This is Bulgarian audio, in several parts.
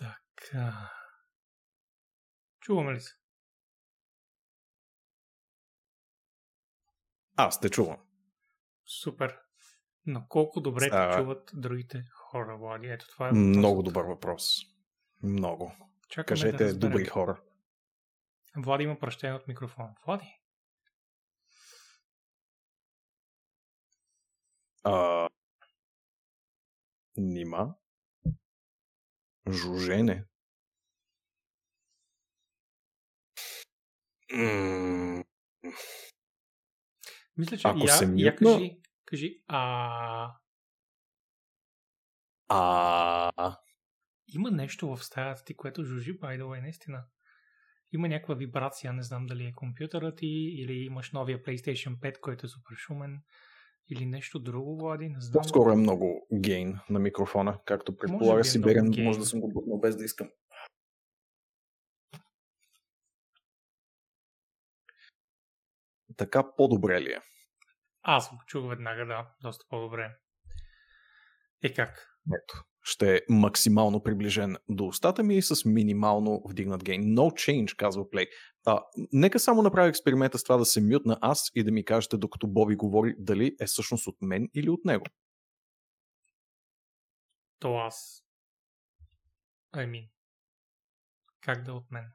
Така. Чуваме ли се? Аз те чувам. Супер. Но колко добре А. те чуват другите хора, Влади? Ето това е Много въпросът. добър въпрос. Много. Чакаме да Кажете разберем. добри хора. Влади има пръщение от микрофона. Влади? А... Нима? Жужене? М, Мисля, че Ако я, се я мютна- кажи, кажи, а А... има нещо в стаята ти, което жужи, by the way, наистина. Има някаква вибрация, не знам дали е компютърът ти, или имаш новия PlayStation 5, който е супер шумен, или нещо друго, Влади, не знам. По-скоро е много гейн на микрофона, както предполага е много гейн. Може да съм го бутнал без да искам. Така по-добре ли е? Аз го чух веднага, да, доста по-добре. Е как? Ето. Ще е максимално приближен до устата ми и с минимално вдигнат гейн. No change, казва Play. А, нека само направя експеримента с това да се мютна аз и да ми кажете, докато Боби говори, дали е всъщност от мен или от него. То аз. I mean. Как да е от мен?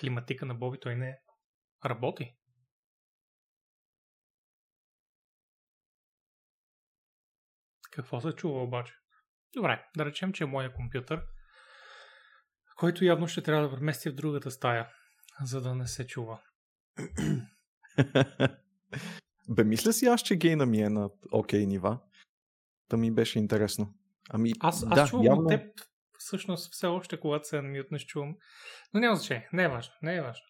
Климатика на Боби той не работи. Какво се чува обаче? Добре, да речем, че е моя компютър, който явно ще трябва да премести в другата стая, за да не се чува. Бе, мисля си аз, че гейна ми е на окей нива. Та ми беше интересно. Ами, Аз, аз да, чувам явно... от теб, всъщност, все още, когато се мютнеш, чувам. Но няма значение. Не е важно. Не е важно.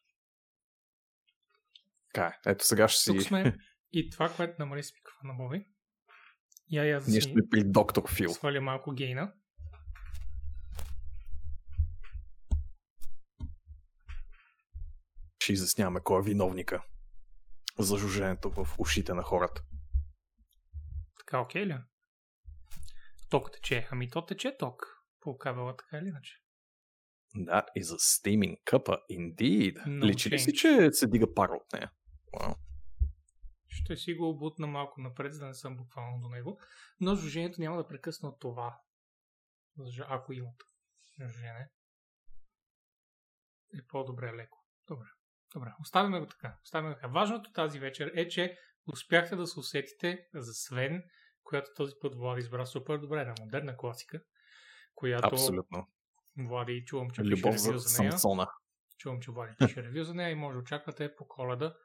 Така е. Ето сега ще си... Тук сме и това, което намали с микрофона на Боби. Я я Ние си сме при доктор Фил. сваля малко гейна. Ще изясняваме кой е виновника за жуженето в ушите на хората. Така окей ли? е? Ток тече. Ами то тече ток по кабела, така или иначе. That is a steaming cuppa, indeed. No Личи ли си, че се дига пара от нея? Wow. Ще си го обутна малко напред, за да не съм буквално до него. Но жужението няма да прекъсна това. Ако имат жужене. Е по-добре леко. Добре. Добре. Оставяме го така. Оставяме го така. Важното тази вечер е, че успяхте да се усетите за Свен, която този път Влади избра супер добре на модерна класика, която Абсолютно. Влади чувам, че пише Любов за ревю за нея. Самсона. Чувам, че Влади пише ревю за нея и може да очаквате по коледа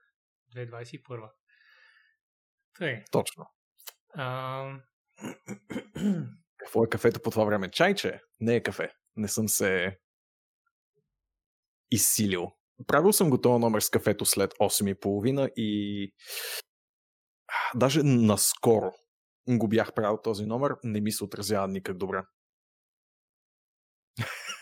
2021. Тъй. Точно. А... Какво е кафето по това време? Чайче? Не е кафе. Не съм се изсилил. Правил съм го този номер с кафето след 8.30 и даже наскоро го бях правил този номер. Не ми се отразява никак добре.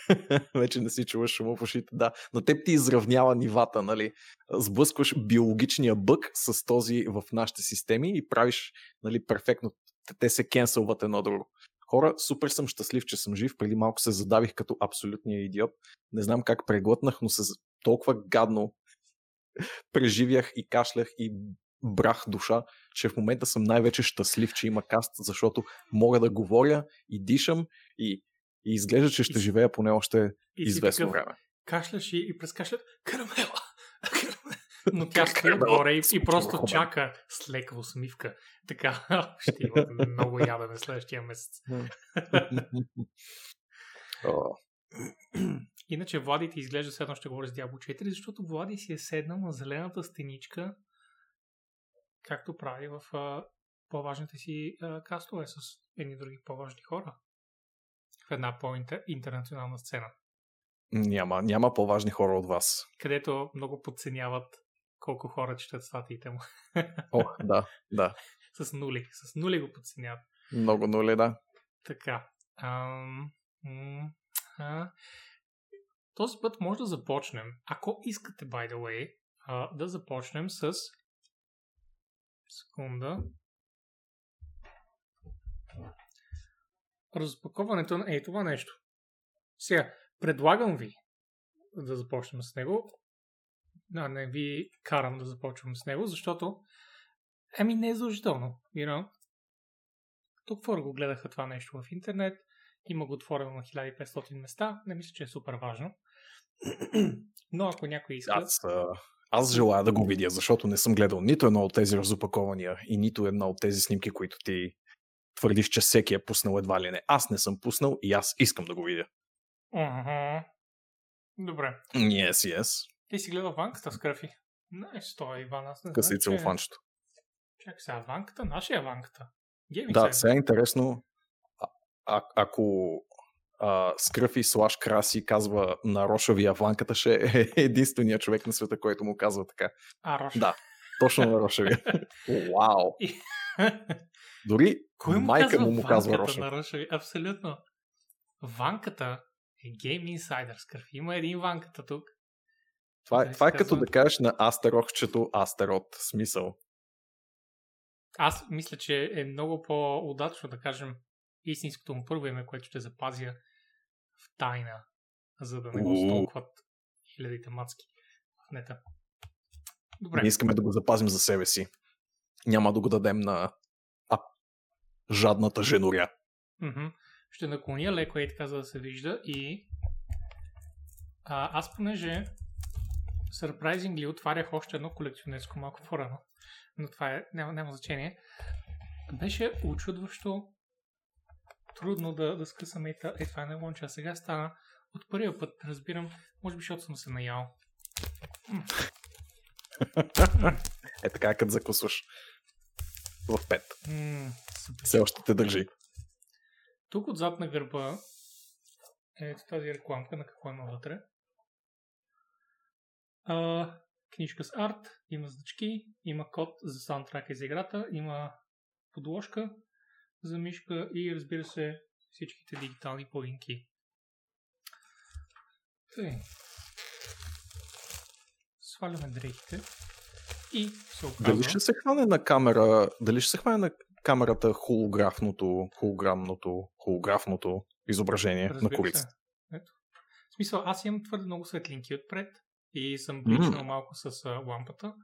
Вече не си чуваш шума в ушите. Да, на теб ти изравнява нивата, нали? Сблъскваш биологичния бък с този в нашите системи и правиш, нали, перфектно. Те се кенсълват едно друго. Хора, супер съм щастлив, че съм жив. Преди малко се задавих като абсолютния идиот. Не знам как преглътнах, но се толкова гадно преживях и кашлях и брах душа, че в момента съм най-вече щастлив, че има каст, защото мога да говоря и дишам и, и изглежда, че ще И- живея поне още И известно такъв, време. Кашляш и, и през кашлят карамела. Но тя стои отгоре и, и просто чака с леква усмивка. Така ще има много ядене следващия месец. Иначе Влади ти изглежда все едно ще говори с Diablo 4, защото Влади си е седнал на зелената стеничка, както прави в а, по-важните си а, кастове с едни други по-важни хора. В една по-интернационална сцена, няма, няма по-важни хора от вас. където много подценяват колко хора четат статиите му. О, да, да. с нули. С нули го подценяват. Много нуле, да. Така. Ам, м, а, този път може да започнем, ако искате, by the way, а, да започнем с секунда. Разпаковането на ей това нещо. Сега, предлагам ви да започнем с него. А не ви карам да започвам с него, защото ами не е задължително. You know? Тук хора го гледаха това нещо в интернет. Има го отворено на 1500 места. Не мисля, че е супер важно. Но ако някой иска... Аз, аз желая да го видя, защото не съм гледал нито едно от тези разопакования и нито една от тези снимки, които ти твърдиш, че всеки е пуснал едва ли не. Аз не съм пуснал и аз искам да го видя. Ага. Добре. Yes, yes. Ти си гледал ванката с кръфи? Не, стой, Иван, аз не Къси знам, че... Чакай сега, ванката, нашия ванката. Гейминг Да, сега е интересно, а, а, ако а, Скръфи слаш краси казва на Рошавия ванката, ще е единствения човек на света, който му казва така. А, Рош. Да, точно на Рошавия. Вау! Дори Кой му майка му му казва на Рошави? Абсолютно. Ванката е Game Insider кръв. Има един ванката тук. Това, е- Дали това е като да кажеш на Астерохчето Астерот. Смисъл. Аз мисля, че е много по-удачно да кажем истинското му първо име, което ще запазя в тайна, за да не го столкват хилядите мацки нета. Добре. Не искаме да го запазим за себе си. Няма да го дадем на жадната женоря. Ще наклоня леко и така, за да се вижда и а, аз понеже surprisingly отварях още едно колекционерско малко по-рано, но това е, няма, няма значение. Беше очудващо трудно да, да скъсаме и е, това е лонча. А сега стана от първия път, разбирам, може би, защото съм се наял. Е така, като закусваш в пет. Супер. Все още те държи. Тук отзад на гърба е тази рекламка на какво има вътре. А, книжка с арт, има значки, има код за саундтрака за играта, има подложка за мишка и разбира се всичките дигитални полинки. Тъй. Сваляме дрехите и се оказва... Дали ще се хване на камера, дали ще се хване на камерата холографното, холограмното, холографното изображение на Разбира корицата? се. Ето. В смисъл, аз имам твърде много светлинки отпред и съм бличнал малко с а, лампата,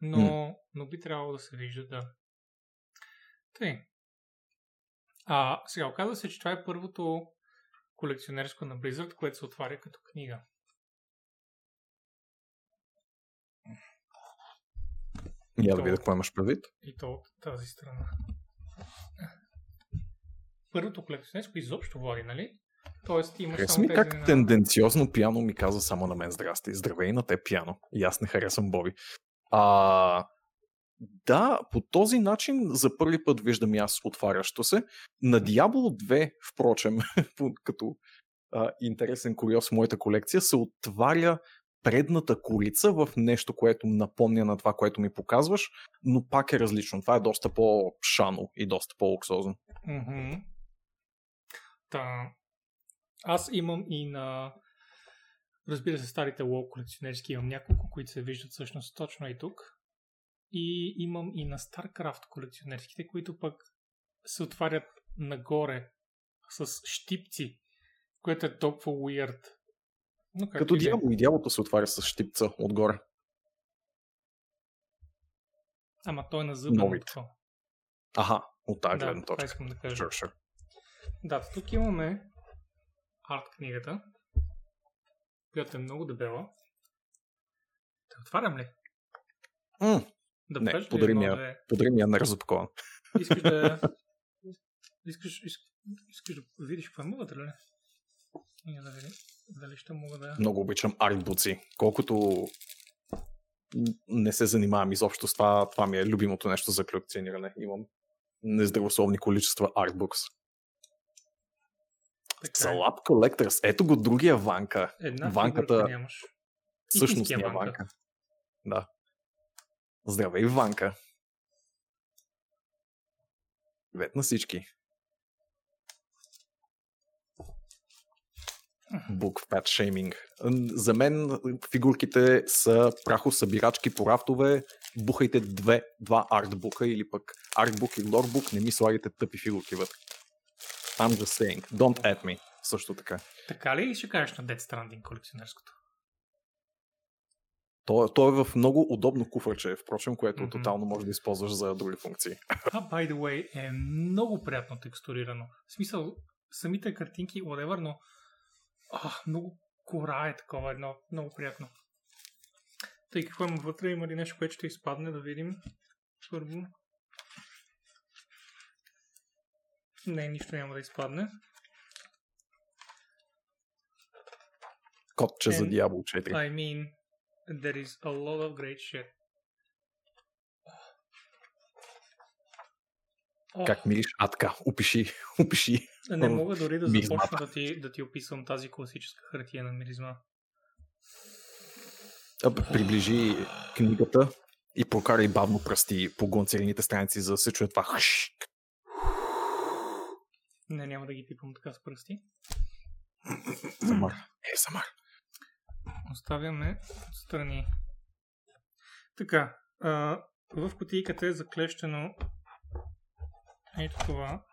но, но би трябвало да се вижда да. Тъй. А, сега, оказва се, че това е първото колекционерско на Blizzard, което се отваря като книга. Я да видя какво имаш предвид. И то от тази страна. Първото колекционерско изобщо води, нали? Тоест имаш Хареса само ми как на- тенденциозно пиано ми каза само на мен здрасти. Здравей на те пиано. И аз не харесвам Боби. А, да, по този начин за първи път виждам и аз отварящо се. На Diablo 2, впрочем, като а, интересен куриоз в моята колекция, се отваря предната корица в нещо, което напомня на това, което ми показваш, но пак е различно. Това е доста по-шано и доста по-луксозно. Мгм. Та, аз имам и на разбира се старите лоу колекционерски имам няколко, които се виждат всъщност точно и тук. И имам и на StarCraft колекционерските, които пък се отварят нагоре с щипци, което е толкова weird. Но Като и е. дявол и дяволото се отваря с щипца отгоре. Ама той е на зъба. Новите. Аха, от тази Да, гледна точка. искам да кажа. Sure, sure. Да, тук имаме арт книгата, която е много дебела. Да отварям ли? М, Да Не, подари ми я. две? Подари ми я на разопакован. Искаш да... Искаш, искаш, искаш да видиш какво има вътре, ли? Я да видим. Дали ще мога да... Много обичам артбуци. Колкото не се занимавам изобщо с това, това ми е любимото нещо за колекциониране. Имам нездравословни количества артбукс. Така е. Салап Collectors. Ето го другия ванка. Една ванката- нямаш. Същностния Истинския ванка. ванка. Да. Здравей, Ванка. Привет на всички. Book. М, За мен фигурките са прахосъбирачки по рафтове. Бухайте две, два артбука или пък артбук и лорбук. Не ми слагайте тъпи фигурки вътре. I'm just saying. Don't at me. също така. Така ли ще кажеш на Dead Stranding колекционерското? То, то е в много удобно куфърче, впрочем, което Мгм. тотално може да използваш за други функции. Това, by the way, е много приятно текстурирано. В смисъл, самите картинки, whatever, но а, много кора е такова едно, много приятно. Тъй какво има вътре, има ли нещо, което ще изпадне, да видим. Първо. Не, нищо няма да изпадне. Кодче за And- Diablo 4. I mean, there is a lot of great shit. Как мириш? А така, опиши, опиши. Не мога дори да Миризмата. започна да ти, да ти описвам тази класическа хартиена миризма. А, Приближи книгата и прокарай бавно пръсти по гонцерините страници, за да се чуе това. Не, няма да ги пипам така с пръсти. Самар. Е, Самар. Оставяме отстрани. Така, а, в кутийката е заклещено ето това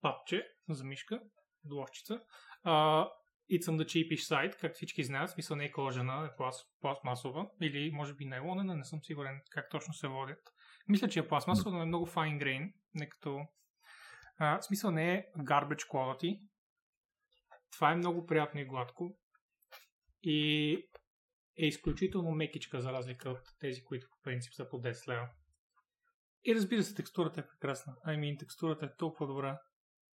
папче за мишка, дловчица. А, It's on the cheapish side, как всички знаят, смисъл не е кожена, е пласт, пластмасова или може би нейлонена, не съм сигурен как точно се водят. Мисля, че е пластмасова, но е много fine grain, не като... В смисъл не е garbage quality, това е много приятно и гладко. И е изключително мекичка, за разлика от тези, които по принцип са по 10 лева. И разбира се, текстурата е прекрасна. I mean, текстурата е толкова добра.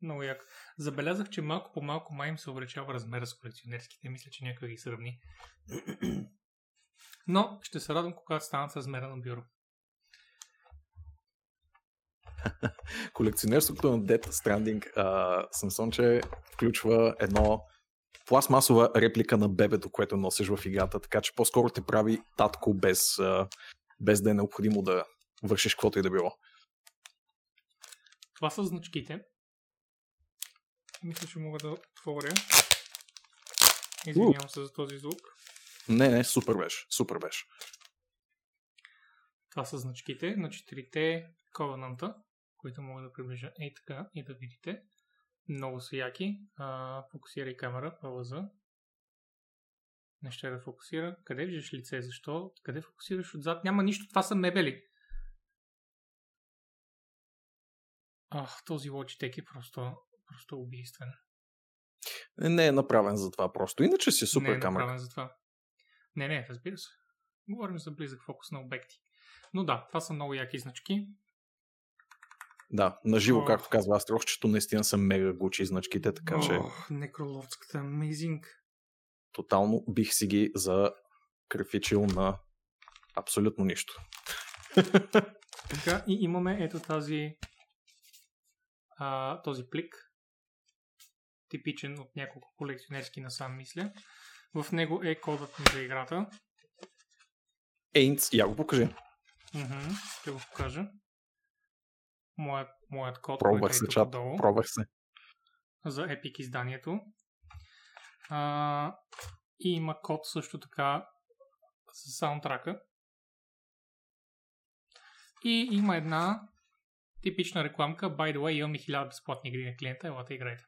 Много як. Забелязах, че малко по малко май им се увеличава размера с колекционерските. Мисля, че някой ги сравни. Но ще се радвам, когато станат с размера на бюро. Колекционерството на Dead Stranding а, съм че включва едно пластмасова реплика на бебето, което носиш в играта, така че по-скоро те прави татко без, без да е необходимо да вършиш каквото и да било. Това са значките. Мисля, че мога да отворя. Извинявам се за този звук. Не, не, супер беше, супер беше. Това са значките на четирите Covenant, които мога да приближа ей така и да видите. Много са яки. А, фокусирай камера, пауза. Не ще да фокусира. Къде виждаш лице? Защо? Къде фокусираш отзад? Няма нищо. Това са мебели. Ах, този Logitech е просто, просто убийствен. Не е направен за това просто. Иначе си е супер не е камера. направен за това. Не, не, разбира се. Говорим за близък фокус на обекти. Но да, това са много яки значки. Да, на живо, Ох. както казва Астрохчето, наистина са мега гучи значките, така че Ох, некроловската, amazing. тотално бих си ги за кръфичил на абсолютно нищо. Така, и имаме ето тази а, този плик. Типичен от няколко колекционерски насам, мисля. В него е кодът ми за играта. Ейнц, я го покажи. Мгм, ще го покажа. Моят, моят код, Пробвах който е се, тук чат. долу, Пробвах се. за Epic изданието. А, и има код също така с саундтрака. И има една типична рекламка. By the way, имаме 1000 безплатни игри на клиента, елате играйте.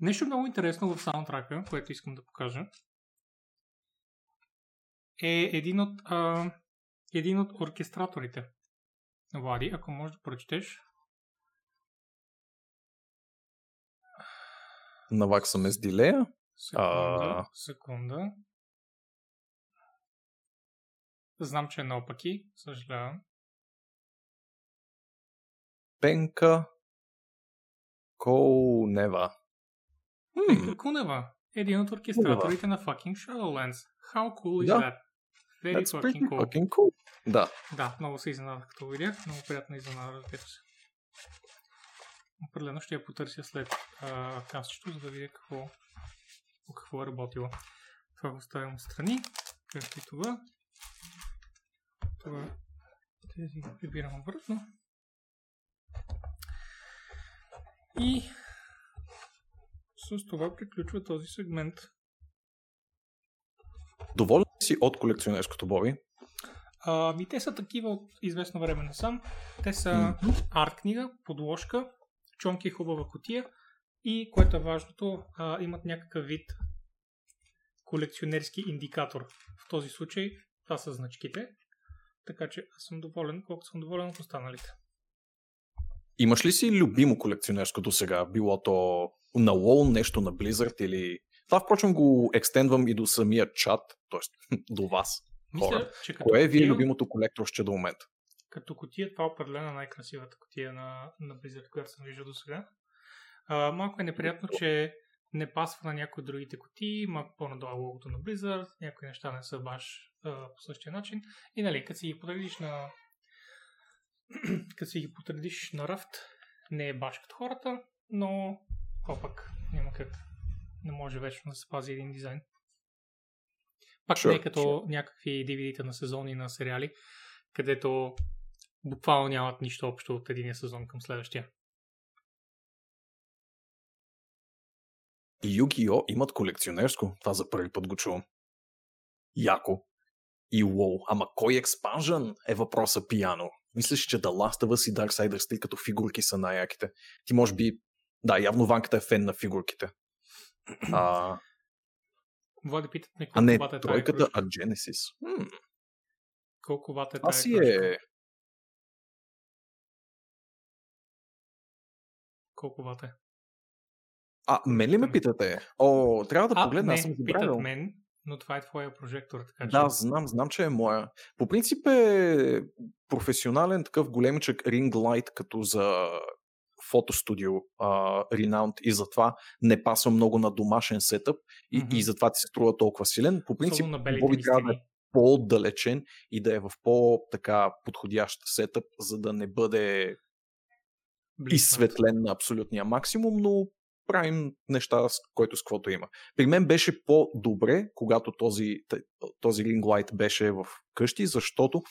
Нещо много интересно в саундтрака, което искам да покажа, е един от, а, един от оркестраторите. Влади, ако можеш да прочетеш. Наваксаме с дилея. Секунда, А. секунда. Знам, че е наопаки, съжалявам. Пенка Коунева. М, Пенка Кунева, един от оркестраторите на fucking Shadowlands. How cool is Да. that? Very That's fucking cool. fucking cool. Да. Да, много се изненадах, като видях. Много приятна изненада, разбира се. Определено ще я потърся след кастчето, за да видя какво, по какво е работило. Това го оставям отстрани, както и това. Това тези прибирам обратно. И с това приключва този сегмент. Доволен си от колекционерското Боби? Ами те са такива от известно време насам. Те са Мгм. арт книга, подложка, чонки, хубава котия и, което е важното, а, имат някакъв вид колекционерски индикатор. В този случай това са значките. Така че аз съм доволен, колкото съм доволен от останалите. Имаш ли си любимо колекционерско до сега? Било то на WoW, нещо на Blizzard или... Това, впрочем, го екстендвам и до самия чат, т.е. до вас. Мисля, хора. че Кое е ви е котия, любимото колекторще до момента? като котия, това е определено най-красивата котия на, на Blizzard, която съм виждал до сега. А, малко е неприятно, че не пасва на някои от другите котии, малко по-надолу е логото на Blizzard, някои неща не са баш а, по същия начин. И нали, като си ги подредиш на като си ги подредиш на ръфт, не е баш като хората, но пък няма как. Не може вечно да се пази един дизайн. Пак Sure, не е като някакви DVD-та на сезони на сериали, където буквално нямат нищо общо от единия сезон към следващия. Yu-Gi-Oh! имат колекционерско. Това за първи път го чувам. Яко. И WoW. Ама кой експанжен е въпроса пияно? Мислиш, че The Last of Us и Darksiders, тъй като фигурки са най-яките. Ти може би... Да, явно Ванката е фен на фигурките. А, Влади питат а колко не, вата е тройката, а Genesis. М, Колко вата е Това тая си е... Колко вата е? А, мен ли ме питате? О, трябва да А, погледна, не, аз съм питат забравил. мен, но това е твоя прожектор, така че... Да, знам, знам, че е моя. По принцип е професионален такъв големичък ring light, като за фотостудио uh, Renowned и затова не пасва много на домашен сетъп и, Мгм. и затова ти се струва толкова силен. По принцип, Боби трябва да е по-отдалечен и да е в по-така подходящ сетъп, за да не бъде Близнат. изсветлен на абсолютния максимум, но правим неща, с който с каквото има. При мен беше по-добре, когато този, този ring light беше в къщи, защото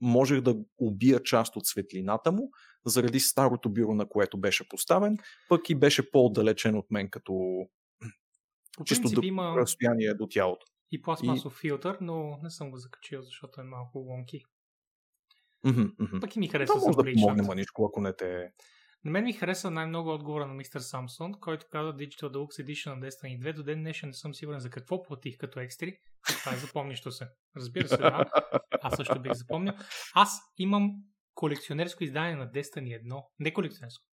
можех да убия част от светлината му, заради старото бюро, на което беше поставен, пък и беше по-отдалечен от мен като По чисто до има разстояние до тялото. и пластмасов филтър, но не съм го закачил, защото е малко лонки. Мгм, мгм. Пък и ми харесва може с да помогне маничко, ако не те... На мен ми хареса най-много отговора на мистер Самсон, който каза Digital Deluxe Edition на Destiny 2. До ден днешен не съм сигурен за какво платих като екстри. Това е запомнящо се. Разбира се, да. Аз също бих запомнил. Аз имам колекционерско издание на Destiny 1. Не колекционерско.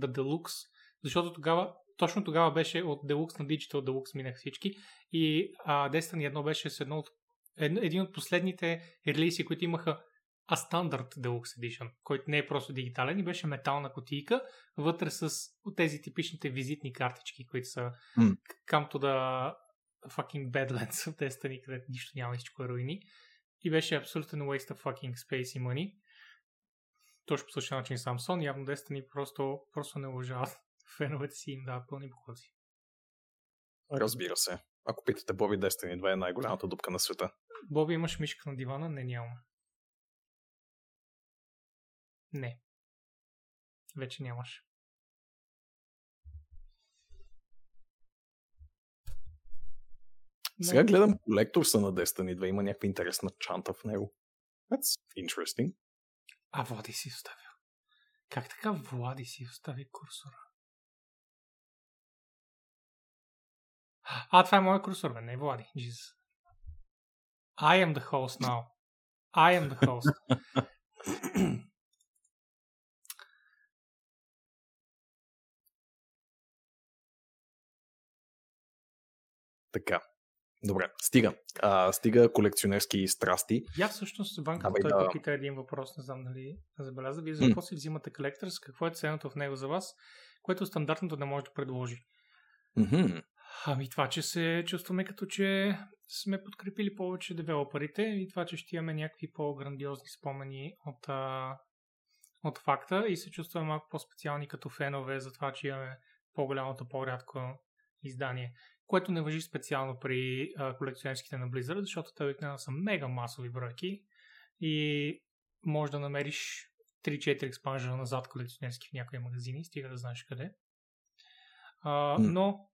The Deluxe. Защото тогава, точно тогава беше от Deluxe на Digital Deluxe минах всички. И а, Destiny 1 беше с едно от, един от последните релиси, които имаха а стандарт Deluxe Edition, който не е просто дигитален и беше метална кутийка, вътре с от тези типичните визитни картички, които са come to the fucking Badlands в Destiny, където нищо няма, всичко е руини. И беше абсолютен waste of fucking space и money. Точно по същия начин Samsung, явно Destiny просто, просто не уважават феновете си им дават пълни бухози. Разбира се. Ако питате Боби Destiny 2 е най-голямата дупка на света. Боби, имаш мишка на дивана? Не, нямам. Не. Вече нямаш. Сега гледам колекторса на Destiny 2. Има някаква интересна чанта в него. That's interesting. А, Влади си оставил. Как така Влади си остави курсора? А, това е моят курсор, бе, не Влади. Jesus. I am the host now. I am the host. Така. Добре, стига. А, стига колекционерски страсти. Я всъщност, Ванка, Давай той да- попита един въпрос, не знам дали забеляза. Вие за какво си взимате Collectors? Какво е ценното в него за вас, което стандартното не може да предложи? Мгм. Ами това, че се чувстваме като че сме подкрепили повече девелоперите и това, че ще имаме някакви по-грандиозни спомени от, а, от факта и се чувстваме малко по-специални като фенове за това, че имаме по-голямото, по-рядко издание. Което не въжи специално при а, колекционерските на Blizzard, защото те обикновено са мега масови бройки и може да намериш 3-4 експанжена назад колекционерски в някои магазини, стига да знаеш къде. А, но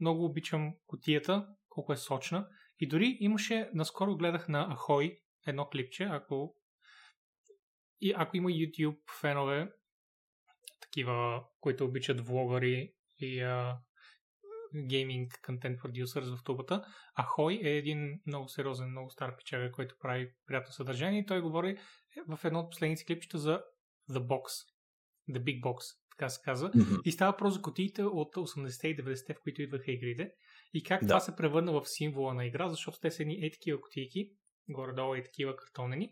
много обичам котията, колко е сочна. И дори имаше, наскоро гледах на Ахой едно клипче, ако и ако има YouTube фенове, такива, които обичат влогъри и а, гейминг контент продюсърс в тубата. А Хой е един много сериозен, много стар печага, който прави приятно съдържание и той говори в едно от последните клипчета за The Box, The Big Box, така се казва. Мгм. И става просто за кутиите от 80-те и 90-те, в които идваха игрите. И как Да. това се превърна в символа на игра, защото те са едни е такива кутийки, горе-долу и такива картонени.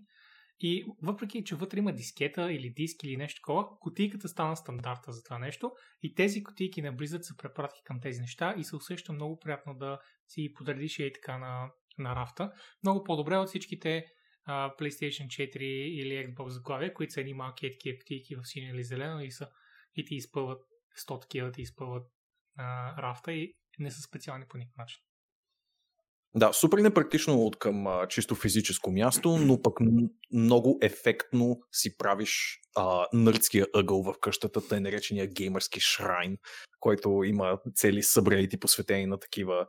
И въпреки, че вътре има дискета или диск или нещо такова, кутийката стана стандарта за това нещо. И тези кутийки на Blizzard са препратки към тези неща и се усеща много приятно да си подредиш и така на, на рафта. Много по-добре от всичките а, PlayStation 4 или Xbox заглавия, които са едни малки такива кутийки в синьо или зелено и, са, и ти изпълват 100 такива, ти изпълват а, рафта и не са специални по никакъв начин. Да, супер непрактично от към а, чисто физическо място, но пък много ефектно си правиш а, нърдския ъгъл в къщата, тъй наречения геймърски шрайн, който има цели събрейти посветени на такива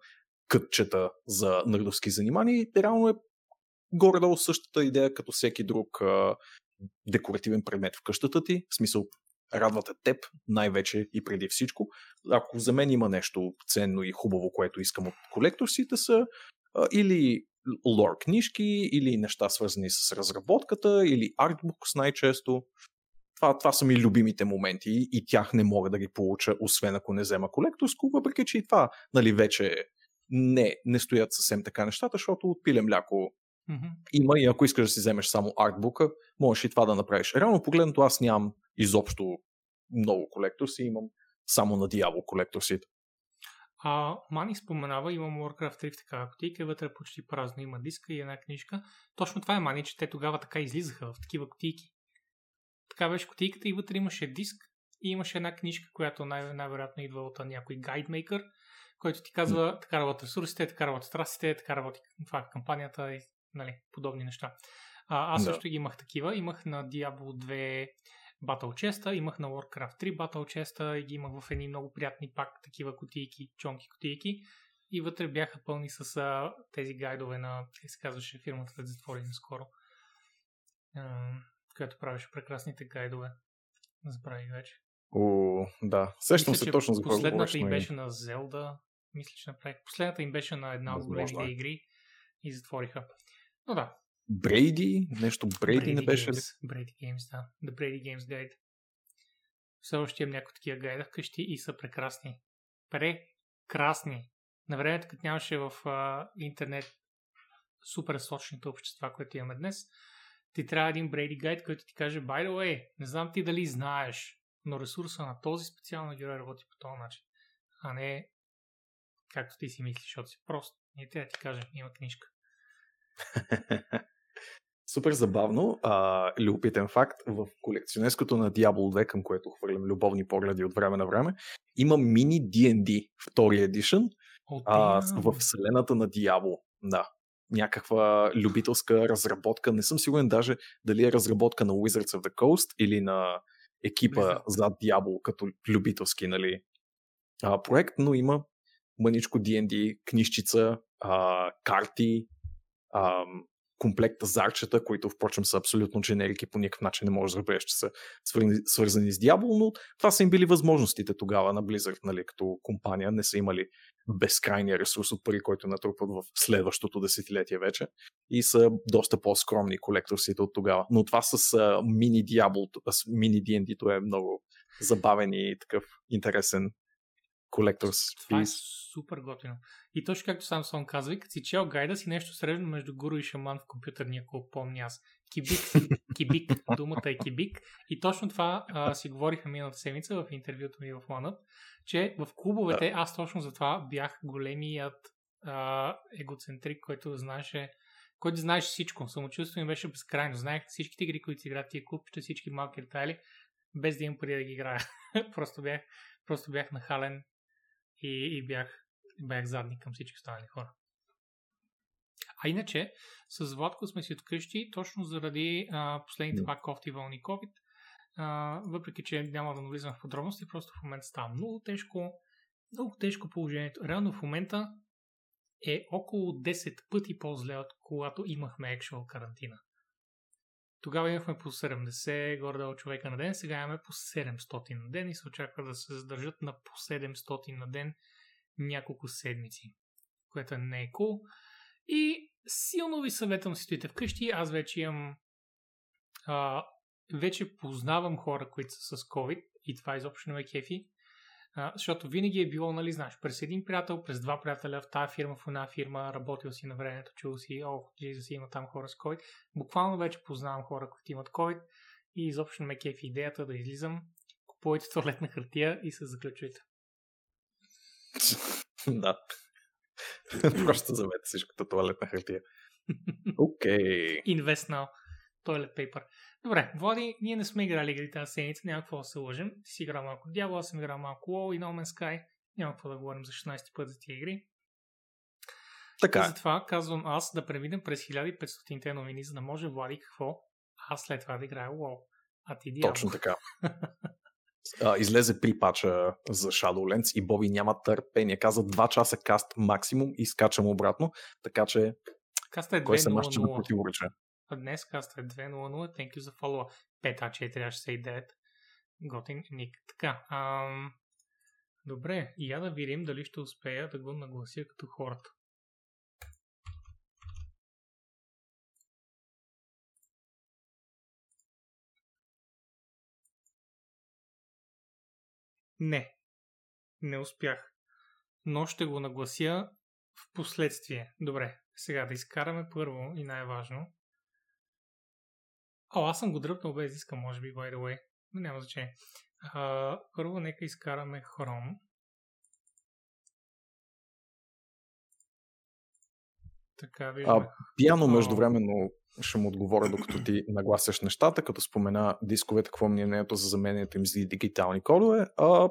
кътчета за нърдовски занимания и реално е горе-долу същата идея като всеки друг а, декоративен предмет в къщата ти, в смисъл радвате теб най-вече и преди всичко. Ако за мен има нещо ценно и хубаво, което искам от колекторсите са или лор книжки, или неща свързани с разработката, или артбукс най-често. Това, това са ми любимите моменти и, и тях не мога да ги получа, освен ако не взема колекторско, въпреки че и това нали, вече не, не стоят съвсем така нещата, защото от пиле мляко Мгм. има и ако искаш да си вземеш само артбука, можеш и това да направиш. Реално погледнато аз нямам изобщо много колекторси, имам само на Diablo колекторсите. А Мани споменава, имам Warcraft 3 в такава кутийка, вътре е почти празно, има диска и една книжка. Точно това е Мани, че те тогава така излизаха в такива кутийки. Така беше кутийката и вътре имаше диск и имаше една книжка, която най- най-вероятно идва от някой гайдмейкър, който ти казва така работят ресурсите, така работят страстите, така работи това е кампанията и нали, подобни неща. А, аз Да. също ги имах такива. Имах на Diablo 2 Battle Chest, имах на Warcraft 3 Battle Chest и ги имах в едни много приятни пак такива кутийки, чонки кутийки. И вътре бяха пълни с а, тези гайдове на, как се казваше, фирмата да затвори наскоро, а, която правеше прекрасните гайдове. Забравих вече. О, да. Сещам Мисля, се точно за какво Последната им беше на Zelda. Мисля, че направих. Последната им беше на една от големите игри и затвориха. Но да, Брейди, нещо Брейди не беше ли? Brady Games, да. The Brady Games Guide. Все още имам някои такива гайда вкъщи и са прекрасни. Прекрасни. На времето, като нямаше в а, интернет супер сочните общества, които имаме днес, ти трябва един Brady Guide, който ти каже, by the way, не знам ти дали знаеш, но ресурса на този специално герой работи по този начин. А не както ти си мислиш, защото си прост. Не трябва да ти каже, има книжка. Супер забавно. А, любопитен факт. В колекционерското на Diablo 2, към което хвърлям любовни погледи от време на време, има мини D&D втори едишън а, в вселената на Diablo. Да. Някаква любителска разработка. Не съм сигурен даже дали е разработка на Wizards of the Coast или на екипа Blizzard. зад Diablo като любителски нали, а, проект, но има мъничко D&D, книжчица, а, карти, а, комплект зарчета, които впрочем са абсолютно дженерики, по никакъв начин не можеш да разбереш, че са свързани, с Diablo, но това са им били възможностите тогава на Blizzard, нали, като компания. Не са имали безкрайния ресурс от пари, който натрупват в следващото десетилетие вече и са доста по-скромни колекторсите от тогава. Но това с мини Diablo, мини D&D-то е много забавен и такъв интересен колекторс Това е супер готино. И точно както сам Сон казва, като си чел гайда си нещо средно между гуру и шаман в компютърния клуб, помня аз. Кибик, кибик, думата е кибик. И точно това а, си говориха миналата седмица в интервюто ми в Ланът, че в клубовете аз точно за това бях големият а, егоцентрик, който знаеше който знаеш всичко. Самочувствието ми беше безкрайно. Знаех всичките игри, които си играят тия клубчета, всички малки детайли, без да имам пари да ги играя. просто, бях, просто бях нахален и, и бях, бях задник към всички останали хора. А иначе, с Владко сме си откъщи, точно заради а, последните Да. два кофти вълни COVID. А, въпреки, че няма да навлизам в подробности, просто в момента става много тежко, много тежко положението. Реално в момента е около 10 пъти по-зле от когато имахме actual карантина. Тогава имахме по 70 горе човека на ден, сега имаме по 700 на ден и се очаква да се задържат на по 700 на ден няколко седмици, което не е cool. И силно ви съветвам си стоите вкъщи. Аз вече имам а, вече познавам хора, които са с COVID и това изобщо не ме кефи. А, защото винаги е било, нали, знаеш, през един приятел, през два приятеля в тази фирма, в една фирма, работил си на времето, чул си, о, Джизус има там хора с COVID. Буквално вече познавам хора, които имат COVID и изобщо не ме кефи идеята да излизам. Купувайте туалетна хартия и се заключвайте. да. Просто замете всичкото туалетна хартия. Окей. Okay. Invest now. Toilet paper. Добре, Влади, ние не сме играли игри тази седмица, няма какво да се лъжим. Ти си играл малко Diablo, аз съм играл малко WoW и No Man's Sky. Няма какво да говорим за 16 път за тия игри. Така. И затова казвам аз да преминем през 1500-те новини, за да може Влади какво аз след това да играя WoW. А ти Diablo. Точно така. Uh, излезе при пача за Shadowlands и Боби няма търпение. Каза 2 часа каст максимум и скачам обратно, така че Каста е кой аз, че да противореча. А днес е 2.0.0. Thank you за follow 5А469. Готин ник. Така. Ам... Добре, и я да видим дали ще успея да го наглася като хората. Не. Не успях. Но ще го наглася в последствие. Добре, сега да изкараме първо и най-важно. О, аз съм го дръпнал без иска, може би, by the way. Но няма значение. А, първо нека изкараме Chrome. Така виждаме. пияно междувременно ще му отговоря, докато ти нагласяш нещата, като спомена дисковете, какво ми е мнението за заменянето им за дигитални кодове. А,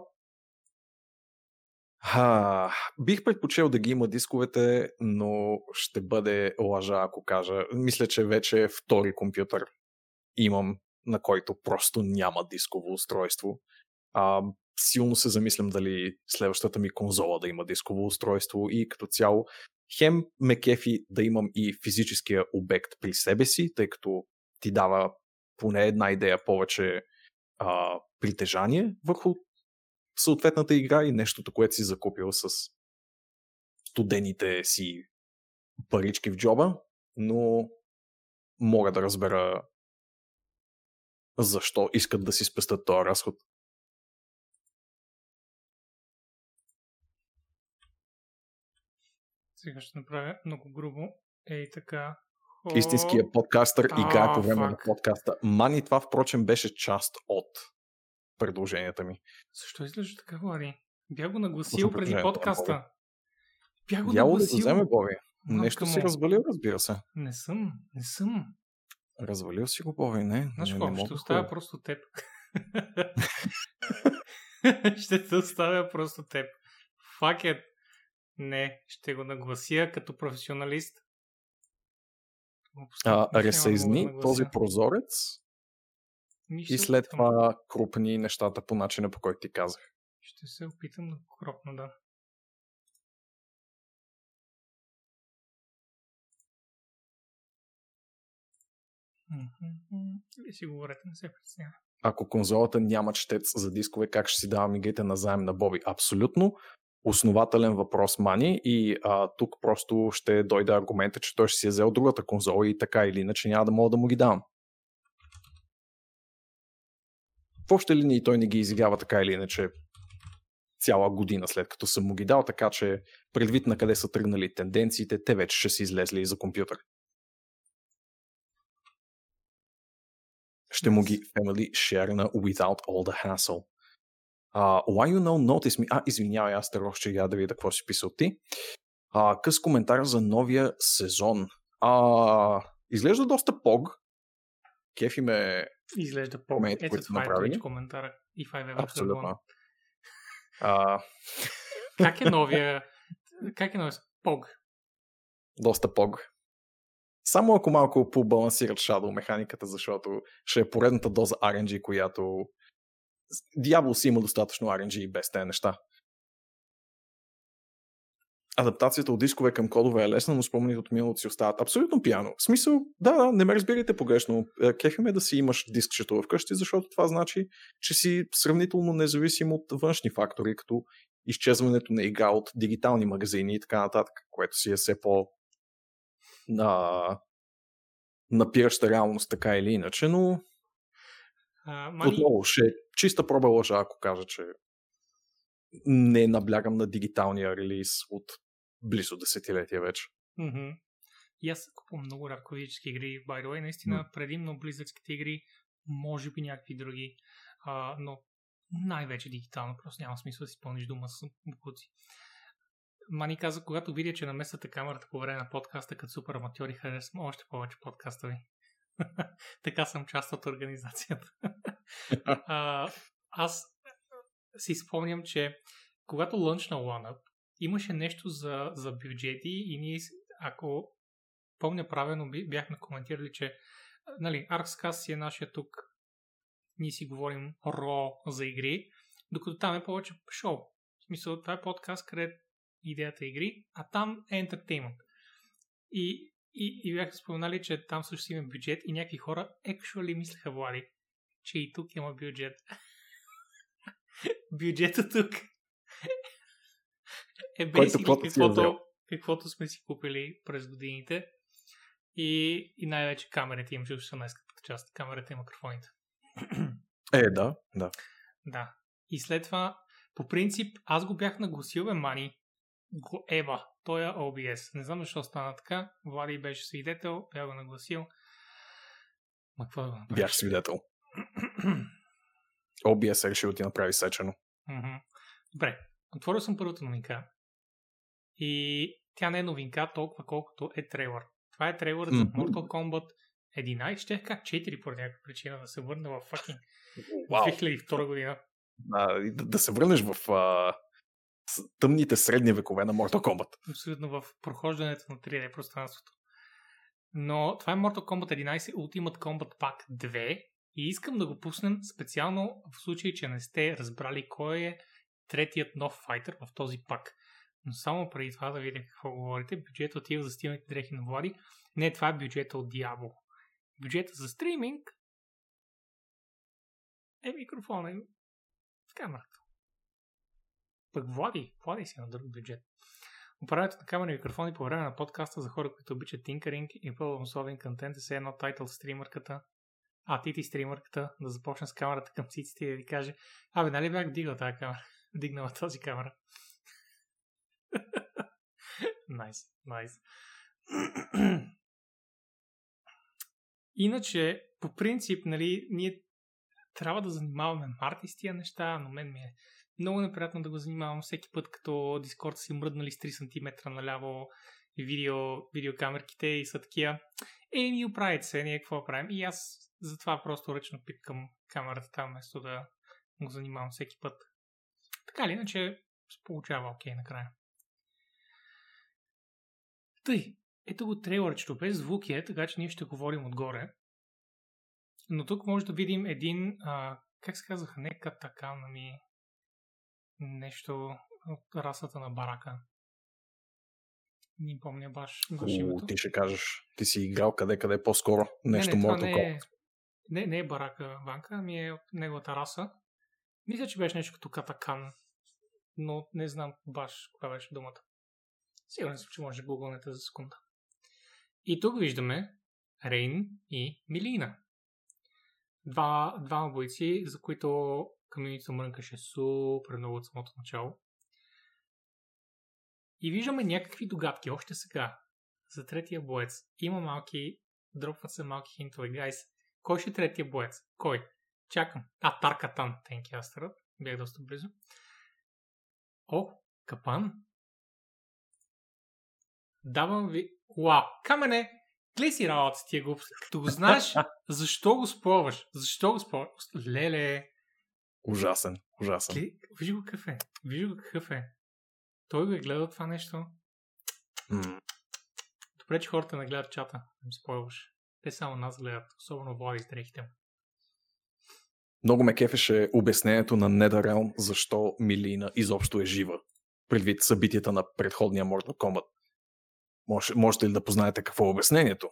а, бих предпочел да ги има дисковете, но ще бъде лъжа, ако кажа. Мисля, че вече е втори компютър имам, на който просто няма дисково устройство. А, силно се замислям дали следващата ми конзола да има дисково устройство и като цяло хем ме кефи да имам и физическия обект при себе си, тъй като ти дава поне една идея повече а, притежание върху съответната игра и нещото, което си закупил с студените си парички в джоба, но мога да разбера защо искат да си спестят този разход. Сега ще направя много грубо. Ей така. О... Истинският подкастър играе по време фак. на подкаста. Мани това, впрочем, беше част от предложенията ми. Защо изглежда така, Влади? Бях го нагласил преди подкаста. Бях го Дяло нагласил. да го вземе, Боби. Нещо си развалил, разбира се. Не съм, не съм. Развалил си го, Боби, не. Знаеш какво, ще оставя просто теб. ще те оставя просто теб. It. Не, ще го наглася като професионалист. А, ресайзни да този прозорец и след това крупни нещата по начина, по който ти казах. Ще се опитам да кропна, да. Вие си говорите, не се притеснява. Ако конзолата няма четец за дискове, как ще си давам игрите назаем на Боби? Абсолютно основателен въпрос, Мани, и а, тук просто ще дойде аргумента, че той ще си е взел другата конзола и така или иначе няма да мога да му ги давам. В обща линия той не ги изиграва така или иначе цяла година след като съм му ги дал, така че предвид на къде са тръгнали тенденциите, те вече ще си излезли и за компютър. Ще му ги family share на without all the hassle. Uh, why you know notice me? А, извинявай, аз те ще я да видя какво си писал ти. Uh, къс коментар за новия сезон. Uh, изглежда доста пог. Кефи ме Изглежда пог. Ето които това направили. е коментара. И 5 Абсолютно. Uh... как е новия... как е новия пог? Доста пог. Само ако малко побалансират Shadow механиката, защото ще е поредната доза RNG, която Diablo си има достатъчно RNG и без тези неща. адаптацията от дискове към кодове е лесна, но спомените от миналото си остават абсолютно пияно. В смисъл, да, да, не ме разбирайте погрешно. Е, кефиме да си имаш дискчето вкъщи, защото това значи, че си сравнително независим от външни фактори, като изчезването на игра от дигитални магазини и така нататък, което си е все по на напираща реалност, така или иначе, но А, мани... отново ще е чиста проба лъжа, ако кажа, че не наблягам на дигиталния релиз от близо десетилетия вече. И аз купувам много рядко физически игри, by the way. Наистина, М. предимно близъцките игри, може би някакви други, а, но най-вече дигитално, просто няма смисъл да си пълниш дума с букуци. Мани каза, когато видя, че намесвате камерата по време на подкаста като супер аматьори, харесвам още повече подкаста ви. така съм част от организацията. а, аз си спомням, че когато лънчна OneUp, имаше нещо за, за бюджети и ние, ако помня правилно, бяхме коментирали, че нали, ArxCast си е нашия тук, ние си говорим ро за игри, докато там е повече шоу. В смисъл, това е подкаст, където идеята игри, а там е ентертеймент. И, и, и бяха споменали, че там също има бюджет и някакви хора actually мислеха, Влади, че и тук има бюджет. Бюджета тук е basically каквото е каквото, каквото сме си купили през годините. И, и най-вече камерите им, защото са най-скъпата част. Камерата и микрофоните. Е, да, да. Да. И след това, по принцип, аз го бях нагласил, бе, Мани. Го еба. Той е OBS. Не знам защо стана така. Влади беше свидетел, бях го нагласил. Ма какво да го направиш? Бях свидетел. OBS е решил да ти направи сечено. Добре, отворил съм първата новинка. И тя не е новинка толкова колкото е трейлър. Това е трейлър за. Mortal Kombat 11. Ще как 4 по някаква причина да се върна в fucking Вау. 2002 година. А, да, да се върнеш в а, тъмните средни векове на Mortal Kombat. Абсолютно в прохождането на 3D пространството. Но това е Mortal Kombat 11 Ultimate Combat Pack 2 и искам да го пуснем специално в случай, че не сте разбрали кой е третият нов файтър в този пак. Но само преди това да видя какво говорите. Бюджет отива за стилните дрехи на Влади. Не, това е бюджета от Diablo. Бюджета за стриминг е микрофона и камерата. Пък Влади, Влади си на друг бюджет. Управлението на камера и микрофони по време на подкаста за хора, които обичат тинкеринг и пълнословен контент е все едно тайтъл стримърката, а ти ти стримърката да започне с камерата към циците и да ви каже Абе, нали бях вдигал тази камера? Дигнала тази камера. Найс, найс. Иначе, по принцип, нали, ние трябва да занимаваме Марти с тия неща, но мен ми е много неприятно да го занимавам всеки път, като Дискорд си мръднали с 3 см наляво видео, видеокамерките и са такива. Е, ми оправите се, ние какво правим? И аз затова просто ръчно пипкам камерата там, вместо да го занимавам всеки път. Така или иначе, се получава окей накрая. Тъй, ето го трейлърчето, без звук е, така че ние ще говорим отгоре. Но тук може да видим един, а, как се казаха, не катакан, ами нещо от расата на барака. Не помня баш, баш О, името. ти ще кажеш, ти си играл къде-къде по-скоро. Нещо не, не, Mortal не е, не, не е барака Ванка, ами е от неговата раса. Мисля, че беше нещо като катакан, но не знам баш коя беше думата. Сигурен съм, че може да гугълнете за секунда. И тук виждаме Рейн и Милина. Два, двама бойци, за които комьюнитито мрънкаше супер много от самото начало. И виждаме някакви догадки още сега за третия боец. Има малки, дропват се малки хинтове. Гайс, кой ще е третия боец? Кой? Чакам. А, Таркатан. You, Астерът. Бях доста близо. О, Капан. Давам ви... Уау, камене! Гледай си работа с тия глупости. Като го знаеш, защо го спорваш? Защо го спорваш? Леле! Ужасен, ужасен. Гледай, виж го какъв е. Виж го какъв е. Той го е гледал това нещо. М, Добре, че хората не гледат чата. Не спойваш. Те само нас гледат. Особено Влади с дрехите му. Много ме кефеше обяснението на NetherRealm защо Милина изобщо е жива. предвид събитията на предходния Mortal Kombat. Може, можете ли да познаете какво е обяснението?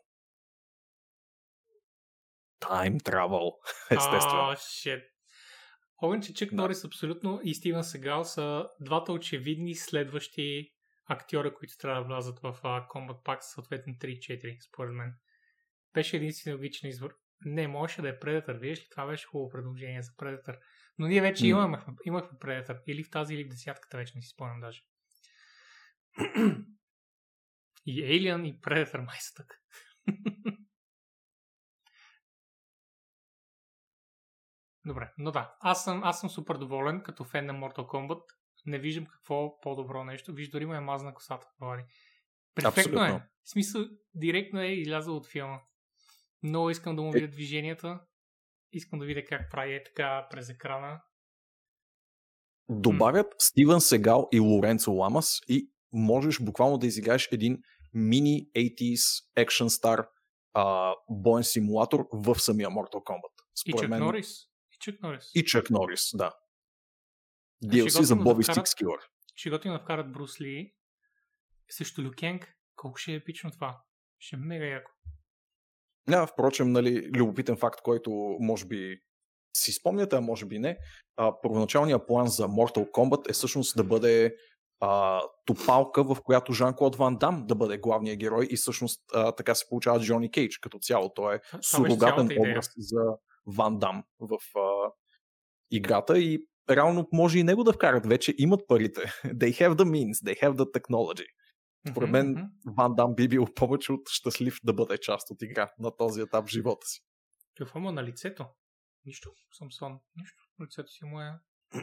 Time travel, естествено. Oh, shit. Огън, че Чък да. Норис абсолютно и Стивен Сегал са двата очевидни следващи актьора, които трябва да влязат в uh, Combat Pack, съответно 3-4, според мен. Беше единствено логичен избор. Не, можеше да е Predator, виж ли? Това беше хубаво предложение за Predator. Но ние вече mm. имахме, имахме Predator. Или в тази, или в десятката, вече не си спомням даже. и Alien, и Predator май са така. Добре, но да, аз съм, аз съм супер доволен като фен на Mortal Kombat. Не виждам какво по-добро нещо. Виж, дори му е мазна косата. Вали. Перфектно е. Абсолютно. е. В смисъл, директно е излязъл от филма. Много искам да му видя движенията. Искам да видя как прави е така през екрана. Добавят м Стивен Сегал и Лоренцо Ламас и можеш буквално да изиграеш един мини 80s екшен стар боен симулатор в самия Mortal Kombat. Според и Чак мен... Норис. И Чак Норис. И Чак Норис, да. DLC за Боби да Стикскилър. Ще готино да вкарат Брус Ли срещу Люкенг. Колко ще е епично това? Ще е мега яко. Да, впрочем, нали, любопитен факт, който може би си спомняте, а може би не. А, първоначалният план за Mortal Kombat е всъщност да бъде а, топалка, в която Жан-Клод Ван Дам да бъде главният герой и всъщност а, така се получава Джони Кейдж като цяло. Той е сурогатен образ за Ван Дам в а, играта и реално може и него да вкарат. Вече имат парите. They have the means, they have the technology. Според мен mm-hmm. Ван Дам би бил повече от щастлив да бъде част от игра на този етап в живота си. Какво му на лицето? Нищо, Самсон. Нищо. Лицето си му е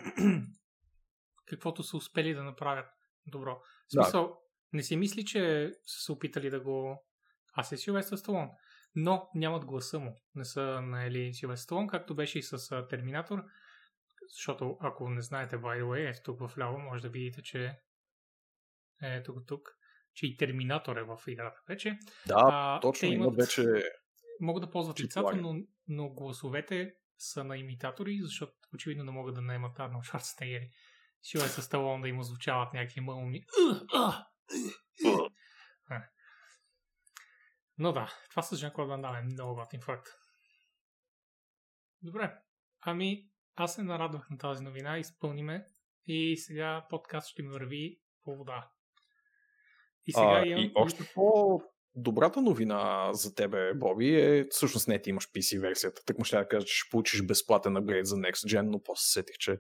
каквото са успели да направят добро. В смисъл, да. не си мисли, че са се опитали да го... Аз е Силвестър Сталон. Но нямат гласа му. Не са наели Силвестър Сталон, както беше и с Терминатор. Защото, ако не знаете, by the way, ето тук в ляво, може да видите, че е тук, тук, че и Терминатор е в играта вече. Да, а, точно, имат, имат вече... Могат да ползват лицата, но, но гласовете са на имитатори, защото очевидно не могат да наемат Арнолд Шварценеггери. Сила е с Сталон да им озвучават някакви мълни. Но да, това с Жан Клод Ван е много готин факт. Добре, ами аз се нарадвах на тази новина, изпълниме и сега подкаст ще ми върви по вода. И сега а, имам... И още по добрата новина за тебе, Боби, е всъщност не ти имаш PC версията. Так му ще да кажа, че ще получиш безплатен апгрейд за Next Gen, но после сетих, че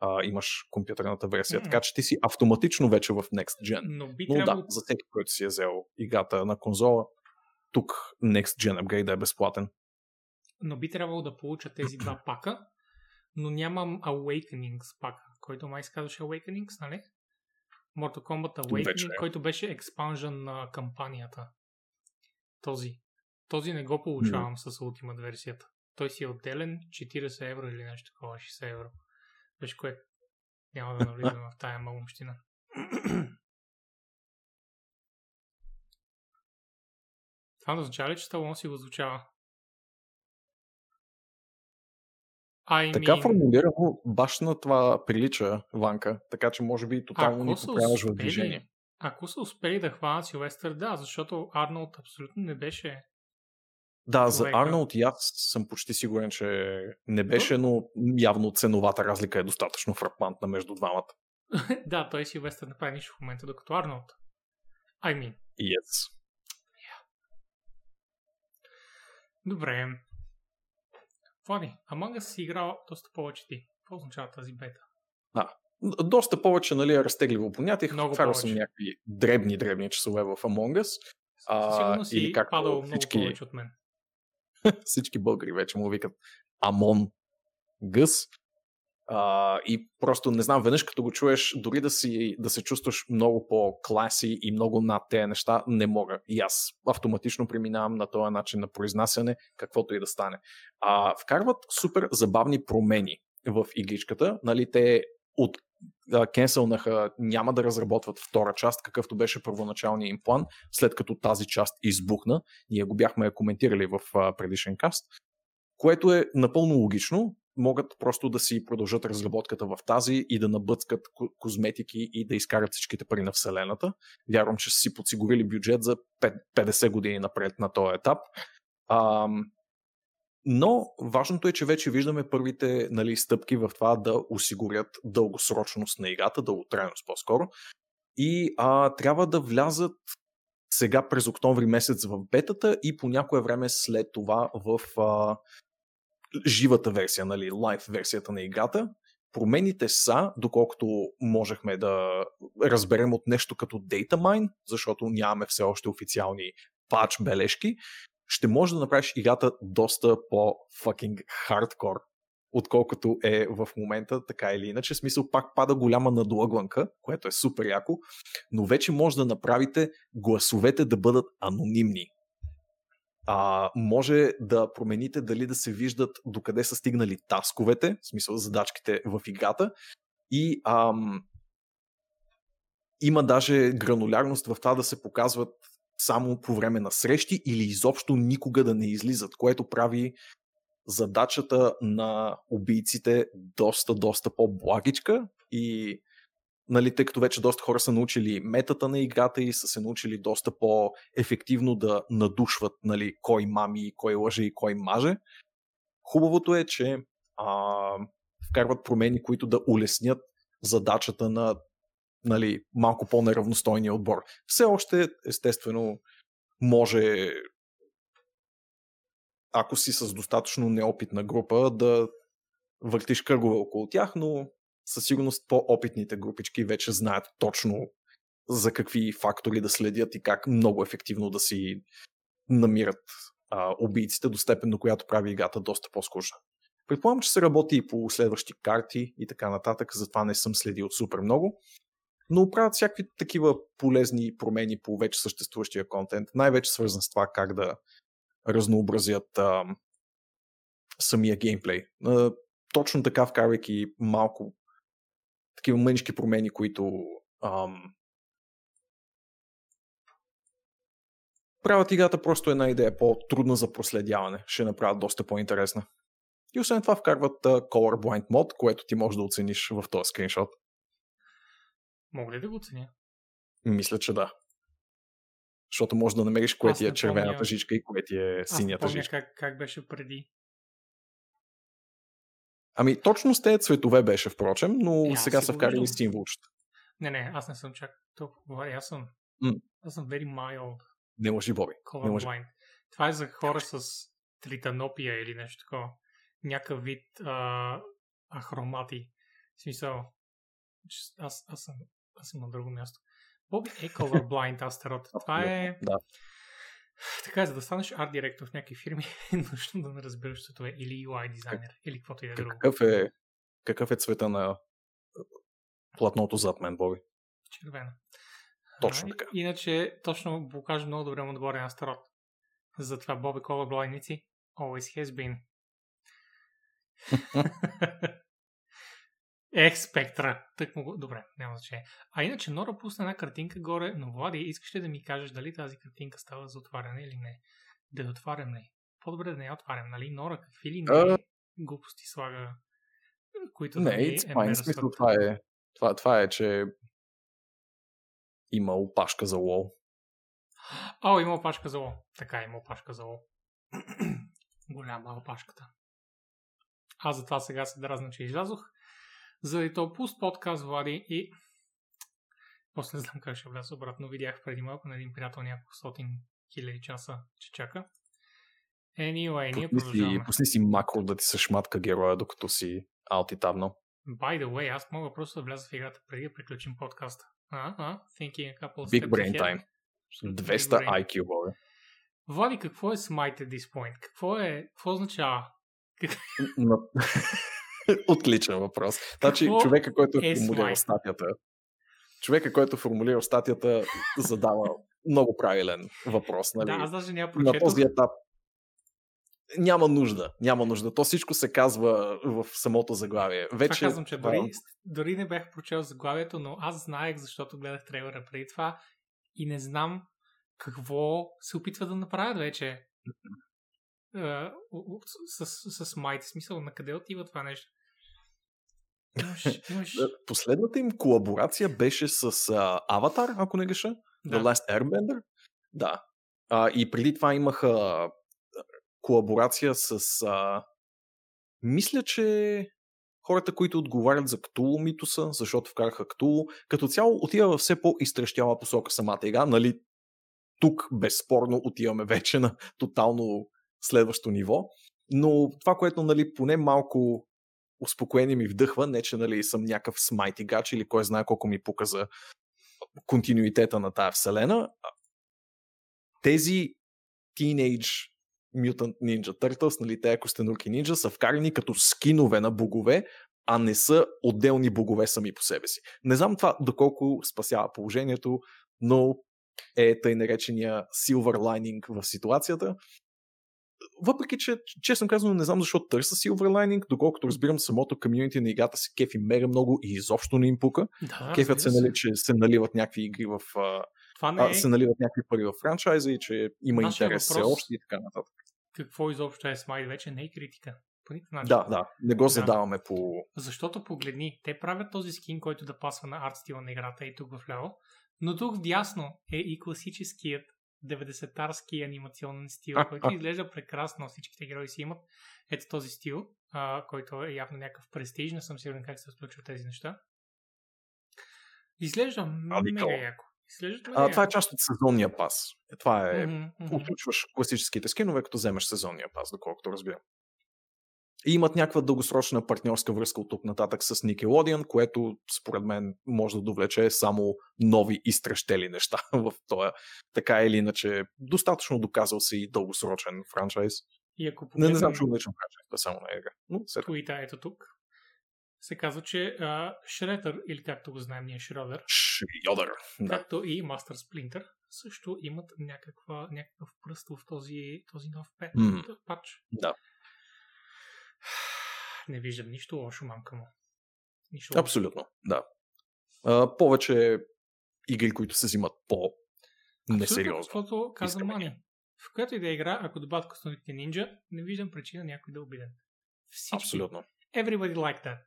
а, имаш компютърната версия. Mm. Така че ти си автоматично вече в Next Gen. Но, би Но трябвало... да, за всеки, който си е взел играта на конзола, тук Next Gen Upgrade е безплатен. Но би трябвало да получа тези два пака, но нямам Awakenings пака, който май се казваше Awakenings, нали? Mortal Kombat Awakening, вече, който беше експанжен на кампанията. Този. Този не го получавам mm. с Ultimate версията. Той си е отделен 40 евро или нещо такова, 60 евро. Виж кое. Няма да навлизаме в тая малумщина. Това означава ли, че Сталон си го звучава? I така mean... формулирано, баш на това прилича, Ванка, така че може би тотално ни поправяш в движение. Ако са успели да хванат Силвестър, да, защото Арнолд абсолютно не беше да, за Арнолд и аз съм почти сигурен, че не беше, но явно ценовата разлика е достатъчно фрапантна между двамата. да, той си Вестър не прави нищо в момента, докато Арнолд. I mean. Yes. Yeah. Добре. Влади, Among Us си играл доста повече ти. Какво означава тази бета? А, доста повече, нали, е разтегливо понятие. Много Вкарал съм някакви дребни, дребни часове в Among Us. Сигурно си или както падал много всички... повече от мен. Всички българи вече му викат Амон Гъс. И просто не знам, веднъж като го чуеш, дори да, си, да се чувстваш много по-класи и много над тези неща, не мога. И аз автоматично преминавам на този начин на произнасяне, каквото и да стане. А, вкарват супер забавни промени в игличката. Нали, те от кенселнаха, няма да разработват втора част, какъвто беше първоначалният им план, след като тази част избухна. Ние го бяхме коментирали в предишен каст, което е напълно логично, могат просто да си продължат разработката в тази и да набъцкат козметики и да изкарат всичките пари на Вселената. Вярвам, че са си подсигурили бюджет за 50 години напред на този етап. Но важното е, че вече виждаме първите нали, стъпки в това да осигурят дългосрочност на играта, дълготрайност по-скоро. И а, трябва да влязат сега през октомври месец в бетата и по някое време след това в а, живата версия, нали, лайв версията на играта. Промените са, доколкото можехме да разберем от нещо като DataMine, защото нямаме все още официални пач бележки, ще може да направиш играта доста по-fucking хардкор, отколкото е в момента, така или иначе. Смисъл пак пада голяма надлъгванка, което е супер яко, но вече може да направите гласовете да бъдат анонимни. А, може да промените дали да се виждат докъде са стигнали тасковете, в смисъл задачките в играта. И ам, има даже гранулярност в това да се показват само по време на срещи или изобщо никога да не излизат, което прави задачата на убийците доста, доста по-благичка и нали, тъй като вече доста хора са научили метата на играта и са се научили доста по-ефективно да надушват нали, кой мами, кой лъже и кой маже. Хубавото е, че а, вкарват промени, които да улеснят задачата на нали, малко по-неравностойния отбор. Все още, естествено, може ако си с достатъчно неопитна група, да въртиш кръгове около тях, но със сигурност по-опитните групички вече знаят точно за какви фактори да следят и как много ефективно да си намират а, убийците до степен, до която прави играта доста по-скучна. Предполагам, че се работи и по следващи карти и така нататък, затова не съм следил супер много. Но правят всякакви такива полезни промени по вече съществуващия контент, най-вече свързан с това как да разнообразят а, самия геймплей. А, точно така вкарвайки малко такива мънички промени, които ам, правят играта просто една идея по-трудна за проследяване. Ще направят доста по-интересна. И освен това вкарват uh, Colorblind мод, което ти можеш да оцениш в този скриншот. Мога ли да го оценя? Мисля, че да. Защото може да намериш кое ти е червената помня... жичка и кое ти е синята Аз жичка. Как, как беше преди. Ами точно с тези цветове беше, впрочем, но е, сега са вкарали символчета. Не, не, аз не съм чак толкова. Аз съм, mm. аз съм very mild. Не може, Боби. Не може. Това е за хора с тританопия или нещо такова. Някакъв вид а, ахромати. В смисъл, аз, аз, съм, аз съм на друго място. Боби е colorblind астерот. Това е... Да. Така, за да станеш арт директор в някакви фирми, е нужно да не разбереш това е или UI дизайнер, или каквото и да е друго. Какъв е, какъв е цвета на платното зад мен, Боби? Червена. Точно така. А, иначе, точно покажа много добре му отговоря на Старот. Затова Боби Colorblindници always has been. Ех, спектра. Тък му... Добре, няма значение. А иначе Нора пусна една картинка горе, но Влади, искаш ли да ми кажеш дали тази картинка става за отваряне или не? Да я отварям ли? По-добре да не я отварям, нали? Нора какви ли не uh... глупости слага, които не, да е fine. Смисъл, това е, това, това е, че има опашка за лол. О, има опашка за лол. Така, има опашка за лол. Голяма опашката. Аз затова сега се дразна, че излязох заради този пуст подкаст, Влади, и после не знам как ще вляза обратно. Видях преди малко на един приятел няколко сотин хиляди часа, че чака. Anyway, ние продължаваме. Пусни си макро да ти се шматка героя, докато си алтитабно. By the way, аз мога просто да вляза в играта преди да приключим подкаста. А, а, thinking a couple of Big brain ahead. time. 200 IQ, боже. Влади, какво е smite at this point? Какво е, какво означава? Отличен въпрос. Значи, човека, който е формулирал статията, човека, който е формулирал статията, задава много правилен въпрос. Нали? Да, аз даже няма На този етап няма нужда. Няма нужда. То всичко се казва в самото заглавие. Вече, това казвам, че дори, дори не бях прочел заглавието, но аз знаех, защото гледах трейлера преди това и не знам какво се опитва да направят вече. а, с, с, с Might. Смисъл, на къде отива това нещо? Имаш... Последната им колаборация беше с Аватар, ако не греша. Да. The Last Airbender. Да. А, и преди това имаха колаборация с... А, мисля, че хората, които отговарят за Ктулу митоса, защото вкараха Ктулу, като цяло отива в все по-изтрещяла посока самата игра. Нали, тук безспорно отиваме вече на тотално следващо ниво. Но това, което нали, поне малко успокоение ми вдъхва, не че нали, съм някакъв смайт игач или кой знае колко ми пука континуитета на тая вселена. Тези Teenage Mutant Ninja Turtles, нали, тези костенурки нинджа, са вкарани като скинове на богове, а не са отделни богове сами по себе си. Не знам това доколко спасява положението, но е тъй наречения silver lining в ситуацията. Въпреки, че, честно казано, не знам защо търся Silver Lining, доколкото разбирам самото комьюнити на играта се кефи мега много и изобщо не им пука. Да, Кефят се, нали, че се наливат някакви игри в... Това не е... а, се наливат някакви пари в франчайза и че има Нашия интерес все още и така нататък. Какво изобщо е Смайт вече не е критика. Начин. Да, да. Не го задаваме да. по... Защото погледни, те правят този скин, който да пасва на арт стила на играта и тук в ляво, но тук в дясно е и класическият 90-тарски анимационен стил, който изглежда прекрасно. Всичките герои си имат ето този стил, а, който е явно някакъв престиж. Не съм сигурен как се случват тези неща. Изглежда мега яко. Изглежда а, това е част от сезонния пас. Е, това е. Mm-hmm, Отключваш класическите скинове, като вземеш сезонния пас, доколкото разбирам. И имат някаква дългосрочна партньорска връзка от тук нататък с Nickelodeon, което според мен може да довлече само нови изтрещели неща в този така или иначе достатъчно доказал се и дългосрочен франчайз. И ако погледнем... Не, не знам, че отличам франчайз, само на игра. Но след... Ето тук се казва, че Шредър, или както го знаем ние Шредър, Шредър, да. както и Master Splinter, също имат някаква, някакъв пръст в този, този нов пет, mm. патч. Да. Не виждам нищо лошо, мамка му. Нищо Абсолютно, лошо. да. А, повече игри, които се взимат по несериозно. Защото казвам Мани. В която и да игра, ако добавят костюмите нинджа, не виждам причина някой да е обиден. Всички. Абсолютно. Everybody like that.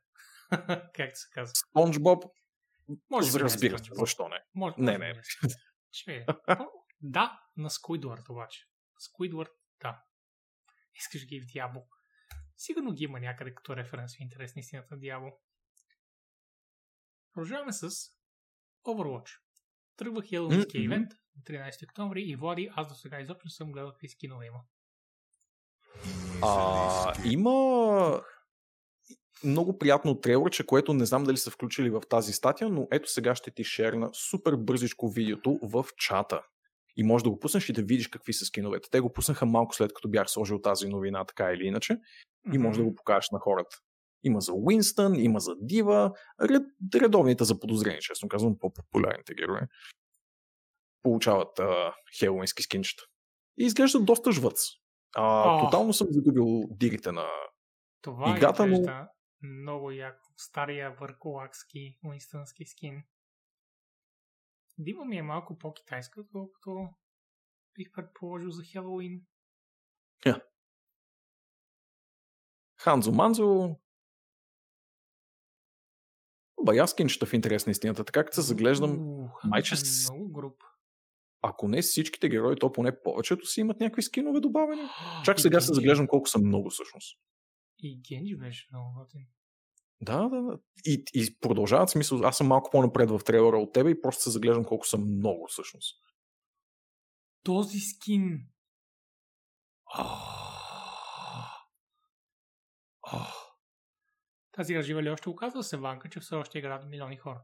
как се казва? Спонж Боб? Може да разбира се, защо не? Може, не, не. Че, да, на Скуидвард обаче. Скуидвард, да. Искаш ги в Диабо. Сигурно ги има някъде като референс в интерес на истината дявол. Продължаваме с Overwatch. Тръгва Хеловинския mm-hmm. ивент на 13 октомври и Влади, аз до сега изобщо съм гледал какви скинове има. А, има много приятно трейлърче, което не знам дали са включили в тази статия, но ето сега ще ти шерна супер бързичко видеото в чата и може да го пуснеш и да видиш какви са скиновете. Те го пуснаха малко след като бях сложил тази новина, така или иначе, и може да го покажеш на хората. Има за Уинстън, има за Дива, ред, редовните за подозрени, честно казвам, по-популярните герои. Получават а, хелоуински скинчета. И изглеждат доста жвъц. А, тотално съм загубил дирите на Това играта, но... много яко. Стария върколакски уинстънски скин. Дива ми е малко по-китайска, отколкото бих предположил за Хелоуин. Yeah. Ханзо Манзо. Баяскинчета в интерес на истината. Така като се заглеждам, майче с... Много груп. Ако не всичките герои, то поне повечето си имат някакви скинове добавени. Чак сега се заглеждам колко са много всъщност. И Генджи беше много готин. Да, да, да. И, и продължават смисъл. Аз съм малко по-напред в трейлера от тебе и просто се заглеждам колко съм много всъщност. Този скин. Тази игра ли още оказва се ванка, че все още играят милиони хора.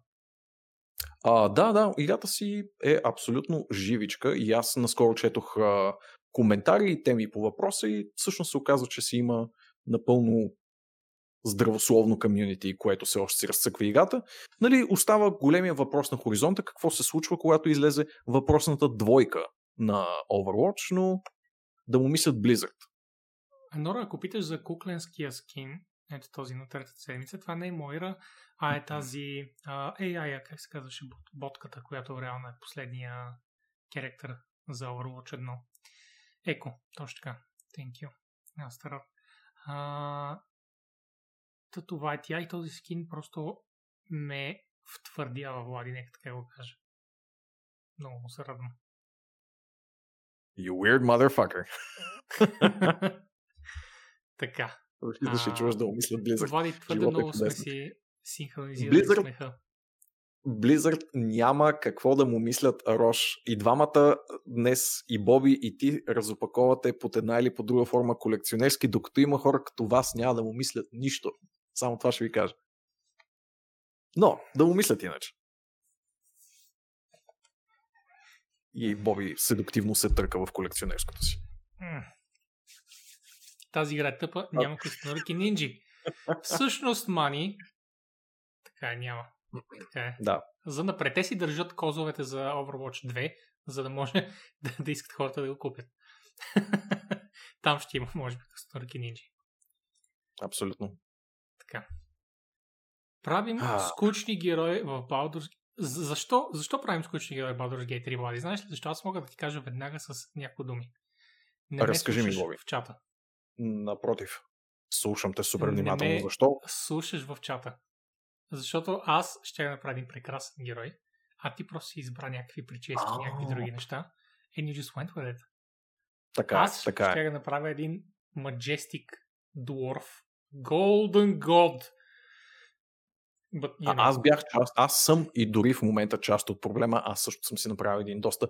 А, да, да, играта си е абсолютно живичка и аз наскоро четох а, коментари и теми по въпроса и всъщност се оказва, че си има напълно здравословно комьюнити, което все още си разцъква играта. Нали, остава големия въпрос на хоризонта, какво се случва, когато излезе въпросната двойка на Overwatch, но да му мислят Blizzard. Нора, ако питаш за кукленския скин, ето този на третата седмица, това не е Мойра, а е тази а, AI, как се казваше, ботката, която реално е последния керактер за Overwatch 1. Еко, точно така. Thank you. Няма стара. А, та това е тя и този скин просто ме втвърдява, Влади, нека така го кажа. Много му се радвам. You weird motherfucker. така. Да ще чуваш да умислят Blizzard. Влади, твърде Живота е много сме чудесен. си синхронизирали Blizzard- смеха. Blizzard няма какво да му мислят Рош. И двамата днес, и Боби, и ти разопаковате под една или по друга форма колекционерски, докато има хора като вас няма да му мислят нищо. Само това ще ви кажа. Но, да му мислят иначе. И Боби седуктивно се търка в колекционерското си. Тази игра е тъпа, няма костенурки нинджи. Всъщност, мани, така е, няма. Така е. Да. За напред те си държат козовете за Overwatch 2, за да може да, да искат хората да го купят. Там ще има, може би, костенурки нинджи. Абсолютно. Така. Правим А. скучни герои в Baldur's За- Защо, защо правим скучни герои Baldur's Gate 3, Влади? Знаеш ли защо? Аз мога да ти кажа веднага с някои думи. Не Разкажи ми, Боби. в чата. Напротив. Слушам те супер Не внимателно. ме- Защо? Слушаш в чата. Защото аз ще направя един прекрасен герой, а ти просто си избра някакви прически, А. някакви други неща. And you just went with it. Така, е, Аз така е. ще да направя един Majestic Dwarf. Golden God. But, you А, know, аз бях част, аз съм и дори в момента част от проблема. Аз също съм си направил един доста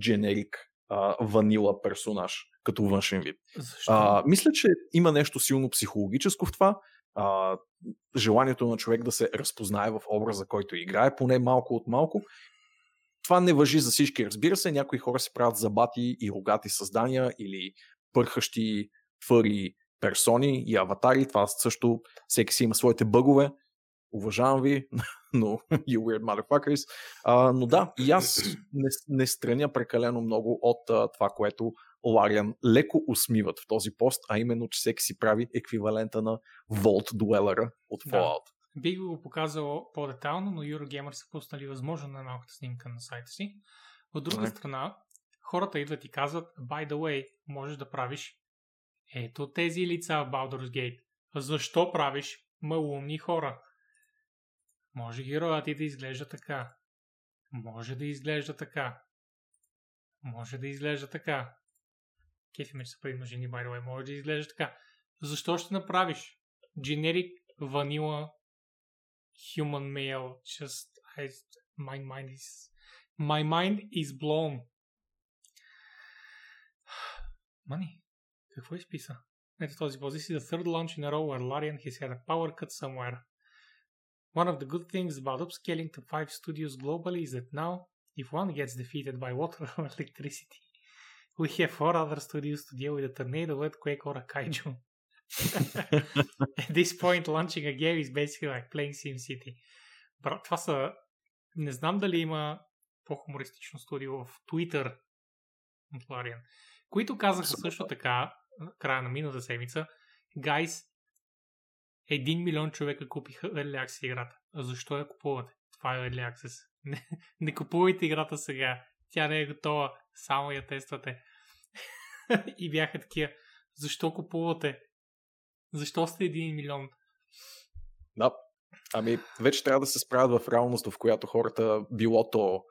дженерик а, ванила персонаж, като външен вид. Защо? А, мисля, че има нещо силно психологическо в това. А, желанието на човек да се разпознае в образа, който играе, поне малко от малко. Това не въжи за всички, разбира се. Някои хора се правят забати и рогати създания или пърхащи фъри персони и аватари. Това също всеки си има своите бъгове. Уважавам ви, но you weird motherfuckers. А, но да, и аз не, не страня прекалено много от а, това, което Лариан леко усмиват в този пост, а именно, че всеки си прави еквивалента на Vault Dwellera от Да. Fallout. Бих ви го показал по-детално, но Eurogamer са пуснали възможно на малката снимка на сайта си. От друга Добре. страна, хората идват и казват, by the way, можеш да правиш ето тези лица в Baldur's Gate. Защо правиш малумни хора? Може героят ти да изглежда така. Може да изглежда така. Може да изглежда така. Кефи ме, че са предимно жени. Може да изглежда така. Защо ще направиш generic vanilla human male? Just, I, my mind is, my mind is blown. Мани, какво изписа? Ето този. This is the third launch in a row where Larian has had a power cut somewhere. One of the good things about upscaling to five studios globally is that now, if one gets defeated by water or electricity, we have four other studios to deal with a tornado, earthquake, or a kaiju. At this point, launching a game is basically like playing SimCity. Брат, това са... Не знам дали има по-хумористично студио в Twitter от Larian, които казаха също така, края на миналата седмица, guys, един милион човека купиха Early Access играта. А защо я купувате? Това е Early Access. Не, не купувайте играта сега. Тя не е готова. Само я тествате. И бяха такива. Защо купувате? Защо сте един милион? Да. Ами, вече трябва да се справят в реалност, в която хората било то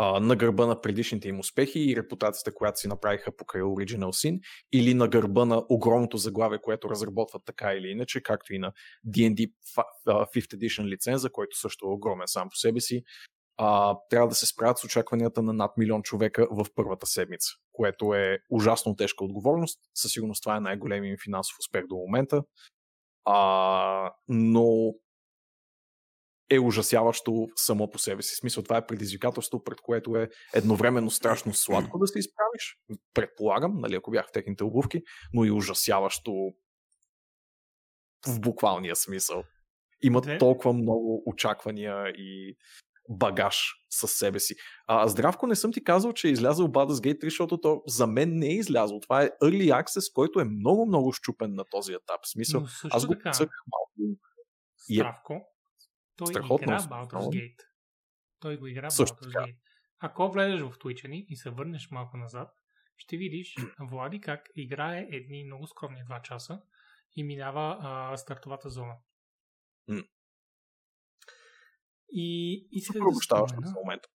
а, на гърба на предишните им успехи и репутацията, която си направиха покрай Original Sin, или на гърба на огромното заглавие, което разработват така или иначе, както и на D&D fa- а, 5th Edition лиценза, който също е огромен сам по себе си. А, трябва да се справят с очакванията на над милион човека в първата седмица, което е ужасно тежка отговорност. Със сигурност това е най-големият финансов успех до момента. А, но е ужасяващо само по себе си. Смисъл, това е предизвикателство, пред което е едновременно страшно сладко да се изправиш, предполагам, нали, ако бях в техните обувки, но и ужасяващо в буквалния смисъл. Имат Две. толкова много очаквания и багаж със себе си. А, здравко, не съм ти казал, че е излязъл Baldur's Gate 3, защото то за мен не е излязъл. Това е Early Access, който е много-много щупен на този етап. В смисъл, аз го така, цъках малко. Е Здравко, той страхотно игра. Baldur's Gate. Той го игра Също Baldur's така. Gate. Ако влезеш в Twitch ни и се върнеш малко назад, ще видиш Влади как играе едни много скромни 2 часа и минава а, стартовата зона. М. И исках Супер да спомена, в момента.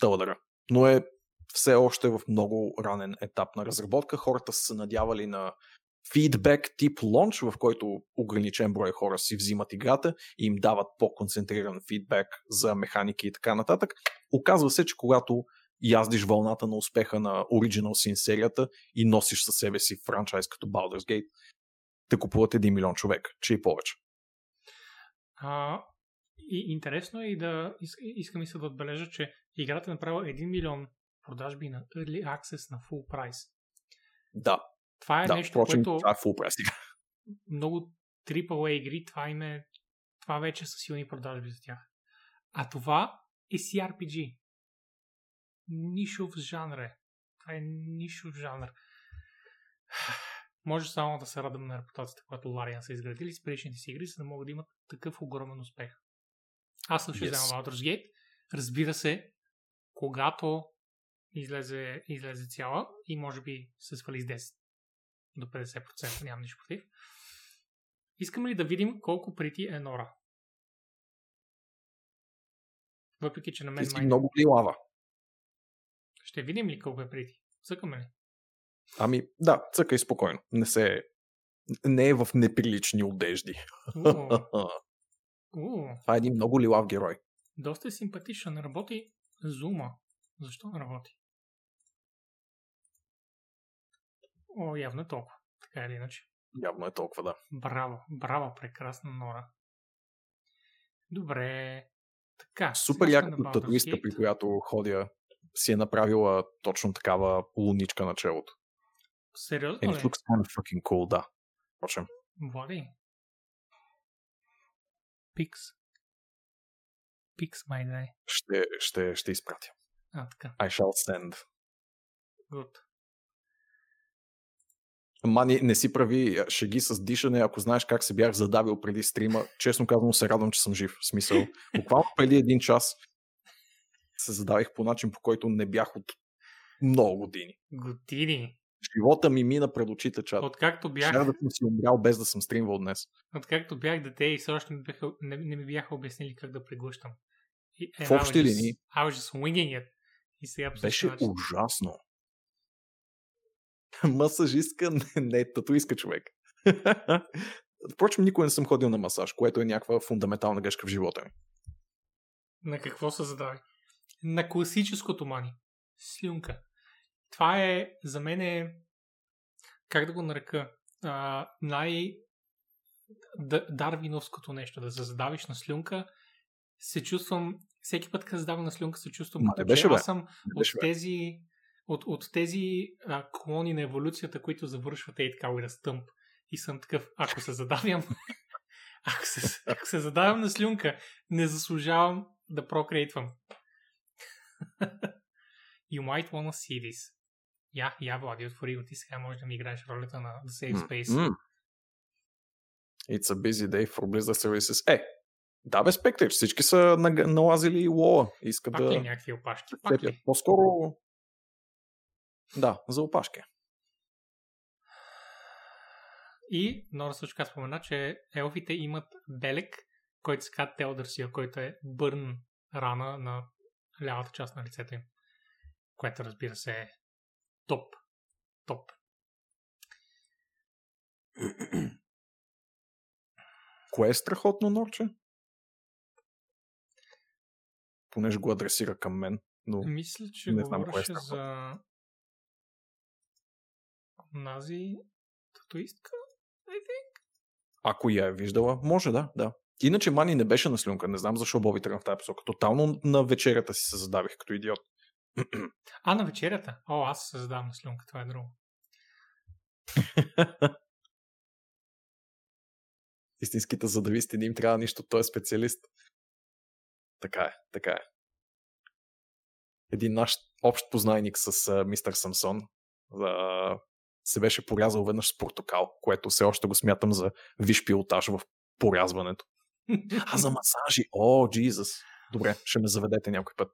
Да, благодаря. Но е все още в много ранен етап на разработка. Хората са се надявали на фидбек тип лонч, в който ограничен брой хора си взимат играта и им дават по-концентриран фидбек за механики и така нататък. Оказва се, че когато яздиш вълната на успеха на Original Sin серията и носиш със себе си франчайз като Baldur's Gate, те купуват 1 милион човек, че и повече. А, и интересно е и да ис- искам и се да отбележа, че играта е направила 1 милион продажби на Early Access на full price. Да, Това е да, нещо, впрочем, което това е full сега. много AAA игри, това им е, това вече са силни продажби за тях. А това е CRPG. Нишов жанр е. Това е нишов жанр. Може само да се радвам на репутацията, която Larian са изградили с предишните си игри, за да могат да имат такъв огромен успех. Аз също Yes. вземам Baldur's Gate. Разбира се, когато излезе, излезе цяла и може би се свали с 10 до 50%, нямам нищо против. Искаме ли да видим колко прити е Нора? Въпреки, че на мен май... много лилава. Ще видим ли колко е прити? Цъкаме ли? Ами, да, цъкай спокойно. Не се... Не е в неприлични одежди. Това е един много лилав герой. доста е симпатичен. Работи зума. Защо не работи? О, явно е толкова. Така или иначе. Явно е толкова, да. Браво, браво, прекрасна Нора. Добре. Така. Супер яката татуистка, при която ходя, си е направила точно такава луничка на челото. Сериозно And it looks kind of fucking cool, да. Впрочем, Влади. Пикс. Пикс, май дай. ще, ще, ще изпратя. А, така. I shall send. Good. Мани, не си прави шеги с дишане, ако знаеш как се бях задавил преди стрима. Честно казвам, се радвам, че съм жив. В смисъл, буквално преди един час се задавих по начин, по който не бях от много години. Години. Живота ми мина пред очите, чат. Откакто бях, Ще да съм си умрял без да съм стримвал днес. откакто бях дете и все още не, бяха, не, не ми бяха обяснили как да преглъщам. И, and В общи линии. I was just winging it. И сега Беше ужасно. Масажистка не, е татуистка човек. Впрочем, никога не съм ходил на масаж, което е някаква фундаментална грешка в живота ми. На какво се задави? На класическото мани. Слюнка. Това е, за мен е, как да го нарека, а, най- д- дарвиновското нещо. Да се задавиш на слюнка, се чувствам, всеки път, като задавам на слюнка, се чувствам Ма, като беше, че бе. аз съм Не от беше, бе. От, от тези а, клони на еволюцията, които завършват ей така with a stump. И съм такъв, ако се задавям, ако се, ако се задавам на слюнка, не заслужавам да прокрейтвам. you might wanna see this. Я, я, Влади, отвори го ти сега, може да ми играеш ролята на The Safe Space. м. It's a busy day for Blizzard Services. Е, да бе, Spectre, всички са налазили лола. Искат Пак ли да... някакви опашки? Пак ли? По-скоро... Да, за опашки. И Нора също така спомена, че елфите имат белек, който се казва Телдърсия, който е бърн рана на лявата част на лицето им. Което разбира се е топ. Топ. Кое е страхотно, Норче? Понеже го адресира към мен. Но Мисля, че Не знам кое е страхотно. за нази татуистка. I think. ако я е виждала, може да, да. Иначе Мани не беше на слюнка. Не знам защо Боби тръгна в тази посока. Тотално на вечерята си се задавих като идиот. А, на вечерята? О, аз се задавам на слюнка, това е друго. Истинските задависти не им трябва нищо, той е специалист. Така е, така е. Един наш общ познайник с а, мистер Самсон а, се беше порязал веднъж с портокал, което все още го смятам за виш пилотаж в порязването. А за масажи? О, Джизус. Добре, ще ме заведете някой път.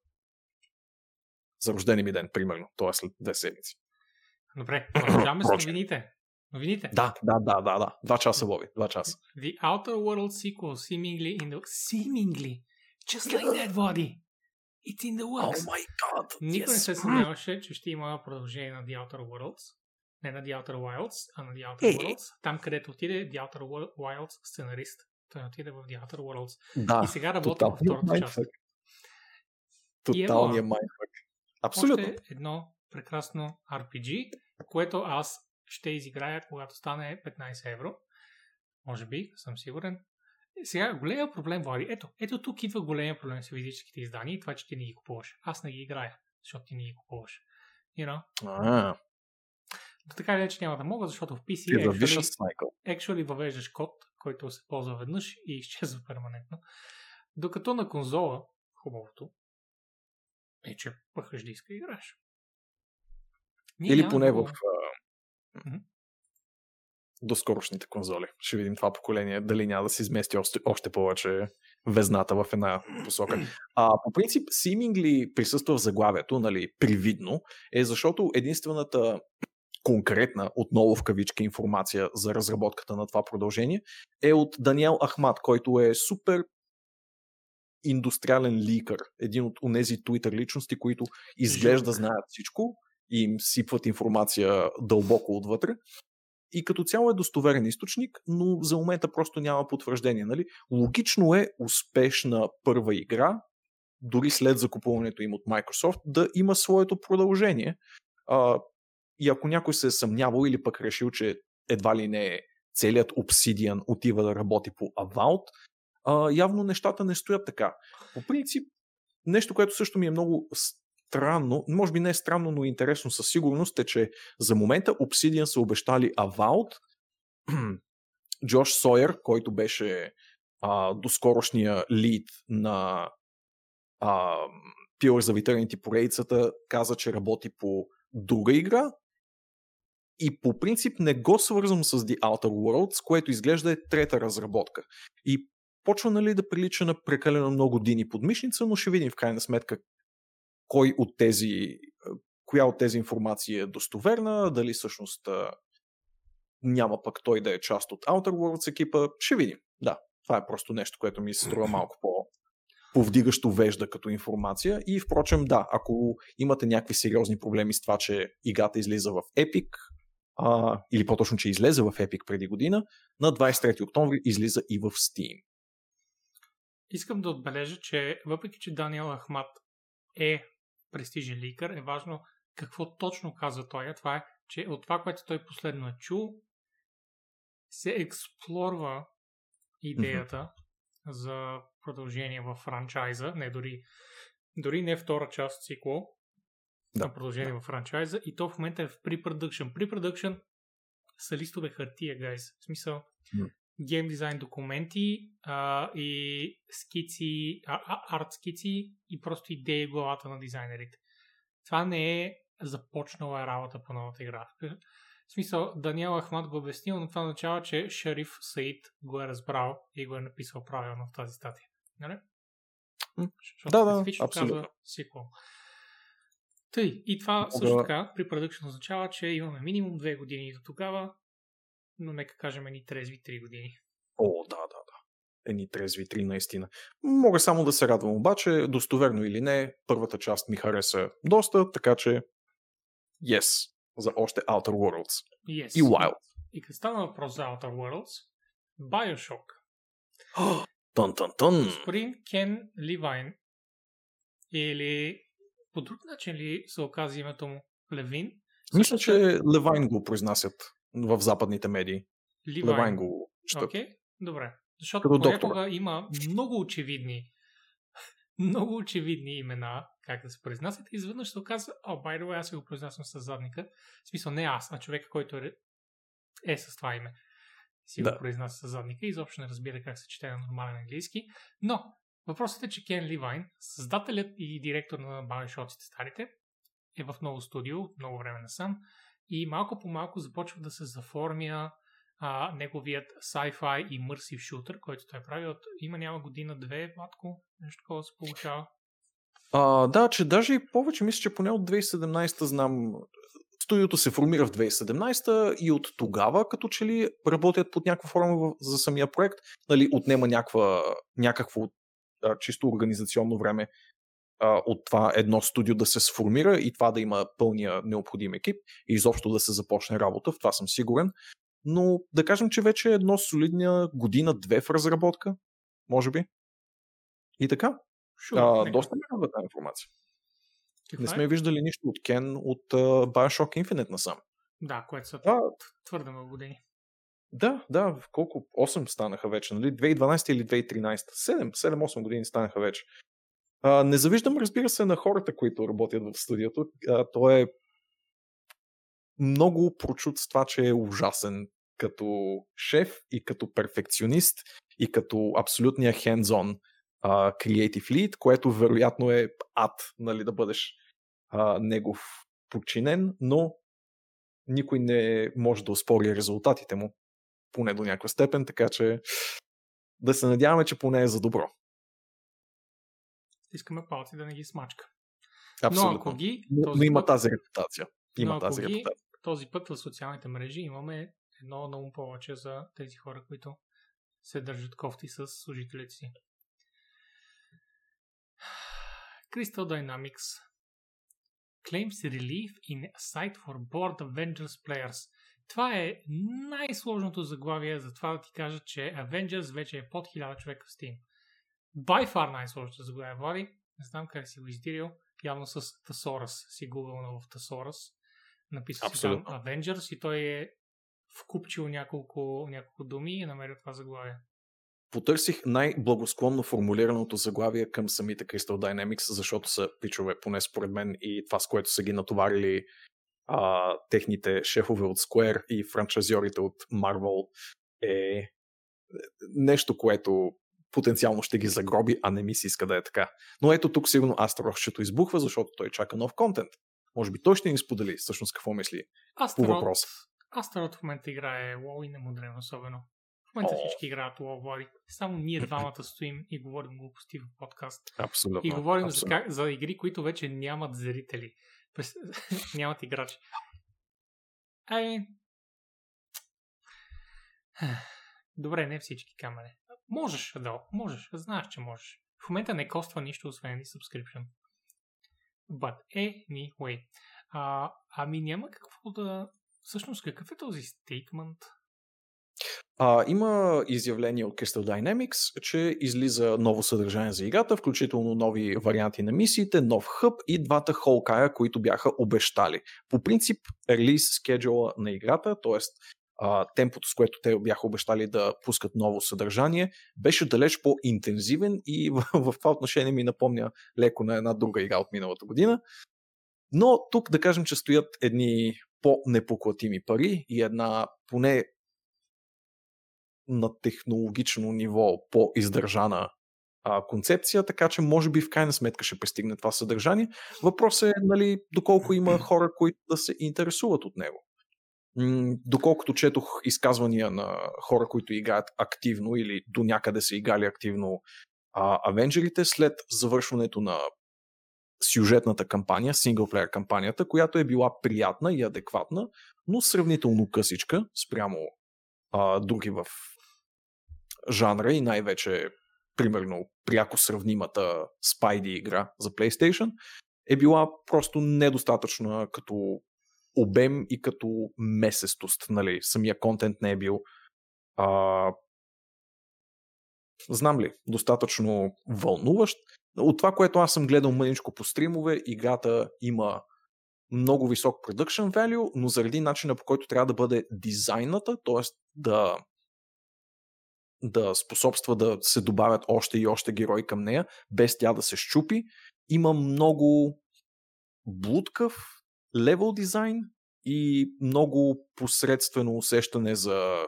За рождени ми ден, примерно. Това е след две седмици. Добре, продължаваме с новините. Новините. Да, да, да, да, да. Два часа, Боби. Два часа. The Outer World sequel seemingly in the... Seemingly! Just like that, Vladdy! It's in the works! Oh my god! Никой yes. не се съмняваше, че ще има продължение на The Outer Worlds. Не на The Outer Wilds, а на The Outer Е. Worlds. Там, където отиде The Outer Wilds сценарист. Той отиде в The Outer Worlds. Да, и сега работи в тоталният втората част. Тоталният ево. майнфък. Абсолютно. Още едно прекрасно RPG, което аз ще изиграя, когато стане 15 евро. Може би, съм сигурен. Сега, големия проблем, Влади, ето, ето тук идва големия проблем с физическите издания и това, че ти не ги купуваш. Аз не ги играя, защото ти не ги купуваш. You know? А, така или иначе няма да мога, защото в PC actually, actually въвеждаш код, който се ползва веднъж и изчезва перманентно. Докато на конзола, хубавото, е, че пъхаш диска и играеш. Ние Или поне в а, доскорошните конзоли. Ще видим това поколение, дали няма да се измести още, още повече везната в една посока. А, по принцип, seemingly присъства в заглавието, нали, привидно, е защото единствената конкретна, отново в кавички, информация за разработката на това продължение е от Даниел Ахмат, който е супер индустриален ликър, един от тези Twitter личности, които изглежда знаят всичко и им сипват информация дълбоко отвътре. И като цяло е достоверен източник, но за момента просто няма потвърждение. Нали? Логично е успешна първа игра, дори след закупуването им от Microsoft, да има своето продължение. А, и ако някой се е съмнявал или пък решил, че едва ли не е целият Obsidian отива да работи по Avowed, явно нещата не стоят така. По принцип, нещо, което също ми е много странно, може би не е странно, но интересно със сигурност е, че за момента Obsidian са обещали Avowed, Джош Сойер, който беше а, доскорошния лид на а, Pillars за Eternity поредицата, каза, че работи по друга игра и по принцип не го свързвам с The Outer Worlds, което изглежда е трета разработка. И почва нали, да прилича на прекалено много дини под мишница, но ще видим в крайна сметка кой от тези, коя от тези информации е достоверна, дали всъщност а, няма пък той да е част от Outer Worlds екипа. Ще видим. Да, това е просто нещо, което ми се струва малко по повдигащо вежда като информация. И впрочем, да, ако имате някакви сериозни проблеми с това, че играта излиза в Epic, а, или по-точно, че излезе в Epic преди година, на 23 октомври излиза и в Steam. Искам да отбележа, че въпреки, че Даниел Ахмат е престижен ликър, е важно какво точно казва той. Това е, че от това, което той последно е чул, се експлорва идеята mm-hmm. за продължение в франчайза, не дори, дори не втора част цикъл, Да. на продължение в франчайза и то в момента е в pre-production. Pre-production са листове хартия, гайз. В смисъл, гейм дизайн документи а, и скици, а, а, арт скици и просто идеи в главата на дизайнерите. Това не е започнала работа по новата игра. В смисъл, Даниел Ахмат го обяснил, но това означава, че Шериф Саид го е разбрал и го е написал правилно в тази статия. Нали? Защото Да, да, абсолютно. казва сиквел. Тъй, и това Мога- също така при продъкшн означава, че имаме минимум две години до тогава, но нека кажем ни трезви три години. О, да, да, да. Едни трезви три наистина. Мога само да се радвам, обаче, достоверно или не, първата част ми хареса доста, така че yes, за още Outer Worlds. Yes. И Wild. И като стана въпрос за Outer Worlds, Bioshock. Тън, тън, тън. Господин Кен Ливайн или по друг начин ли се оказа името му Левин? Мисля, че Левайн го произнасят в западните медии. Левайн Ливайн. го четат. Окей, добре. Защото Като понякога има много очевидни много очевидни имена, как да се произнасят, и изведнъж се оказва, о, by the way, аз го произнасям с задника. В смисъл не аз, а човека, който е, е с това име. Си Да. го произнася с задника и изобщо не разбира как се чете на нормален английски. Но въпросът е, че Кен Ливайн, създателят и директор на Bioshockите старите, е в ново студио, много време насам, и малко по малко започва да се заформя а, неговият sci-fi и immersive shooter, който той прави от има няма година-две, Владко, нещо такова се получава. А, да, че даже и повече, мисля, че поне от 2017 знам Студиото се формира в 2017 и от тогава, като че ли работят под някаква форма за самия проект, нали, отнема някаква, някакво а, чисто организационно време а, от това едно студио да се сформира и това да има пълния необходим екип и изобщо да се започне работа, в това съм сигурен. Но да кажем, че вече е едно солидния година-две в разработка, може би. И така. Sure, а, доста ми тази информация. Каква не сме е? виждали нищо от Кен от uh, Bioshock Infinite насам. Да, което са а, твърде много години. Да, да, колко? 8 станаха вече, нали? 2012 или 2013? 7, 7-8 години станаха вече. А, не завиждам, разбира се, на хората, които работят в студиото. А, той е много прочут с това, че е ужасен като шеф и като перфекционист и като абсолютния hands-on uh, creative lead, което вероятно е ад, нали, да бъдеш uh, негов подчинен, но никой не може да успори резултатите му, поне до някаква степен, така че да се надяваме, че поне е за добро. Искаме палци да не ги смачка. Абсолютно. Но ако ги... Но, но има път, тази репутация. Има но тази ги, репутация. Този път в социалните мрежи имаме едно много повече за тези хора, които се държат кофти с служителите си. Crystal Dynamics claims relief in a site for board Avengers players. Това е най-сложното заглавие за това да ти кажа, че Avengers вече е под 1000 човека в Steam. By far най-сложното заглавие, Влади. Не знам как си го издирил. Явно с Thesaurus си гугълнал в Thesaurus. Написал си там Avengers и той е вкупчил няколко, няколко думи и намерил това заглавие. Потърсих най-благосклонно формулираното заглавие към самите Crystal Dynamics, защото са пичове, поне според мен, и това с което са ги натоварили а, техните шефове от Square и франчайзьорите от Marvel е нещо, което потенциално ще ги загроби, а не ми се иска да е така. Но ето тук сигурно Астророхчето избухва, защото той чака нов контент. Може би той ще ни сподели всъщност какво мисли Астрот, по въпроса. Астрот в момента играе WoW и не му древно особено. В момента О. всички играят WoW, Влади. Само ние двамата стоим и говорим глупости в подкаст. Абсолютно. И говорим абсолютно. За, за игри, които вече нямат зрители. нямат играчи. Ай. Добре, не всички камери. Можеш, да, можеш. Знаеш, че можеш. В момента не коства нищо, освен и subscription. But anyway. А, ами няма какво да... Всъщност, какъв е този стейкмент? А, има изявление от Crystal Dynamics, че излиза ново съдържание за играта, включително нови варианти на мисиите, нов хъб и двата холкая, които бяха обещали. По принцип, релиз скеджула на играта, т.е. темпото, с което те бяха обещали да пускат ново съдържание, беше далеч по-интензивен и в, в това отношение ми напомня леко на една друга игра от миналата година. Но тук да кажем, че стоят едни по-непоклатими пари и една поне на технологично ниво по-издържана а, концепция, така че може би в крайна сметка ще пристигне това съдържание. Въпросът е нали, доколко има хора, които да се интересуват от него. М- доколкото четох изказвания на хора, които играят активно или до някъде са играли активно а, Авенджерите, след завършването на сюжетната кампания, синглплеер кампанията, която е била приятна и адекватна, но сравнително късичка спрямо а, други в жанра и най-вече примерно пряко сравнимата Spidey игра за PlayStation, е била просто недостатъчна като обем и като месестост. Нали? Самия контент не е бил а, знам ли, достатъчно вълнуващ. От това, което аз съм гледал мъничко по стримове, играта има много висок production value, но заради начина по който трябва да бъде дизайната, т.е. да да способства да се добавят още и още герои към нея, без тя да се щупи. Има много блудкав левел дизайн и много посредствено усещане за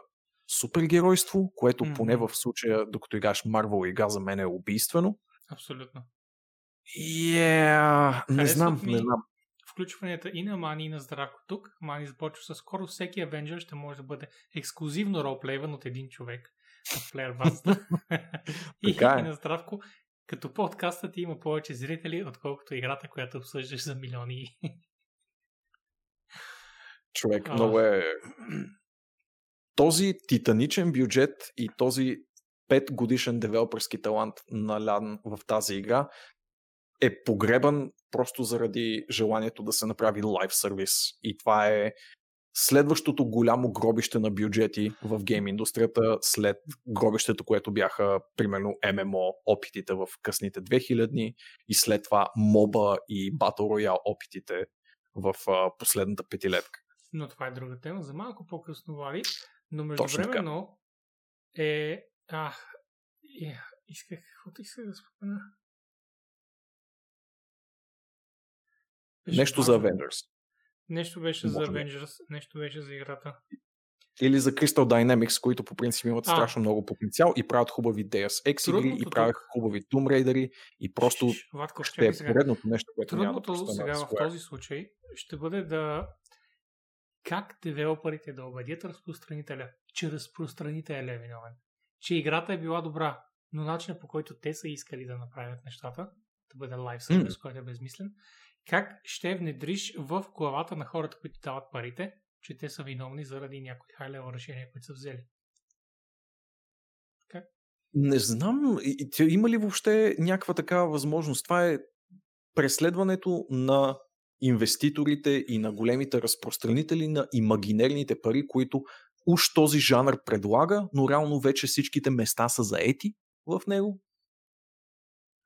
супергеройство, което mm-hmm. поне в случая, докато играш Марвел игра, за мен е убийствено. Абсолютно. Yeah, не знам, не знам включванията и на Мани и на Здравко тук. Мани започва с скоро всеки Avenger ще може да бъде ексклюзивно ролплейван от един човек в Player Basta. и, е. и на Здравко, като подкастът има повече зрители, отколкото играта, която обсъждаш за милиони. Човек, а... много е... Този титаничен бюджет и този 5 годишен девелоперски талант налян в тази игра е погребан просто заради желанието да се направи лайв сервис. И това е следващото голямо гробище на бюджети в гейм индустрията след гробището, което бяха примерно ММО опитите в късните 2000 и след това моба и Battle Royale опитите в а, последната петилетка. Но това е друга тема за малко по-късно, Вали. Но междувременно е... А, е, исках, каквото исках да спомена. Нещо за Avengers. Нещо беше Може за Avengers, нещо беше за играта. Или за Crystal Dynamics, които по принцип имат а. страшно много потенциал и правят хубави Deus Ex игри, и правят хубави Tomb Raider и просто Ватко, ще е поредното нещо, което Трудното няма да сега в този случай ще бъде да как девелоперите да убедят разпространителя, че разпространителя е виновен. Че играта е била добра, но начинът по който те са искали да направят нещата, да бъде лайв сервис, mm. който е безмислен, как ще внедриш в главата на хората, които дават парите, че те са виновни заради някои хай решения, които са взели? Как? Не знам. Има ли въобще някаква такава възможност? Това е преследването на инвеститорите и на големите разпространители на имагинерните пари, които уж този жанр предлага, но реално вече всичките места са заети в него.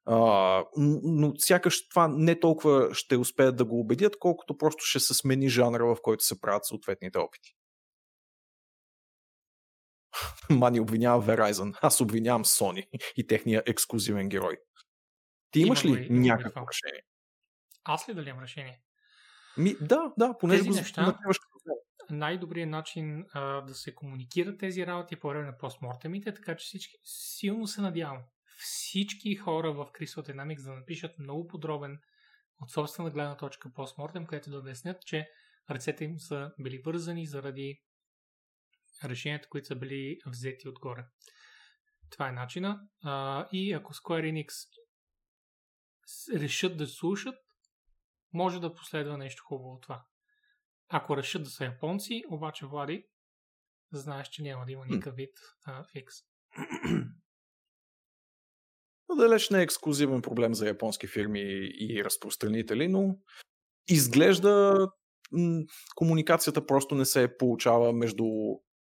А, но сякаш това не толкова ще успеят да го убедят, колкото просто ще се смени жанра, в който се правят съответните опити. Мани обвинява Verizon, аз обвинявам Sony и техния ексклюзивен герой. Ти имаш Има ли някакво решение? Аз ли дали имам решение? Ми, да, да, поне тези го неща, най-добрият начин а, да се комуникират тези работи по време на постмортемите, така че всички силно се надявам всички хора в Crystal Dynamics да напишат много подробен от собствена гледна точка постмортем, където да обяснят, че ръцете им са били вързани заради решенията, които са били взети отгоре. Това е начина. А, и ако Square Enix решат да слушат, може да последва нещо хубаво от това. Ако решат да са японци, обаче Влади, знаеш, че няма да има никакъв вид а, фикс. Далеч не е ексклюзивен проблем за японски фирми и разпространители, но изглежда комуникацията просто не се получава между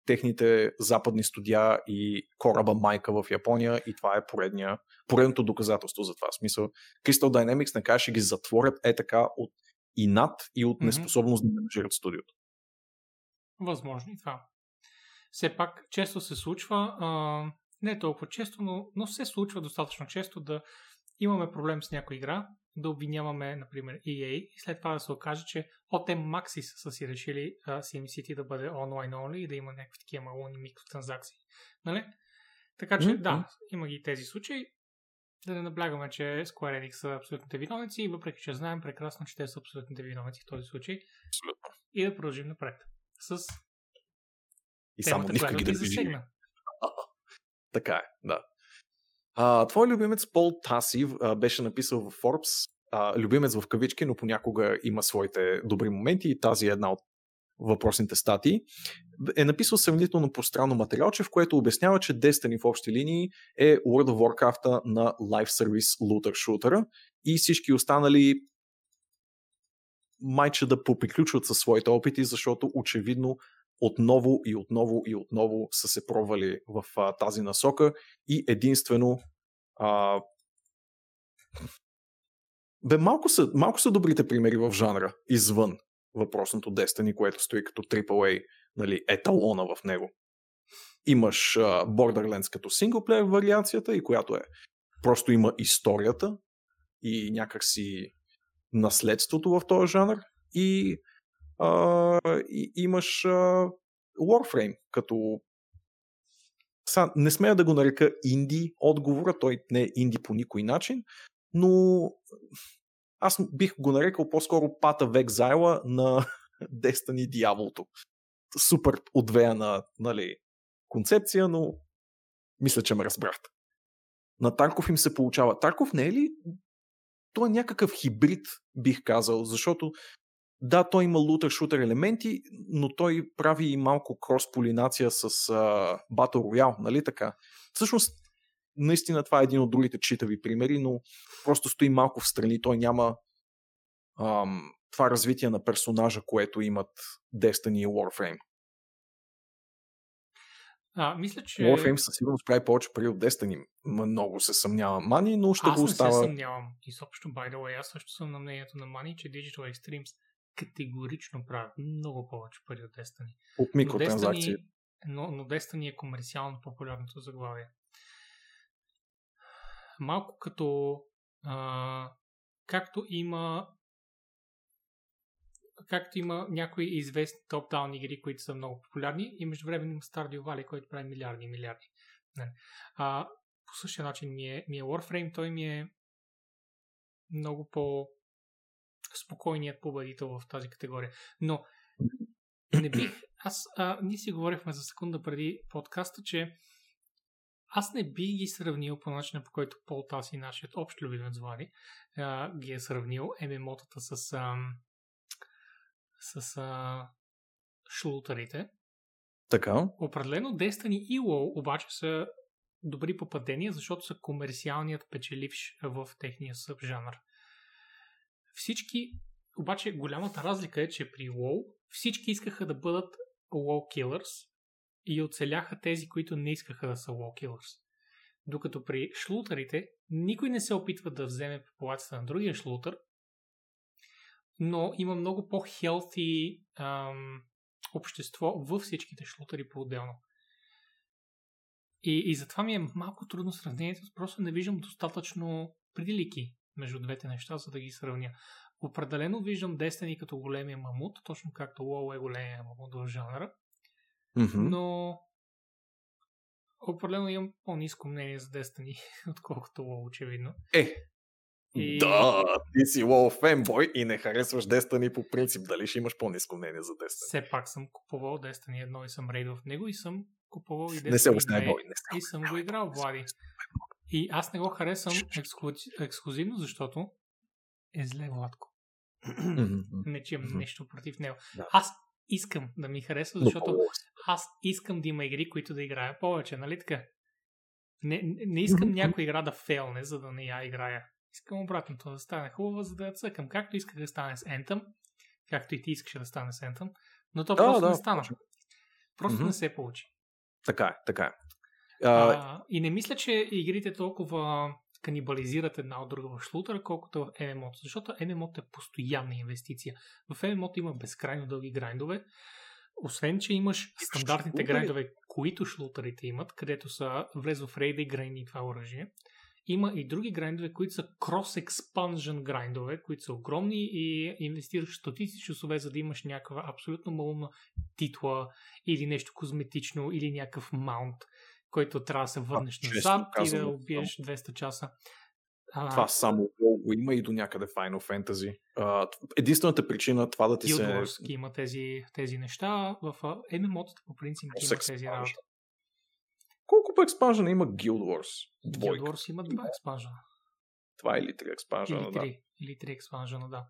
техните западни студия и кораба майка в Япония и това е поредния, поредното доказателство за това. В смисъл, Crystal Dynamics накрая ще ги затворят е така от и над и от неспособност mm-hmm. да менеджират студиото. Възможно и това. Все пак често се случва а, не е толкова често, но, но се случва достатъчно често да имаме проблем с някоя игра, да обвиняваме, например, EA и след това да се окаже, че от Maxis са си решили uh, SimCity да бъде онлайн only и да има някакви такива малони микротранзакции. Нали? Така че, mm-hmm. да, има ги тези случаи. Да не наблягаме, че Square Enix са абсолютните виновници, въпреки че знаем прекрасно, че те са абсолютните виновници в този случай. Абсолютно. И да продължим напред. С и само темата, ги да засегна. Така е, да. А, твой любимец Пол Таси а, беше написал в Forbes, а, любимец в кавички, но понякога има своите добри моменти и тази е една от въпросните статии, е написал сравнително пространно материалче, в което обяснява, че Destiny в общи линии е World of Warcraft на Live Service Looter Shooter и всички останали майче да поприключват със своите опити, защото очевидно отново и отново и отново са се пробвали в а, тази насока и единствено а... Бе, малко са, малко са добрите примери в жанра, извън въпросното Destiny, което стои като AAA нали, еталона в него. Имаш а, Borderlands като синглплеер вариацията и която е просто има историята и някакси наследството в този жанр и а, и, имаш а, Warframe, като са, не смея да го нарека инди отговора, той не е инди по никой начин, но аз бих го нарекал по-скоро пата в екзайла на Destiny Дяволто. Супер отвеяна нали, концепция, но мисля, че ме разбрахте. На Тарков им се получава. Тарков не е ли той е някакъв хибрид, бих казал, защото да, той има лутер-шутер елементи, но той прави и малко крос-полинация с uh, Battle Royale, нали така? Всъщност, наистина това е един от другите читави примери, но просто стои малко в страни. Той няма ам, това развитие на персонажа, което имат Destiny и Warframe. А, мисля, че... Warframe със сигурност прави повече пари от Destiny. Много се съмнявам. Мани, но ще аз го остава. Аз не се съмнявам. Изобщо, by the way, аз също съм на мнението на Мани, че Digital Extremes категорично правят много повече пари от Destiny. От микротранзакции. Но, Destiny, но, но Destiny е комерциално популярното заглавие. Малко като а, както има както има някои известни топ-даун игри, които са много популярни и между време има Stardew Valley, който прави милиарди и милиарди. Не. А, по същия начин ми е, ми е Warframe, той ми е много по спокойният победител в тази категория. Но не бих, аз, а, ние си говорихме за секунда преди подкаста, че аз не би ги сравнил по начина, по който Пол Тас и нашият общ любимец Влади ги е сравнил ММО-тата с ам, с а, шлутарите. Така. Определено Destiny и WoW обаче са добри попадения, защото са комерциалният печеливш в техния събжанър. Всички, обаче голямата разлика е, че при WoW всички искаха да бъдат WoW Killers и оцеляха тези, които не искаха да са WoW Killers. Докато при шлутарите никой не се опитва да вземе популацията на другия шлутър, но има много по-хелти общество във всичките шлутъри по-отделно. И, и затова ми е малко трудно сравнението, просто не виждам достатъчно прилики между двете неща, за да ги сравня. Определено виждам Destiny като големия мамут, точно както WoW е големия мамут в жанра, mm-hmm. но определено имам по-низко мнение за Destiny, отколкото WoW, очевидно. Е, и... Да, ти си WoW фенбой и не харесваш Destiny по принцип. Дали ще имаш по-низко мнение за Destiny? Все пак съм купувал Destiny едно и съм рейдвал в него и съм купувал и Destiny не се 2 и съм го играл, Влади. И аз не го харесвам ексклюзивно, защото е зле, Владко. не, че имам нещо против него. Аз искам да ми харесва, защото аз искам да има игри, които да играя повече, нали така? Не, не искам някоя игра да фейлне, за да не я играя. Искам обратното да стане хубаво, за да я цъкам. Както исках да стане с Anthem, както и ти искаше да стане с Anthem, но то да, просто да, не стана. Просто mm-hmm. не се получи. Така е, така е. А, а, и не мисля, че игрите толкова канибализират една от друга в шлутера, колкото в MMO. Защото MMO е постоянна инвестиция. В MMO има безкрайно дълги грайндове. Освен, че имаш стандартните грайндове, които шлутерите имат, където са влез в рейда и грайни това оръжие. Има и други грайндове, които са cross-expansion грайндове, които са огромни и инвестираш стотици часове, за да имаш някаква абсолютно малумна титла или нещо козметично или някакъв маунт, който трябва да се върнеш а, назад и да убиеш 200 часа. А, това само го има и до някъде Final Fantasy. Единствената причина това да ти Guild се... има тези, тези неща. В MMO-тата по принцип има тези работи. Колко по експанжена има Guild Wars? Двойка. Guild Wars има два експанжена. Това е или три експанжена, или три, да. Или три експанжена, да.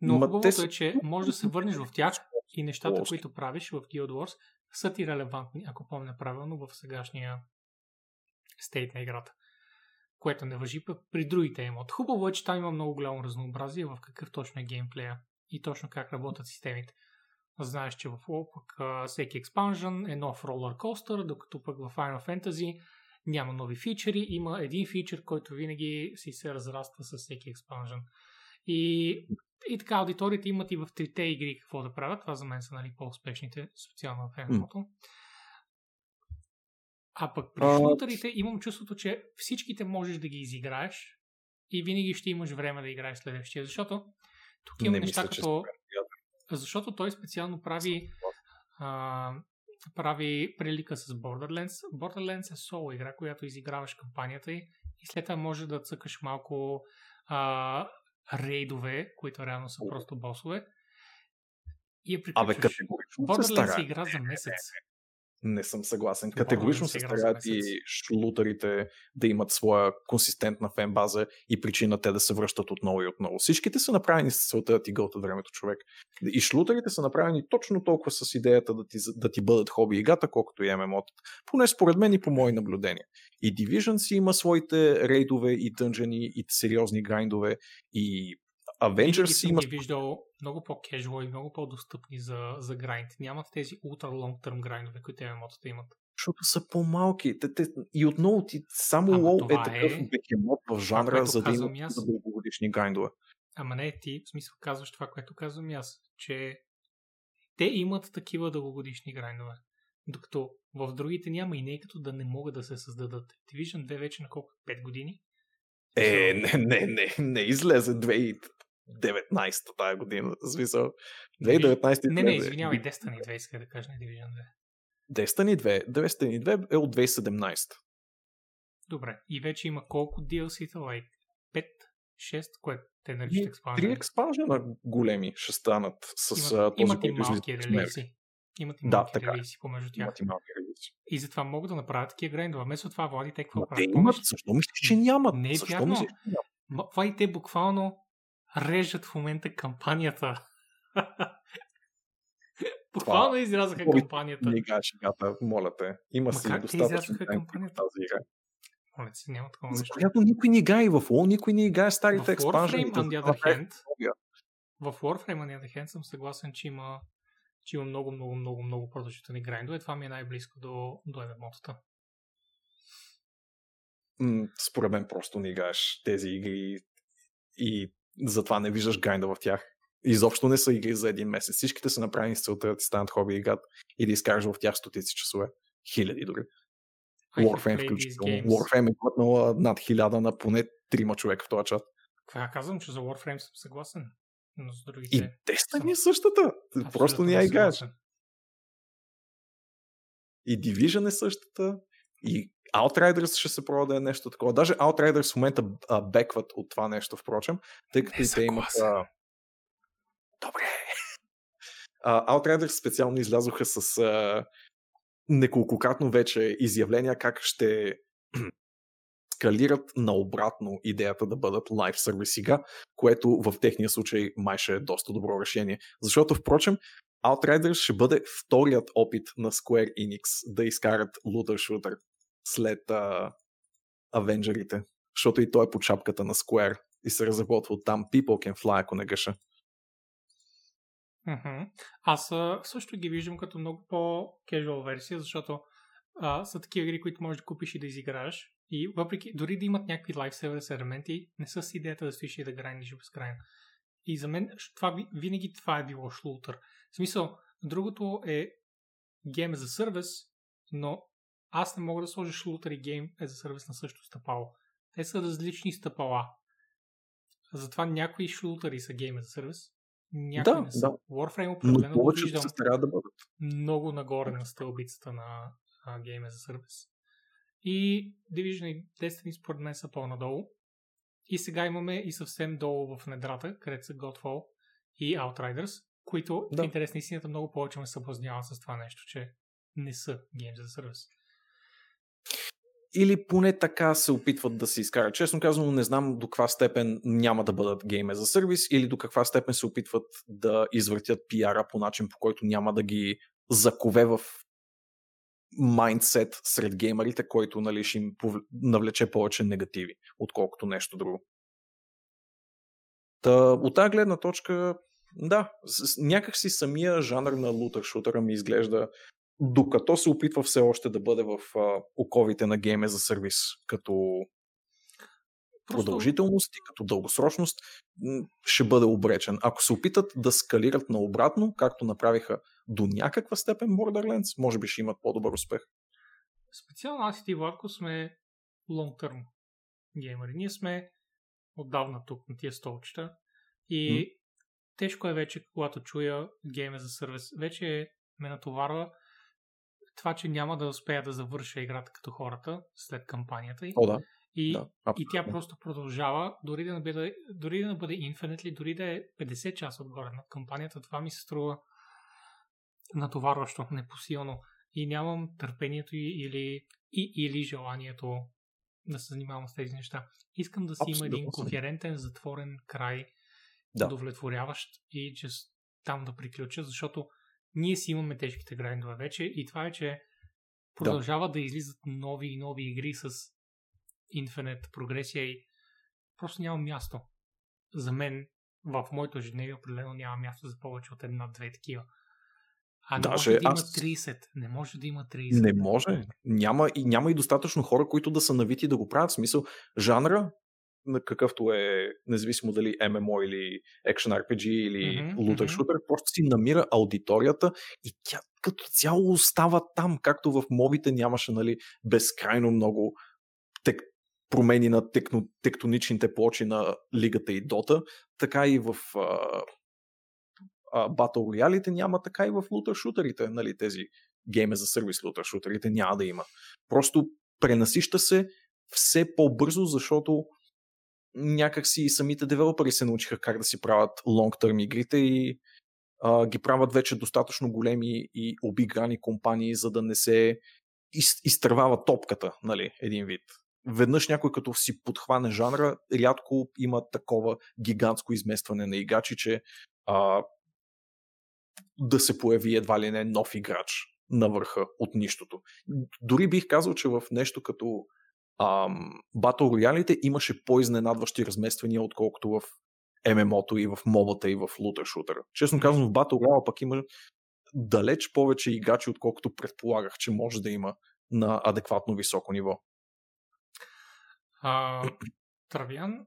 Но Ма хубавото те... е, че можеш да се върнеш в тях и нещата, които правиш в Guild Wars, са ти релевантни, ако помня правилно, в сегашния стейт на играта. Което не въжи пък при другите емот. Хубаво е, че там има много голямо разнообразие в какъв точно е геймплея и точно как работят системите. Знаеш, че в WoW пък всеки експанжен е нов ролер костър, докато пък в Final Fantasy няма нови фичери, има един фичър, който винаги си се разраства с всеки експанжен. И, и така, аудиториите имат и в трите игри какво да правят. Това за мен са нали, по-успешните, специално в. Mm. А пък при шутерите имам чувството, че всичките можеш да ги изиграеш и винаги ще имаш време да играеш следващия, защото тук има неща мисля, като... Защото той специално прави а, прави прилика с Borderlands. Borderlands е соло игра, която изиграваш кампанията и, и след това може да цъкаш малко а, рейдове, които реално са просто босове. И е приключваш. Абе, Borderlands е игра за месец. Не съм съгласен. Категорично се стараят и месец. шлутерите да имат своя консистентна фен база и причина те да се връщат отново и отново. Всичките са направени с целта да ти гълтат времето човек. И шлутерите са направени точно толкова с идеята да ти, да ти бъдат хоби играта, колкото и ММО. Поне според мен и по мои наблюдения. И Division си има своите рейдове и дънжени и сериозни грайндове и Avengers Винаги си съм има ги виждал много по-кежуал и много по-достъпни за, за грайнд. Нямат тези ултра long term грайндове, които ММО-тата имат. защото са по-малки. Те, те, и отново ти само Ама лоу това е такъв е бекемот в жанра, за да има аз. дългогодишни гайндове. Ама не, ти в смисъл казваш това, което казвам аз, че те имат такива дългогодишни грайндове. Докато в другите няма и не е като да не могат да се създадат. Division 2 вече на колко? 5 години? Е, не, не, не, не излезе 2019 тая година. Смисъл, 2019 Не, не, извинявай, Destiny 2 иска да кажа, не Division 2. Destiny 2. Destiny 2 е от 2017. Добре, и вече има колко DLC-та? Like 5, 6, което те наричат Три експанжен. експанжена големи ще станат с Имат, този, имат и малки релизи. Имат и Да, малки така е. релизи помежду тях. Имат и малки релизи. И затова могат да направят такива грайндове. Вместо това, Влади, те какво Ма те правят? имат. Защо мислиш, че нямат? Не е Защо вярно. мислиш, че нямат? Ма, Влади, те буквално режат в момента кампанията. буквално изрязаха кампанията. Не играта, моля те. Има Ма си достатъчно в кампанията? тази игра. Моля се, няма такова нещо. която никой не играе в WoW, никой не играе В старите експанжени. Warframe, on the other hand, в Warframe, on the other hand, съм съгласен, че има, че има много, много, много, много продължителни грайндове. Това ми е най-близко до, до MMO-тата. Според мен просто не играеш тези игри и затова не виждаш грайнда в тях. Изобщо не са игри за един месец. Всичките са направени с целта да ти станат хоби играт и да изкараш в тях стотици часове. Хиляди дори. Warframe включително. Warframe е плътнала над хиляда на поне трима човека в този чат. Това казвам, че за Warframe съм съгласен. Но с И другите... Destiny е същата. Просто абсолютно не я играеш. И Division е същата. И Outriders ще се пробва да е нещо такова. Даже Outriders в момента а, бекват от това нещо, впрочем, тъй като Не и те имат... А... Добре. А, Outriders специално излязоха с а, неколкократно вече изявления как ще скалират наобратно идеята да бъдат лайв сервис сега, което в техния случай май ще е доста добро решение. Защото, впрочем, Outriders ще бъде вторият опит на Square Enix да изкарат лутър-шутър след Авенджерите. Защото и той е под шапката на Square и се разработва от там People Can Fly, ако не греша. Аз също ги виждам като много по-кежуал версия, защото а, са такива игри, които можеш да купиш и да изиграеш. И въпреки, дори да имат някакви лайфсейвер елементи, не са с идеята да стоиш и да грайндиш безкрайно. И за мен това, ви- винаги това е било шлутър. В смисъл, другото е гейм за сервис, но аз не мога да сложа и гейм е за сервис на същото стъпало. Те са различни стъпала. Затова някои шлутъри са гейм за сервис, някои Да, не са. да. Warframe Но определено го виждам трябва да бъдат. много нагоре на стълбицата на Game as a Service. И Division и Destiny според мен са по-надолу. И сега имаме и съвсем долу в недрата, където са Godfall и Outriders, които Да. в интерес на истината много повече ме съблазняват с това нещо, че не са Games as a Service. Или поне така се опитват да се изкарат. Честно казано, не знам до каква степен няма да бъдат гейме за сервис или до каква степен се опитват да извъртят пиара по начин, по който няма да ги закове в майндсет сред геймерите, който нали, ще им навлече повече негативи, отколкото нещо друго. Та, от тази гледна точка, да, с- с- някак си самия жанр на лутър-шутъра ми изглежда докато се опитва все още да бъде в а, оковите на гейме за сервис, като продължителност и като дългосрочност, ще бъде обречен. Ако се опитат да скалират наобратно, както направиха до някаква степен Borderlands, може би ще имат по-добър успех. Специално аз и ти, Владко, сме long-term геймери. Ние сме отдавна тук на тия столчета и М. тежко е вече, когато чуя гейме за сервис. Вече ме натоварва това, че няма да успея да завърша играта като хората след кампанията й. О, да. И, да и тя просто продължава, дори да, бъде, дори да бъде Infinitely, дори да е 50 часа отгоре на кампанията, това ми се струва натоварващо, непосилно. и нямам търпението или, и, или желанието да се занимавам с тези неща. Искам да си Абсолютно. има един кохерентен, затворен край, да. удовлетворяващ и че там да приключа, защото ние си имаме тежките грайндове вече и това е, че продължават да. да излизат нови и нови игри с Infinite прогресия и просто няма място. За мен в моето ежедневие определено няма място за повече от една-две такива. А не Даже може да има аз... 30. Не може да има 30. Не може. Няма и, няма и достатъчно хора, които да са навити да го правят. В смисъл, жанра, какъвто е, независимо дали MMO или Action RPG или mm-hmm, Looter mm-hmm. Shooter, просто си намира аудиторията и тя като цяло остава там, както в мобите нямаше нали, безкрайно много тек, промени на текно, тектоничните плочи на лигата и Дота, така и в а, а, Battle Royale няма, така и в лутер шутерите, нали, тези гейме за сервис лутер шутерите няма да има. Просто пренасища се все по-бързо, защото някакси и самите девелопери се научиха как да си правят long-term игрите и а, ги правят вече достатъчно големи и обиграни компании, за да не се из, изтървава топката, нали, един вид. Веднъж някой като си подхване жанра, рядко има такова гигантско изместване на играчи, че а, да се появи едва ли не нов играч на върха от нищото. Дори бих казал, че в нещо като Battle Royale имаше по-изненадващи размествания, отколкото в ММО-то и в мобата и в лутер шутера. Честно казвам, в Battle Royale пък има далеч повече играчи, отколкото предполагах, че може да има на адекватно високо ниво. А, Травян,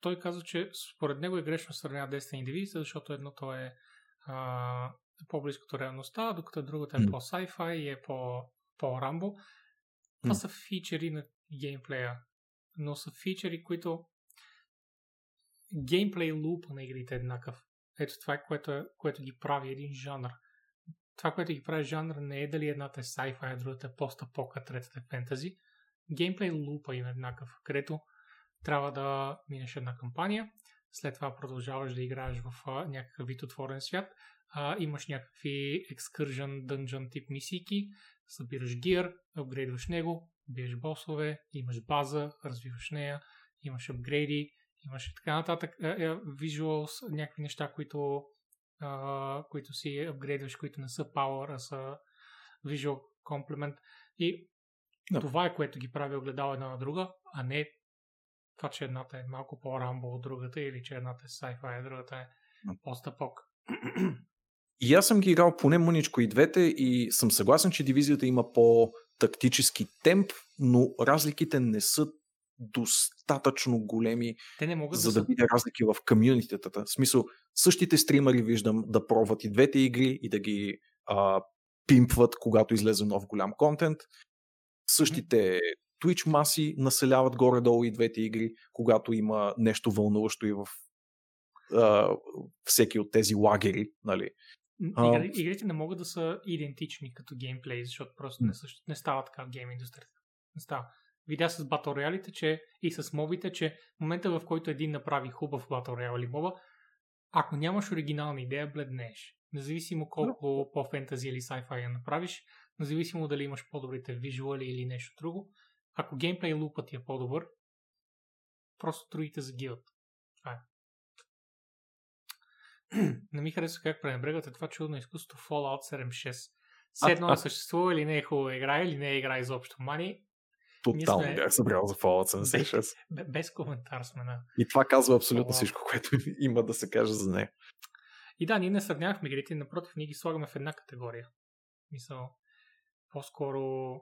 той каза, че според него е грешно сравнява Destiny Division, защото едното е а, по-близко до реалността, докато другото е по-sci-fi и е по, по-рамбо. Това mm. са фичери на геймплея, но са фичери, които геймплей лупа на игрите е еднакъв. Ето това е което, е, което ги прави един жанр. Това, което ги прави жанр, не е дали едната е sci-fi, а другата е пост-апока, третата е фентази. Геймплей лупа им е еднакъв, където трябва да минеш една кампания, след това продължаваш да играеш в някакъв вид отворен свят, а, имаш някакви excursion, dungeon тип мисийки, събираш гир, апгрейдваш него, биеш босове, имаш база, развиваш нея, имаш апгрейди, имаш и така нататък, visuals, някакви неща, които, а, които си апгрейдваш, които не са power, а са visual complement. И no. това е което ги прави огледало една на друга, а не това, че едната е малко по-рамбо от другата или че едната е sci-fi, а другата е пост-апок. И аз съм ги играл поне мъничко и двете и съм съгласен, че дивизията има по-тактически темп, но разликите не са достатъчно големи, Те не могат за да, да видя разлики в комьюнитетата. В смисъл, същите стримари виждам да пробват и двете игри и да ги а, пимпват, когато излезе нов голям контент. Същите Twitch маси населяват горе-долу и двете игри, когато има нещо вълнуващо и в а, всеки от тези лагери. Нали. Игри, игрите не могат да са идентични като геймплей, защото просто не, също, не става така в гейм индустрията. Не става. Видя с Battle Royale, че и с мобите, че в момента в който един направи хубав Battle Royale или моба, ако нямаш оригинална идея, бледнеш. Независимо колко по-фентази или sci-fi я направиш, независимо дали имаш по-добрите визуали или нещо друго, ако геймплей лупът ти е по-добър, просто другите загиват. Това е. Не ми харесва как пренебрегвате това чудно изкуство Fallout 7.6. Седно е съществува или не е хубава игра, или не е игра изобщо. Мани, Тотално сме... бях събрал за Fallout 76. Без, без коментар сме на... И това казва абсолютно Fallout. всичко, което има да се каже за нея. И да, ние не сравнявахме игрите, напротив, ние ги слагаме в една категория. Мисъл, по-скоро,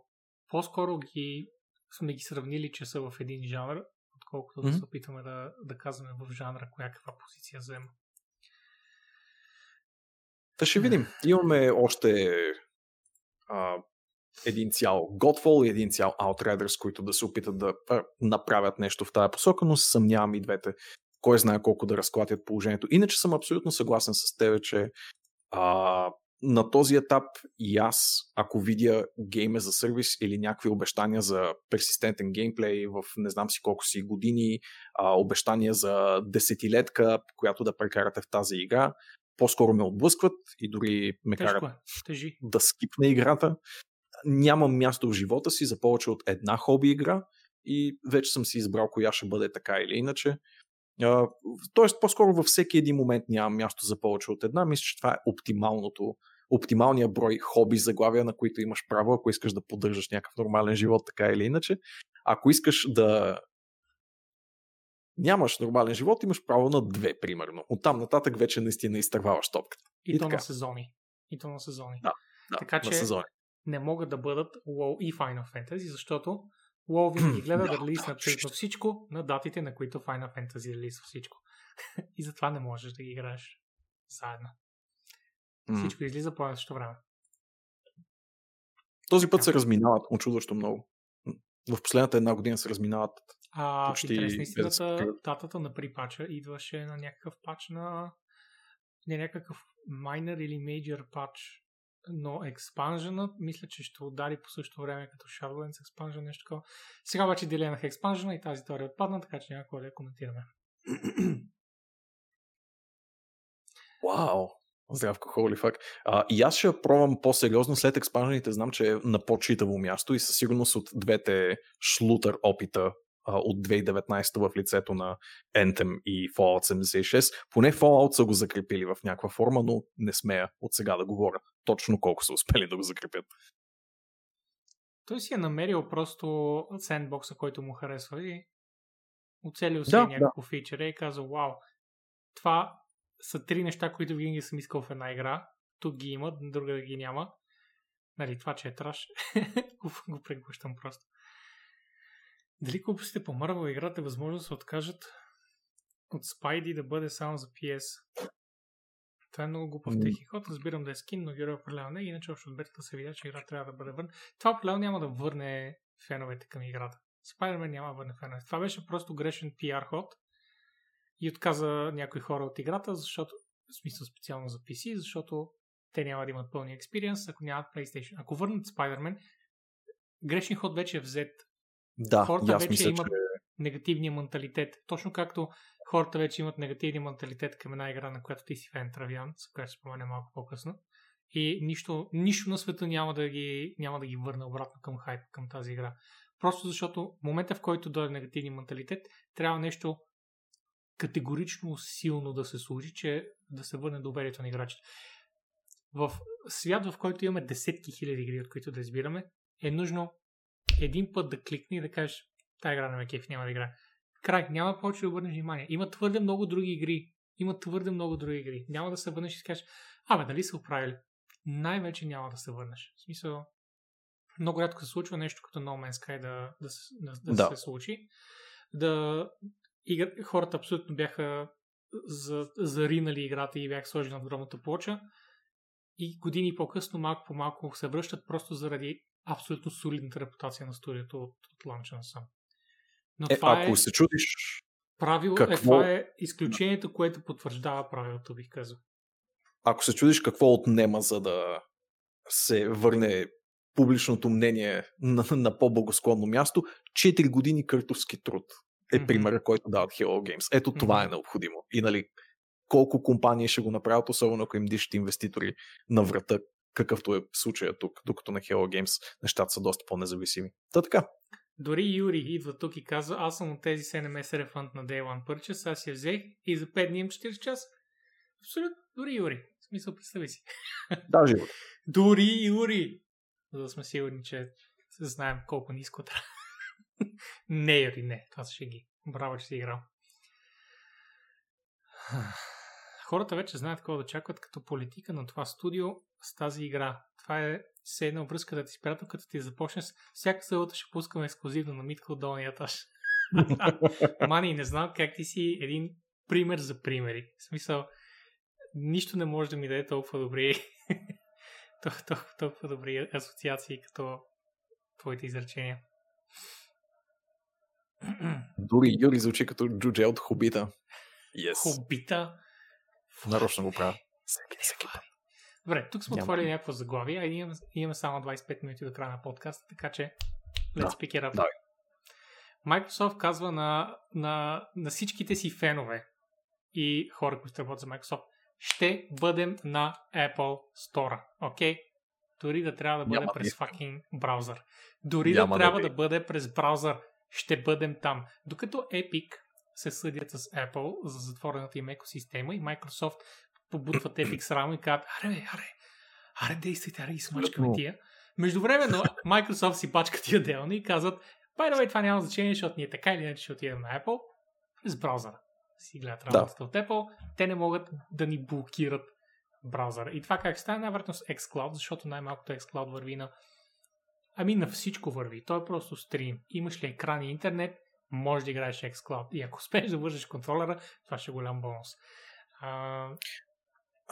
по-скоро ги сме ги сравнили, че са в един жанр, отколкото mm-hmm. да се опитваме да, да казваме в жанра коя каква позиция взема. Та ще видим. Имаме още а, един цял Godfall и един цял Outriders, които да се опитат да а, направят нещо в тази посока, но се съмнявам и двете. Кой знае колко да разклатят положението. Иначе съм абсолютно съгласен с тебе, че а, на този етап и аз, ако видя гейме за сервис или някакви обещания за персистентен геймплей в не знам си колко си години, а, обещания за десетилетка, която да прекарате в тази игра, по-скоро ме отблъскват и дори ме карат е. Тежи. да скипна играта. Нямам място в живота си за повече от една хоби игра и вече съм си избрал коя ще бъде така или иначе. тоест, по-скоро във всеки един момент нямам място за повече от една. Мисля, че това е оптималното, оптималния брой хоби заглавия, на които имаш право, ако искаш да поддържаш някакъв нормален живот, така или иначе. Ако искаш да нямаш нормален живот, имаш право на две, примерно. Оттам нататък вече наистина изтърваваш топката. И, и то така. на сезони. И то на сезони. Да, да така че сезони. не могат да бъдат WoW и Final Fantasy, защото WoW винаги гледа да релизна абсолютно всичко на датите, на които Final Fantasy релизва всичко. и затова не можеш да ги играеш заедно. Всичко излиза по същото време. Този път се разминават очудващо много. В последната една година се разминават а, почти интересна истината, датата на припача идваше на някакъв пач на не някакъв minor или major пач, но експанженът мисля, че ще удари по същото време като Shadowlands експанжен, нещо такова. Сега обаче деленах експанжена и тази теория отпадна, така че някой да я коментираме. Вау! Здравко, holy fuck. А, и аз ще пробвам по-сериозно след експанжените. Знам, че е на по-читаво място и със сигурност от двете шлутър опита а, от 2019 в лицето на Anthem и Fallout 76. Поне Fallout са го закрепили в някаква форма, но не смея от сега да говоря точно колко са успели да го закрепят. Той си е намерил просто сендбокса, който му харесва и оцелил си да, някакво да. фичера и каза, вау, това са три неща, които винаги съм искал в една игра. Тук ги има, друга да ги няма. Нали, това, че е траш, го, го преглъщам просто. Дали глупостите по Marvel играта е възможно да се откажат от Spidey да бъде само за PS? Това е много глупав mm. техи ход. Разбирам да е скин, но герой определено не. Иначе още от бетата се видя, че игра трябва да бъде върна. Това определено няма да върне феновете към играта. Spider-Man няма да върне феновете. Това беше просто грешен PR ход и отказа някои хора от играта, защото, в смисъл специално за PC, защото те няма да имат пълния експириенс, ако нямат PlayStation. Ако върнат Spider-Man, грешен ход вече е взет да, хората вече мисля, имат че... негативния менталитет. Точно както хората вече имат негативния менталитет към една игра, на която ти си фен Травян, за която ще спомене малко по-късно. И нищо, нищо на света няма да, ги, няма да ги върне обратно към хайп, към тази игра. Просто защото в момента, в който дойде негативния менталитет, трябва нещо категорично силно да се случи, че да се върне доверието на играчите. В свят, в който имаме десетки хиляди игри, от които да избираме, е нужно един път да кликне и да кажеш, тази игра на ме кеф, няма да игра. Край, няма повече да обърнеш внимание. Има твърде много други игри. Има твърде много други игри. Няма да се върнеш и си кажеш, абе, нали са оправили? Най-вече няма да се върнеш. В смисъл, много рядко се случва нещо като No Man's Sky да, да, да, да, да. се случи. Да, игра, хората абсолютно бяха за, заринали играта и бяха сложили на огромната плоча. И години по-късно, малко по малко се връщат просто заради абсолютно солидната репутация на студиото от, от ланча на сам. Но е, това ако е, се чудиш правило, е, какво... е, това е изключението, което потвърждава правилото, бих казал. Ако се чудиш какво отнема, за да се върне публичното мнение на, на по-благосклонно място, 4 години картовски труд е mm-hmm. примера, който дават Hello Games. Ето това mm-hmm. е необходимо. И нали, колко компании ще го направят, особено ако им дишат инвеститори на врата, какъвто е случая тук, докато на Hello Games нещата са доста по-независими. Та така. Дори Юри идва тук и казва, аз съм от тези 7S Refund на Day One Purchase, аз я взех и за 5 дни имам 40 часа. Абсолютно. Дори Юри. В смисъл, представи си. Да, живо. Дори Юри. За да сме сигурни, че знаем колко ниско трябва. не, Юри, не. Това са шеги. Браво, че си играл. Хората вече знаят какво да чакат като политика на това студио с тази игра. Това е все една връзка да ти спрятал, като ти започнеш. Всяка събота ще пускаме ексклюзивно на Митка от долния етаж. Мани, не знам как ти си един пример за примери. В смисъл, нищо не може да ми даде толкова добри толкова, толкова, толкова добри асоциации като твоите изречения. Дори Юри звучи като Джудже от Хобита. Yes. Хобита? Нарочно го правя. Всеки, всеки път. Добре, тук сме отворили някакво заглавие, а имаме, имаме само 25 минути до края на подкаста, така че let's да, pick it up. Да. Microsoft казва на, на, на всичките си фенове и хора, които работят за Microsoft, ще бъдем на Apple Store. Окей? Okay? Дори да трябва да бъде Няма през да е. fucking браузър. Дори Няма да да трябва е. да бъде през браузър, ще бъдем там. Докато Epic се съдят с Apple за затворената им екосистема и Microsoft побутват Epic с рамо и казват, аре, бе, аре, аре, действайте, аре, измачкаме тия. Междувременно Microsoft си пачка тия делни и казват, by the way, това няма значение, защото ние така или иначе ще отидем на Apple през браузъра. Си гледат Да. работата от Apple. Те не могат да ни блокират браузъра. И това как стане, най-вероятно с xCloud, защото най-малкото xCloud върви на Ами на всичко върви. Той е просто стрим. Имаш ли екран и интернет, може да играеш xCloud. И ако успееш да вържеш контролера, това ще е голям бонус. А,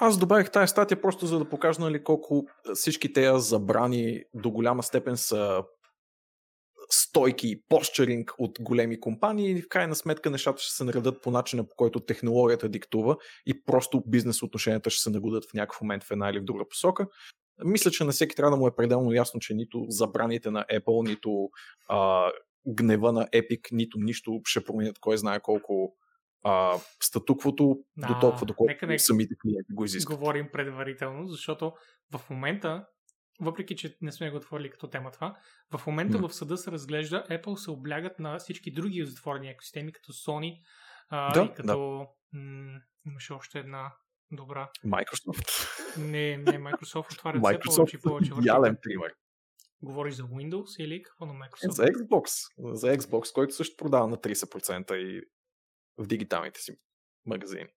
Аз добавих тази статия просто за да покажа нали, колко всички тези забрани до голяма степен са стойки и посчеринг от големи компании и в крайна сметка нещата ще се наредат по начина по който технологията диктува и просто бизнес отношенията ще се нагодят в някакъв момент в една или в друга посока. Мисля, че на всеки трябва да му е пределно ясно, че нито забраните на Apple, нито а, гнева на Epic, нито нищо ще променят кой знае колко а, статуквото А, до толкова, доколкото нека не- самите клиенти го изискват. говорим предварително, защото в момента, въпреки че не сме го отворили като тема това, в момента М. в съда се разглежда, Apple се облягат на всички други затворени екосистеми, като Sony а, Да, и като... М- имаше още една добра. Microsoft. Не, не Microsoft отварят все повече и повече идеален пример. Говориш за Windows или какво на Е, Microsoft? За Xbox. За Xbox, който също продава на 30% и в дигиталните си магазини.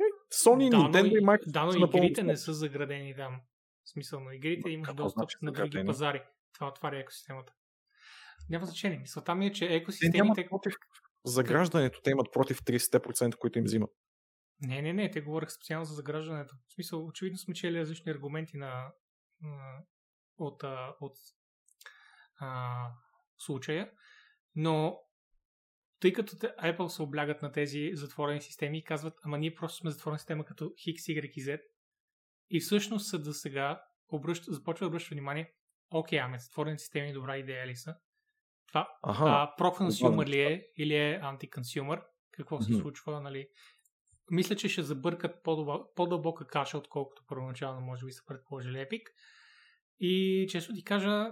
Е, Sony, Да, но Nintendo и- Microsoft Да, но игрите не са заградени там. В смисъл на игрите имаш какво достъп значи на други пазари. Това отваря екосистемата. Няма значение. Мисълта ми е, че Те нямат екосистемите... против заграждането, те имат против 30%, които им взимат. Не, не, не, те говорех специално за заграждането. В смисъл, очевидно сме чели различни аргументи на, от, а, от а, случая, но тъй като Apple се облягат на тези затворени системи и казват, ама ние просто сме затворена система като X, Y и Z, и всъщност съда сега обръща, започва да обръща внимание, окей, ами затворени системи добра идея ли са? Това Аха, а, ли е или е анти-консюмер? Какво се случва, нали? Мисля, че ще забъркат по-дълбока каша, отколкото първоначално може би са предположили Epic. И често ти кажа,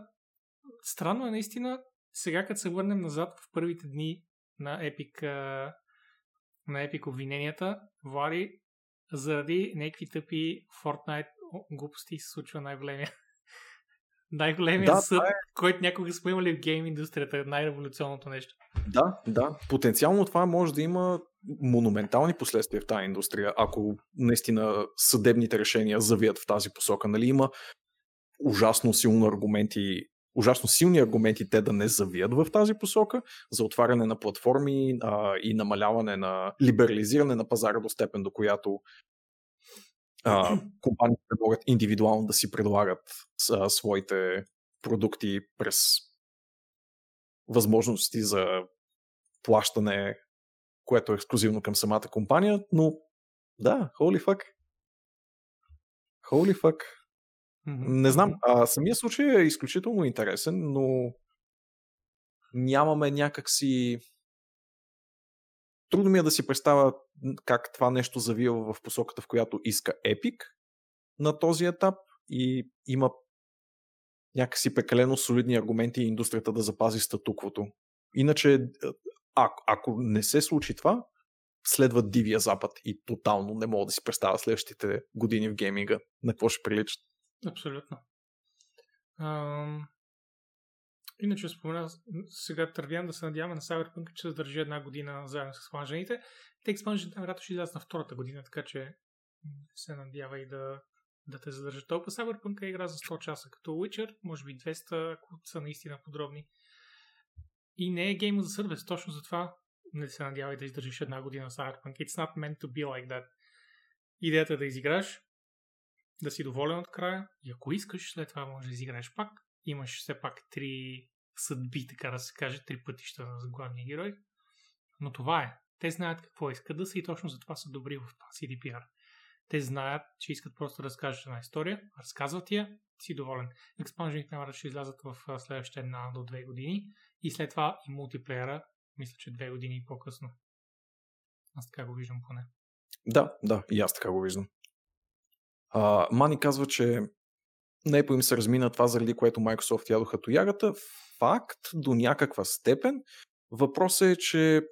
странно е наистина, сега като се върнем назад в първите дни на Epic, на Epic обвиненията, Влади, заради някакви тъпи Fortnite глупости се случва най-големия най-големия Да, съд, това който някога сме имали в гейм индустрията, най-революционното нещо. Да, да. Потенциално това може да има монументални последствия в тази индустрия, ако наистина съдебните решения завият в тази посока. Нали, има ужасно силно аргументи, ужасно силни аргументи те да не завият в тази посока за отваряне на платформи а, и намаляване на либерализиране на пазара до степен, до която а, компаниите могат индивидуално да си предлагат а, своите продукти през възможности за плащане, което е ексклюзивно към самата компания, но да, holy fuck. Holy fuck. Не знам, а, самия случай е изключително интересен, но нямаме някакси... Трудно ми е да си представя как това нещо завива в посоката, в която иска Epic на този етап и има някакси прекалено солидни аргументи и индустрията да запази статуквото. Иначе, а, ако не се случи това, следва Дивия Запад и тотално не мога да си представя следващите години в гейминга на какво ще приличат. Абсолютно. Ам... Иначе спомена, сега тървям да се надяваме на Cyberpunk, че задържи една година заедно с експанжените. Те експанжените вероятно ще излязат на втората година, така че се надява и да, да те задържат толкова. Cyberpunk е игра за 100 часа, като Witcher, може би 200, ако са наистина подробни. И не е гейм за сервис, точно затова не се надявай да издържиш една година Cyberpunk. It's not meant to be like that. Идеята е да изиграш, да си доволен от края и ако искаш, след това можеш да изиграеш пак. Имаш все пак три съдби, така да се каже, три пътища за главния герой. Но това е. Те знаят какво искат да са и точно затова са добри в CDPR. Те знаят, че искат просто да разкажат една история, разказват я, си доволен. Няма да ще излязат в следващите една до две години и след това и мултиплеера, мисля, че две години по-късно. Аз така го виждам поне. Да, да, и аз така го виждам. А, Мани казва, че на Apple им се размина това, заради което Microsoft ядоха тоягата. Факт до някаква степен. Въпросът е, че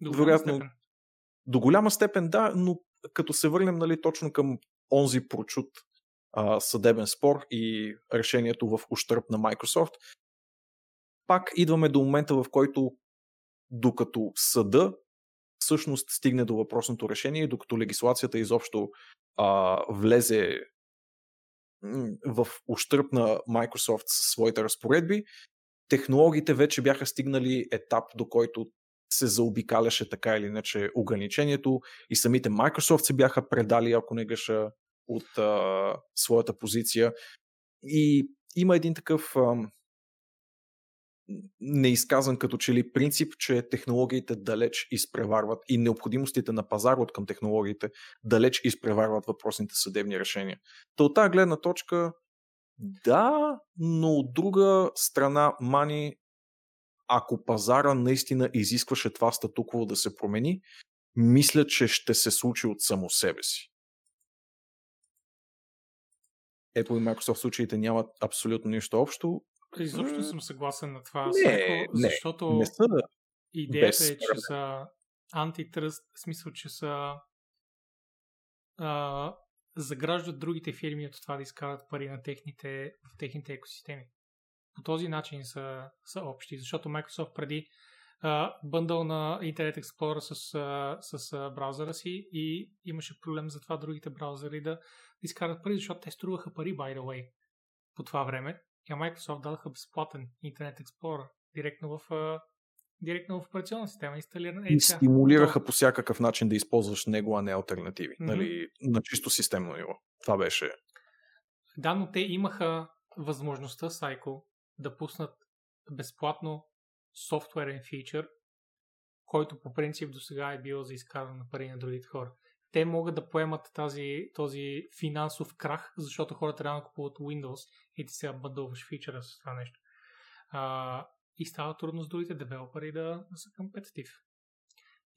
До вероятно степен. до голяма степен да, но като се върнем нали, точно към онзи прочут а, съдебен спор и решението в ущърп на Microsoft, пак идваме до момента, в който докато съда всъщност стигне до въпросното решение, докато легислацията изобщо а, влезе в ущърп на Microsoft със своите разпоредби, технологиите вече бяха стигнали етап, до който се заобикаляше така или иначе ограничението и самите Microsoft се бяха предали, ако не греша, от а, своята позиция. И има един такъв ам, неизказан като че ли принцип, че технологиите далеч изпреварват и необходимостите на пазара от към технологиите далеч изпреварват въпросните съдебни решения. Та от тази гледна точка да, но от друга страна Мани, ако пазара наистина изискваше това статукво да се промени, мисля, че ще се случи от само себе си. Apple и Microsoft случаите нямат абсолютно нищо общо. Изобщо съм съгласен на това, Не, не, защото Не са идеята без е, че са антитръст, в смисъл, че са а, заграждат другите фирми от това да изкарат пари на техните, в техните екосистеми. По този начин са, са общи, защото Microsoft преди а, бъндъл на Internet Explorer с, а, с а, браузъра си и имаше проблем за това другите браузъри да изкарат пари, защото те струваха пари, by the way, по това време. И Microsoft дадаха безплатен Internet Explorer директно в, а, директно в операционна система, инсталиран. Е, и стимулираха по всякакъв начин да използваш него, а не альтернативи. Мгм. Нали, на чисто системно ниво. Това беше. Да, но те имаха възможността, Сайко, да пуснат безплатно софтуерен фичър, който по принцип до сега е бил за изкарване на пари на другите хора. Те могат да поемат тази, този финансов крах, защото хората реално купуват Windows и ти сега бъдълваш фичъра с това нещо. А, и става трудно с другите девелопери да, да са компетитив.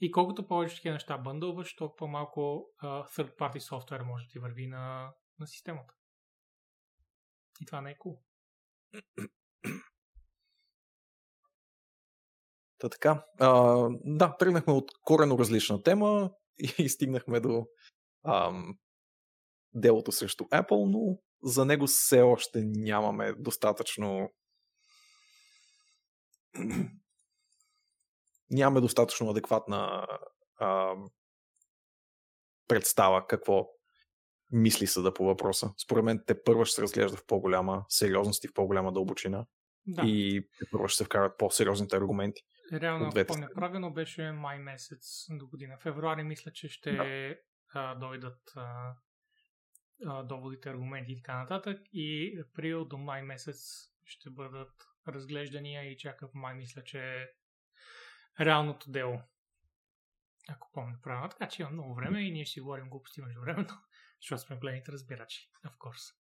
И колкото повече такива неща бъндълваш, толкова по-малко а, third party софтуер може да ти върви на, на системата. И това не е cool. Та така. А, да, тръгнахме от корено различна тема и стигнахме до ам, делото срещу Apple, но за него все още нямаме достатъчно нямаме достатъчно адекватна ам, представа какво мисли съда по въпроса. Според мен те първо ще се разглежда в по-голяма сериозност и в по-голяма дълбочина Да, и първо ще се вкарат по-сериозните аргументи. Реално, ако помня правилно, беше май месец до година. Февруари мисля, че ще а, дойдат а, а, доводите, аргументи и така нататък. И април до май месец ще бъдат разглеждания и чака в май мисля, че е реалното дело. Ако помня правилно. Така че има много време и ние ще си говорим глупости между времето, защото сме големите разбирачи. Of course.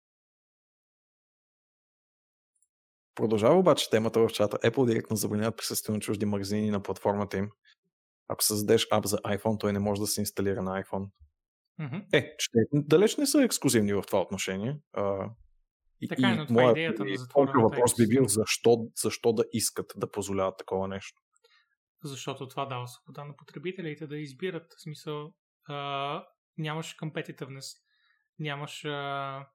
Продължава обаче темата в чата. Apple директно забраняват присъствие на чужди магазини на платформата им. Ако създадеш ап за iPhone, той не може да се инсталира на iPhone. Мгм. Е, ще, далеч не са ексклюзивни в това отношение. А, и, Така е, и но това е моят идеята на затворената въпрос би бил защо, защо да искат да позволяват такова нещо. защото това дава свобода на потребителите да избират. В смисъл, а, нямаш competitiveness, нямаш. А,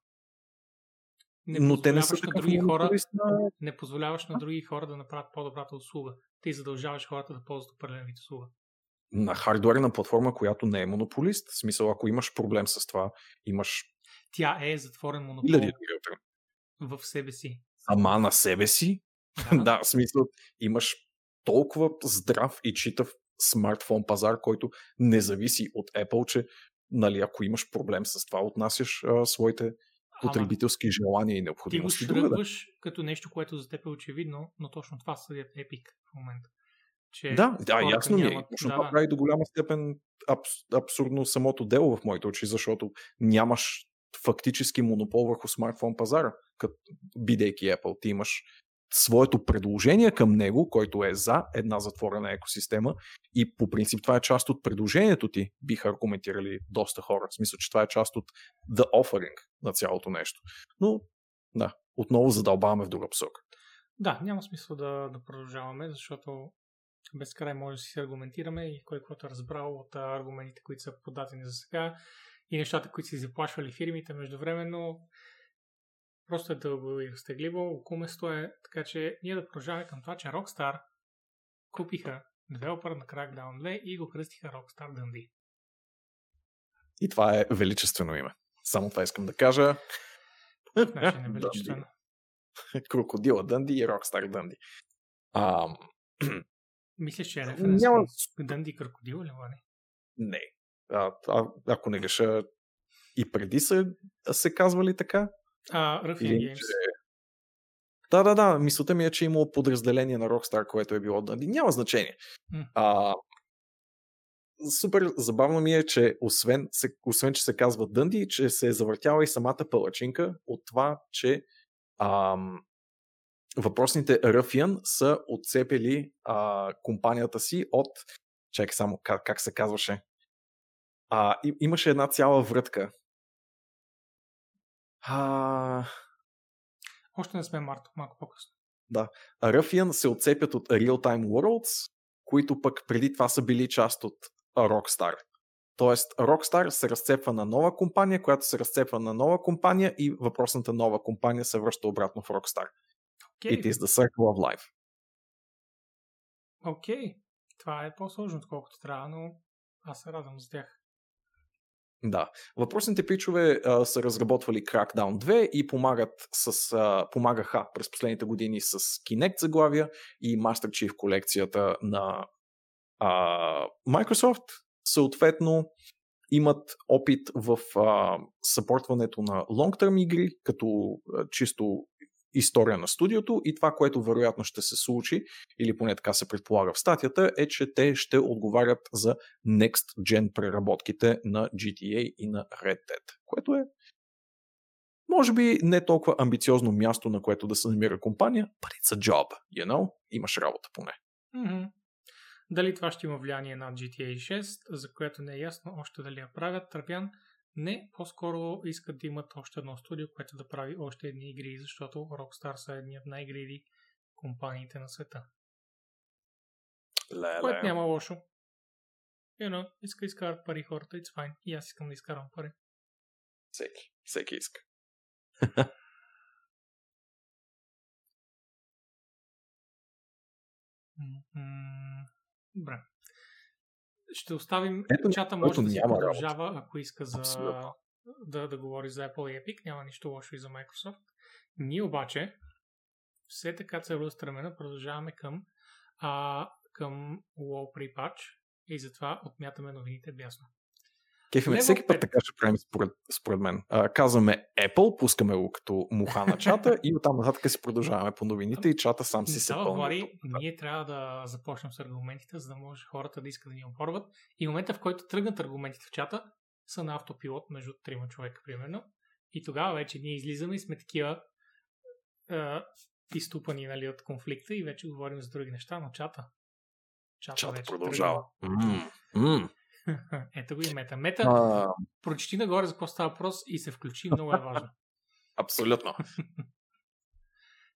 не Но те не са на други хора, на... не позволяваш на други хора да направят по-добрата услуга. Ти задължаваш хората да ползват определен вид услуга. на хардуерна платформа, която не е монополист. В смисъл, ако имаш проблем с това, имаш Тя е затворен монопол в себе си. Сама на себе си, Да. да, в смисъл, имаш толкова здрав и читав смартфон пазар, който не зависи от Apple, че нали, ако имаш проблем с това, отнасяш а, своите Ама потребителски желания и ти го необходимости шръгваш като нещо, което за теб е очевидно, но точно това съдят Epic в момента. Че Да, да, ясно ми е. Точно да, това да. прави до голяма степен абс, абсурдно самото дело в моите очи, защото нямаш фактически монопол върху смартфон пазара, като бидейки Apple. Ти имаш своето предложение към него, който е за една затворена екосистема и по принцип това е част от предложението ти, биха аргументирали доста хора. В смисъл, че това е част от the offering на цялото нещо. Но, да, отново задълбаваме в друга посока. Да, няма смисъл да, да продължаваме, защото безкрай може да си аргументираме и кой който е разбрал от аргументите, които са подадени за сега и нещата, които си заплашвали фирмите междувременно, просто е дълго и разтегливо, окуместо е, така че ние да продължаваме към това, че Rockstar купиха девелопър на Crackdown 2 и го кръстиха Rockstar Dundee. И това е величествено име. Само това искам да кажа. Значи не е величествено. Крокодила Дънди и Rockstar Дънди. А, Мислиш, че е референс Няма... Дънди крокодил или не? Не. А, а, ако не греша, и преди са се казвали така. А, Ruffin Games. Че... Да, да, да. Мисълта ми е, че е имало подразделение на Rockstar, което е било. Няма значение. Mm. А, супер забавно ми е, че освен, освен че се казва Дънди, че се е завъртяла и самата палачинка от това, че ам, въпросните Ръфиан са отцепили а, компанията си от... Чакай само, как, как се казваше? А, и, имаше една цяла врътка. А... Още не сме март, малко по-късно. Да. Ръфиан се отцепят от Real Time Worlds, които пък преди това са били част от Rockstar. Тоест, Rockstar се разцепва на нова компания, която се разцепва на нова компания и въпросната нова компания се връща обратно в Rockstar. Okay. It is the circle of life. Окей. Okay. Това е по-сложно, отколкото трябва, но аз се радвам за тях. Да. Въпросните пичове а, са разработвали Crackdown 2 и помагат с, а, помагаха през последните години с Kinect заглавия и Master Chief колекцията на а, Microsoft. Съответно, имат опит в а, съпортването на long-term игри, като а, чисто история на студиото и това, което вероятно ще се случи, или поне така се предполага в статията, е, че те ще отговарят за Next Gen преработките на GTA и на Red Dead, което е може би не толкова амбициозно място, на което да се намира компания, but it's a job, you know? Имаш работа поне. Mm-hmm. Дали това ще има влияние на GTA 6, за което не е ясно още дали я правят, Трапян, не, по-скоро искат да имат още едно студио, което да прави още едни игри, защото Rockstar са едни от най-гриди компаниите на света. Леле. Което няма лошо. You know, иска изкарат пари хората, it's fine. И аз искам да изкарам пари. Всеки. Всеки иска. Добре ще оставим Ето, чата, може да си продължава, работа. ако иска за, да, да говори за Apple и Epic. Няма нищо лошо и за Microsoft. Ние обаче все така целеустремено продължаваме към, а, към WoW Pre-Patch и затова отмятаме новините бясно. Кефиме, всеки път така ще правим според, според мен. А, казваме Apple, пускаме го като муха на чата и оттам нататък си продължаваме по новините и чата сам си се пълни. Вари, ние трябва да започнем с аргументите, за да може хората да искат да ни опорват. И в момента, в който тръгнат аргументите в чата, са на автопилот между трима човека, примерно. И тогава вече ние излизаме и сме такива е, изтупани нали, от конфликта и вече говорим за други неща, но чата. Чата, чата вече продължава. Mm. Mm. Ето го и мета. Мета, а... прочети нагоре за какво става въпрос и се включи, много е важно. Абсолютно.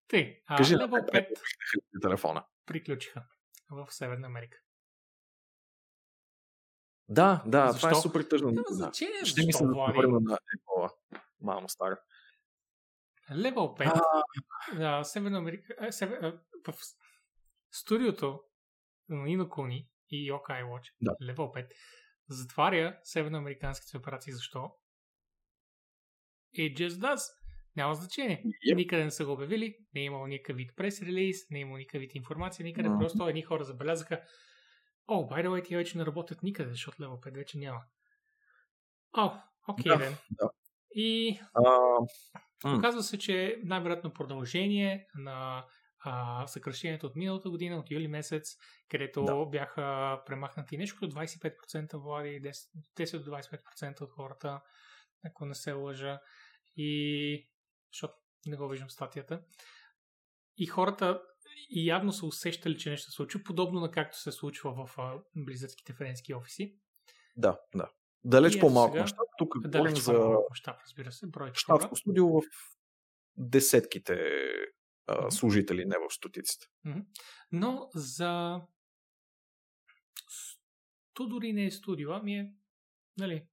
Тъй, а, Кажи Level 5 телефона. приключиха в Северна Америка. Да, да, Защо? това е супер тъжно. Да, значение, Ще ми се да на Apple. Мамо стара. Level 5. А... Северна Америка. Север, в студиото на Инокуни и Yokai Watch, да. Level 5, затваря северноамериканските операции. Защо? It just does. Няма значение. Yep. Никъде не са го обявили, не е имало никакъв вид прес релиз, не е имало никакъв вид информация, никъде. Mm-hmm. Просто едни хора забелязаха, о, oh, by the way, тия вече не работят никъде, защото Level 5 вече няма. О, окей, okay, да, да. И uh, оказва се, че най-вероятно продължение на а, съкръщението от миналата година, от юли месец, където да. бяха премахнати нещо като 25% влади, 10, 10 до 25% от хората, ако не се лъжа. И защото не го виждам статията. и хората и явно са усещали, че нещо се случва, подобно на както се случва в а, френски офиси. Да, да. Далеч по-малко мащаб. Тук говорим за мащаб, разбира се, брой щатско студио в десетките а, служители, не в стотиците. Но за то дори не е студио, ами е, нали,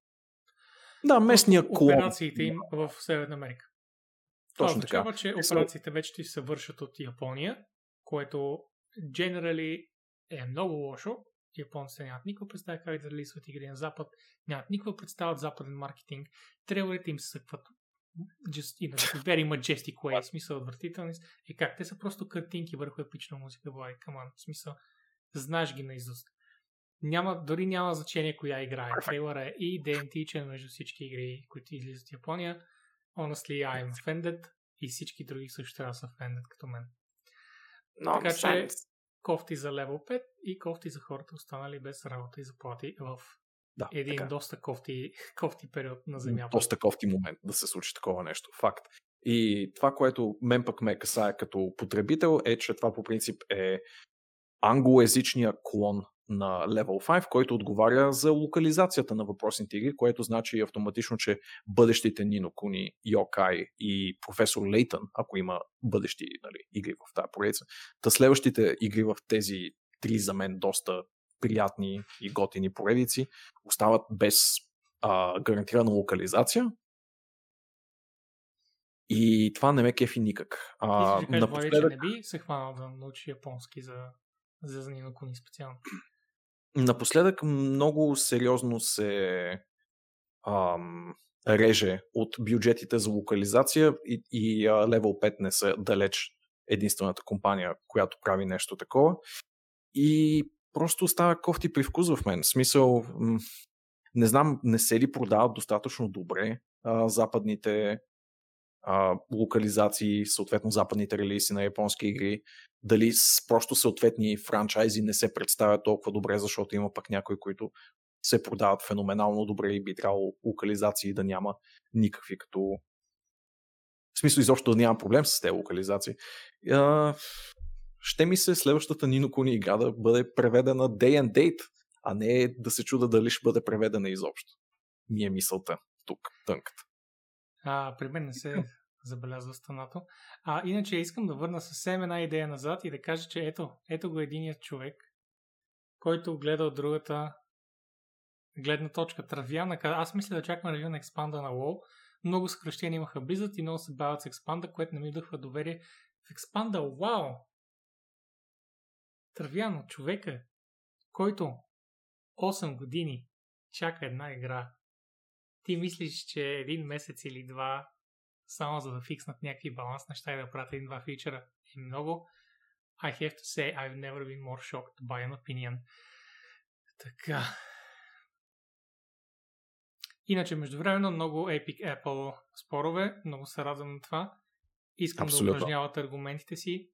да, местния клон. Операциите им в Северна Америка. Точно Това означава, че операциите вече ще се вършат от Япония, което generally е много лошо. Японците нямат никаква представа как да релизват игри на Запад, нямат никаква представа от западен маркетинг. Трейлерите им съкват just in a very majestic way, смисъл отвратителни. И как те са просто картинки върху епична музика, бой, каман, смисъл, знаеш ги наизуст. Няма, дори няма значение коя игра е. Трейлъра е и идентичен между всички игри, които излизат в Япония. Honestly, I'm offended и всички други също трябва да са offended като мен. No, така че кофти за левел 5 и кофти за хората останали без работа и заплати в да, един така. доста кофти, кофти период на Земята. Доста кофти момент да се случи такова нещо. Факт. И това, което мен пък ме касае като потребител, е, че това по принцип е англоязичния клон на Level 5, който отговаря за локализацията на въпросните игри, което значи автоматично, че бъдещите Нино Куни, Йокай и професор Лейтън, ако има бъдещи нали, игри в тази поредица, та следващите игри в тези три за мен доста приятни и готини поредици остават без а, гарантирана локализация. И това не ме кефи никак. А, и напоследък... че не би се хванал да научи японски за, за Нино Куни специално. Напоследък много сериозно се ам, реже от бюджетите за локализация и, и а, Level 5 не са далеч единствената компания, която прави нещо такова. И просто става кофти привкус в мен. В смисъл, не знам, не се ли продават достатъчно добре а, западните а, локализации, съответно западните релиси на японски игри, дали просто съответни франчайзи не се представят толкова добре, защото има пък някои, които се продават феноменално добре и би трябвало локализации да няма никакви като в смисъл изобщо да няма проблем с тези локализации. А, ще ми се следващата Нино Куни игра да бъде преведена day and date, а не да се чуда дали ще бъде преведена изобщо. Ми е мисълта тук, тънката. А, при мен не се забелязва станато. А, иначе искам да върна съвсем една идея назад и да кажа, че ето, ето го единият човек, който гледа от другата гледна точка. Травяна, аз мисля да чакам ревю на експанда на WoW. Много съкръщения имаха близът и много се бавят с експанда, което не ми вдъхва доверие. В експанда, вау! Травяно, човека, който 8 години чака една игра ти мислиш, че един месец или два, само за да фикснат някакви баланс неща и да правят един-два фичера е много. I have to say, I've never been more shocked by an opinion. Така. Иначе, междувременно, много Epic Apple спорове. Много се радвам на това. Искам Абсолютно. да упражняват аргументите си.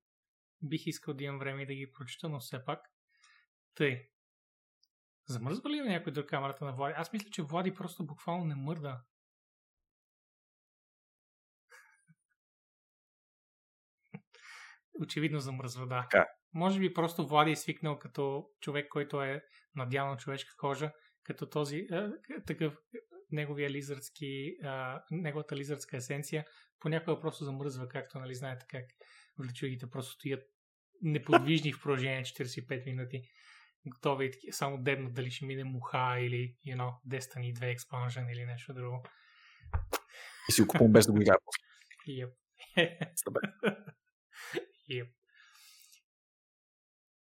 Бих искал да имам време да ги прочита, но все пак. Тъй. Замръзва ли някой друг камерата на Влади? Аз мисля, че Влади просто буквално не мърда. Очевидно замръзва, да. Така. Може би просто Влади е свикнал като човек, който е надял на човешка кожа, като този е, такъв неговия лизърдски, е, неговата лизърдска есенция, понякога просто замръзва, както нали знаете как влечугите просто стоят неподвижни в продължение 45 минути готови само дебнат дали ще мине муха или you know, Destiny 2 Expansion или нещо друго. И си го без да го играя Yep. yep.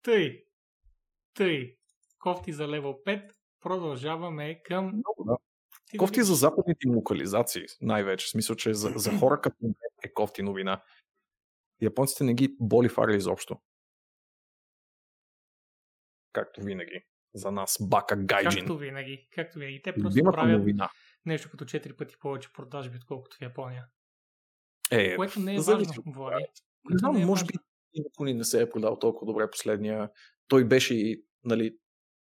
Тъй. Тъй. Кофти за левел 5. Продължаваме към... Много, да. Кофти за западните локализации, най-вече. В смисъл, че за, за хора като е кофти новина. Японците не ги боли фарли изобщо както винаги. За нас Бака Гайджин. Както винаги. Както винаги. Те просто Любимата правят новина. нещо като 4 пъти повече продажби, отколкото в Япония. Е, което не е важно, Влади. Не знам, е може важно. би Николи не се е продал толкова добре последния. Той беше нали,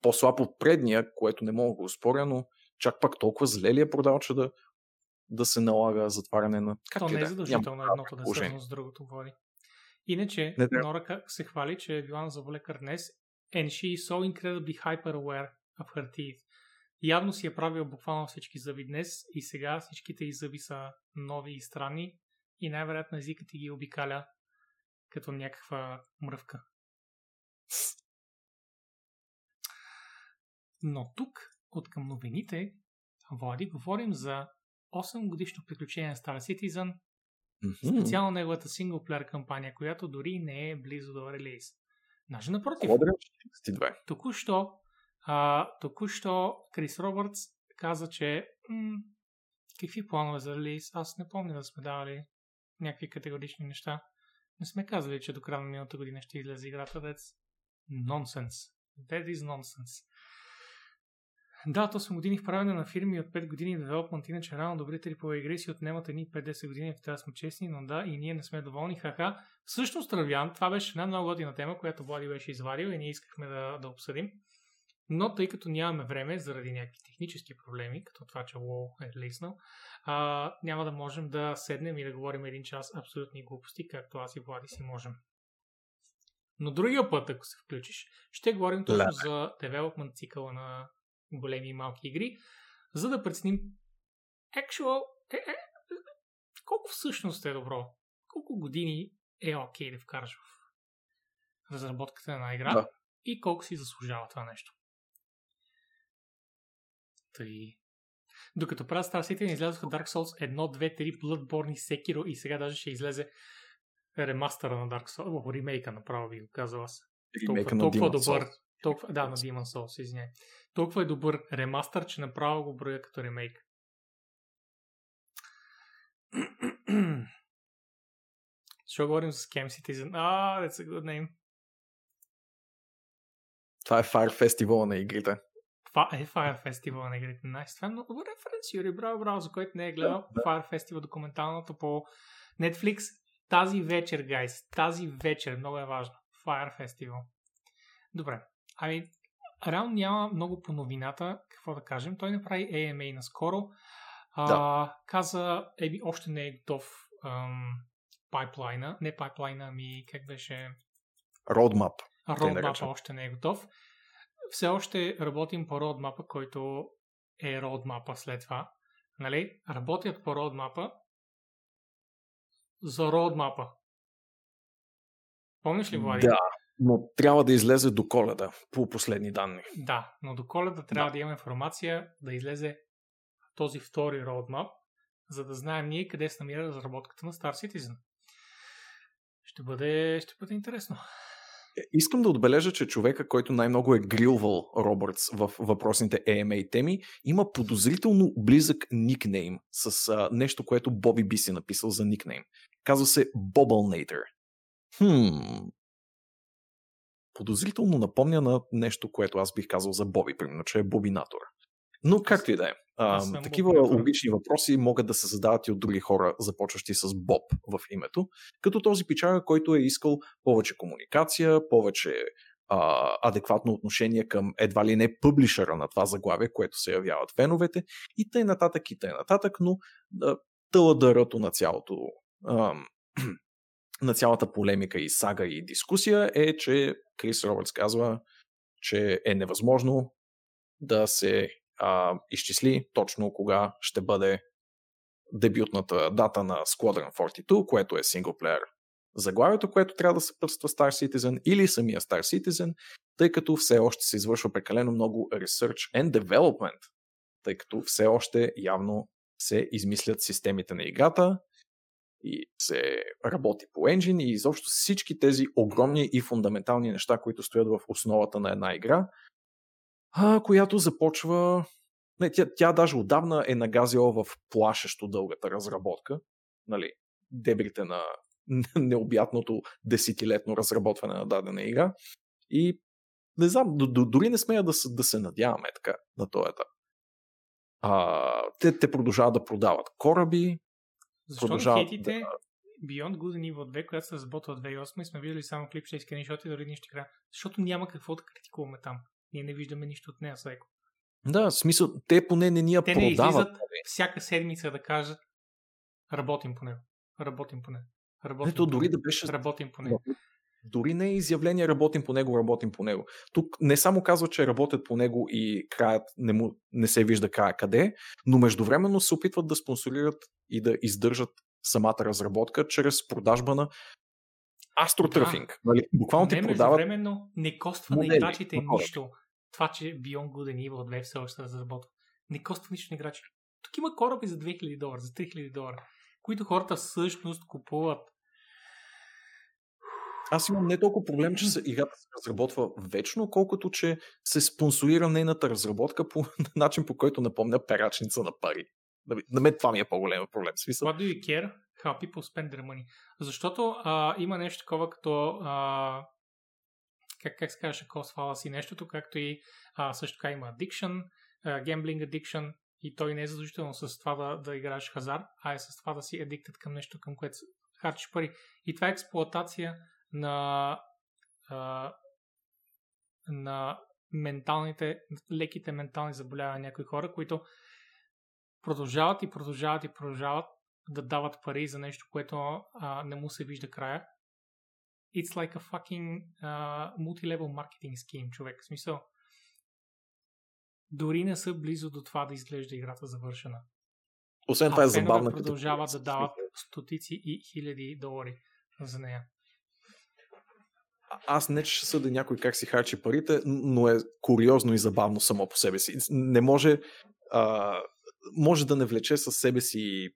по-слаб от предния, което не мога да го споря, но чак пак толкова зле ли е продал, че да, да се налага затваряне на... Как То не е задължително едното да е свързано с другото, Влади. Иначе, Нора се хвали, че е била на заболекар днес and she is so incredibly hyper aware of her teeth. Явно си е правил буквално всички зъби днес и сега всичките й зъби са нови и странни и най-вероятно езикът ти ги обикаля като някаква мръвка. Но тук, от към новините, Влади, говорим за 8 годишно приключение на Star Citizen, mm-hmm. специално неговата синглплеер кампания, която дори не е близо до релиз. Даже напротив, току-що, а, току-що Крис Робъртс каза, че м- какви планове за релиз, аз не помня да сме давали някакви категорични неща. Не сме казали, че до края на миналата година ще излезе играта. That's nonsense. That is nonsense. Да, то 8 години в правене на фирми от 5 години девелопмент, иначе рано добрите рипове игри си отнемат едни 50 години, ако трябва сме честни, но да, и ние не сме доволни, хаха. Всъщност, Равян, това беше една много година тема, която Влади беше извадил и ние искахме да, да обсъдим. Но тъй като нямаме време заради някакви технически проблеми, като това, че WoW е леснал, а, няма да можем да седнем и да говорим един час абсолютни глупости, както аз и Влади си можем. Но другия път, ако се включиш, ще говорим точно за девелопмент цикъла на големи и малки игри, за да преценим actual, е, е, колко всъщност е добро, колко години е окей okay да вкараш в разработката на една игра да. и колко си заслужава това нещо. Тъй. Докато правя Star Citizen излязоха Dark Souls 1, 2, 3, Bloodborne и Sekiro и сега даже ще излезе ремастъра на Dark Souls, о, ремейка направо би го казал аз. Ремейка толкова, на толкова добър. Толкова, да, на Demon Souls, извиняй толкова е добър ремастър, че направо го броя като ремейк. Защо говорим за Scam Citizen? Ah, that's a good name. Това е Fire Festival на игрите. Това е Fire Festival на игрите. Nice. Това е много добър референс, Юри. Браво, браво, за който не е гледал да, да. Fire Festival документалното по Netflix. Тази вечер, гайс. Тази вечер. Много е важно. Fire Festival. Добре. Ами, реално няма много по новината, какво да кажем. Той направи AMA наскоро. А, да. Каза, еби, още не е готов ам, пайплайна. Не пайплайна, ами как беше? Roadmap. Roadmap още не е готов. Все още работим по родмапа, който е родмапа след това. Нали? Работят по родмапа за родмапа. Помниш ли, Влади? Да, но трябва да излезе до коледа, по последни данни. Да, но до коледа трябва да, да имаме информация да излезе този втори roadmap, за да знаем ние къде се намира разработката на Star Citizen. Ще бъде, ще бъде интересно. Е, искам да отбележа, че човека, който най-много е грилвал Робъртс в въпросните AMA теми, има подозрително близък никнейм с а, нещо, което Боби би си написал за никнейм. Казва се Bobblenator. Хм, подозрително напомня на нещо, което аз бих казал за Боби, примерно, че е Бобинатор. Но както и да е. А, такива бобинатор. логични въпроси могат да се задават и от други хора, започващи с Боб в името, като този пичага, който е искал повече комуникация, повече а, адекватно отношение към едва ли не публишера на това заглавие, което се явяват феновете и тъй нататък и тъй нататък, но да, на цялото на цялата полемика и сага и дискусия е, че Крис Робъртс казва, че е невъзможно да се а, изчисли точно кога ще бъде дебютната дата на Squadron 42, което е синглплеер заглавието, което трябва да съпътства Star Citizen или самия Star Citizen, тъй като все още се извършва прекалено много research and development, тъй като все още явно се измислят системите на играта, и се работи по енджин и изобщо всички тези огромни и фундаментални неща, които стоят в основата на една игра, а, която започва... Не, тя, тя даже отдавна е нагазила в плашещо дългата разработка. Нали, дебрите на необятното десетилетно разработване на дадена игра. И не знам, дори не смея да да се надяваме така на този етап. А, те, те продължават да продават кораби, защо продължават хейтите да... Beyond Good and Evil 2, която се разработва от 2008 и сме виждали само клипче и скриншоти, дори нищо игра. Защото няма какво да критикуваме там. Ние не виждаме нищо от нея, Сайко. Да, в смисъл, те поне не ни я те продават. Те не всяка седмица да кажат работим по него. Работим по него. Работим, Ето, дори да беше... Работим по него. Дори не е изявление работим по него, работим по него. Тук не само казва, че работят по него и краят не, му, не се вижда края къде, но междувременно се опитват да спонсорират и да издържат самата разработка чрез продажба на астротърфинг. Да. Нали? Буквално не, ти продават... Междувременно не коства модели, на играчите нищо. Това, че Beyond Good and Evil 2 все още разработва. Не коства нищо на играчите. Тук има кораби за 2000 долара, за 3000 долара, които хората всъщност купуват аз имам не толкова проблем, че играта се разработва вечно, колкото че се спонсорира нейната разработка по начин, по който напомня перачница на пари. На мен това ми е по-голям проблем. Смисъл. What do you care how people spend their money? Защото а, има нещо такова като а, как, как се казваше cost си нещото, както и а, също така има addiction, а, gambling addiction и той не е задължително с това да, да играеш хазар, а е с това да си addicted към нещо, към което харчиш пари. И това е експлоатация на, а, на менталните, леките ментални заболявания на някои хора, които продължават и продължават и продължават да дават пари за нещо, което а, не му се вижда края. It's like a fucking uh, multi-level marketing scheme, човек. В смисъл, дори не са близо до това да изглежда играта завършена. Освен това е забавно. продължават да дават стотици и хиляди долари за нея аз не ще съда някой как си харчи парите, но е куриозно и забавно само по себе си. Не може, а, може да не влече със себе си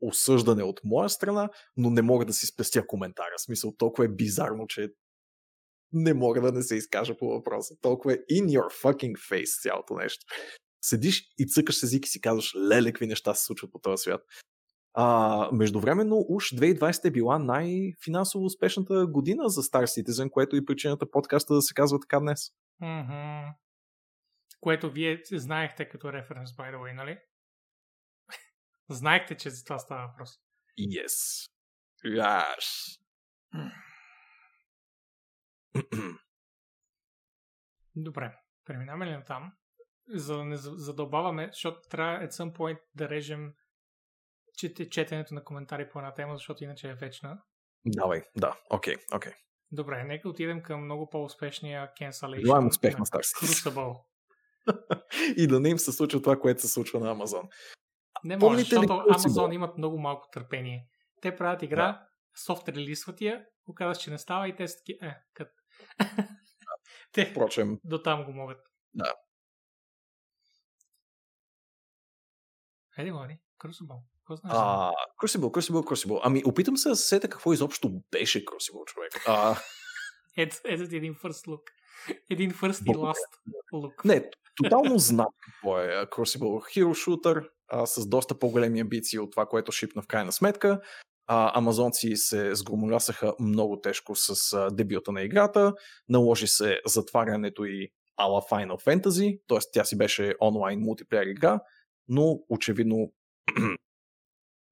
осъждане от моя страна, но не мога да си спестя коментара. Смисъл, толкова е бизарно, че не мога да не се изкажа по въпроса. Толкова е in your fucking face цялото нещо. Седиш и цъкаш език и си казваш, леле, какви неща се случват по този свят. А, междувременно, уж 2020 е била най-финансово успешната година за Star Citizen, което и причината подкаста да се казва така днес. Mm-hmm. Което вие знаехте като референс, by the way, нали? знаехте, че за това става въпрос. Yes. Yes. Добре, преминаваме ли на там? За да не задълбаваме, защото трябва at some point да режем чете, четенето на коментари по една тема, защото иначе е вечна. Давай, да, окей, okay, окей. Okay. Добре, нека отидем към много по-успешния cancellation. Желаем успех на Crucible. и да не им се случва това, което се случва на Амазон. Не може, защото Амазон имат много малко търпение. Те правят игра, да. софт релизват я, оказва, че не става и те са таки, е, кът. те Впрочем, до там го могат. Да. Еди, Лани, Crucible. А, Crucible, Crucible, Crucible. Ами, опитам се да се сета какво изобщо беше Crucible, човек. А... Ето, ето един first look. Един first и last look. Не, тотално знам какво е Crucible Hero Shooter а, с доста по-големи амбиции от това, което шипна в крайна сметка. А, амазонци се сгромолясаха много тежко с а, дебюта на играта. Наложи се затварянето и ала Final Fantasy, т.е. тя си беше онлайн мултиплеер игра, но очевидно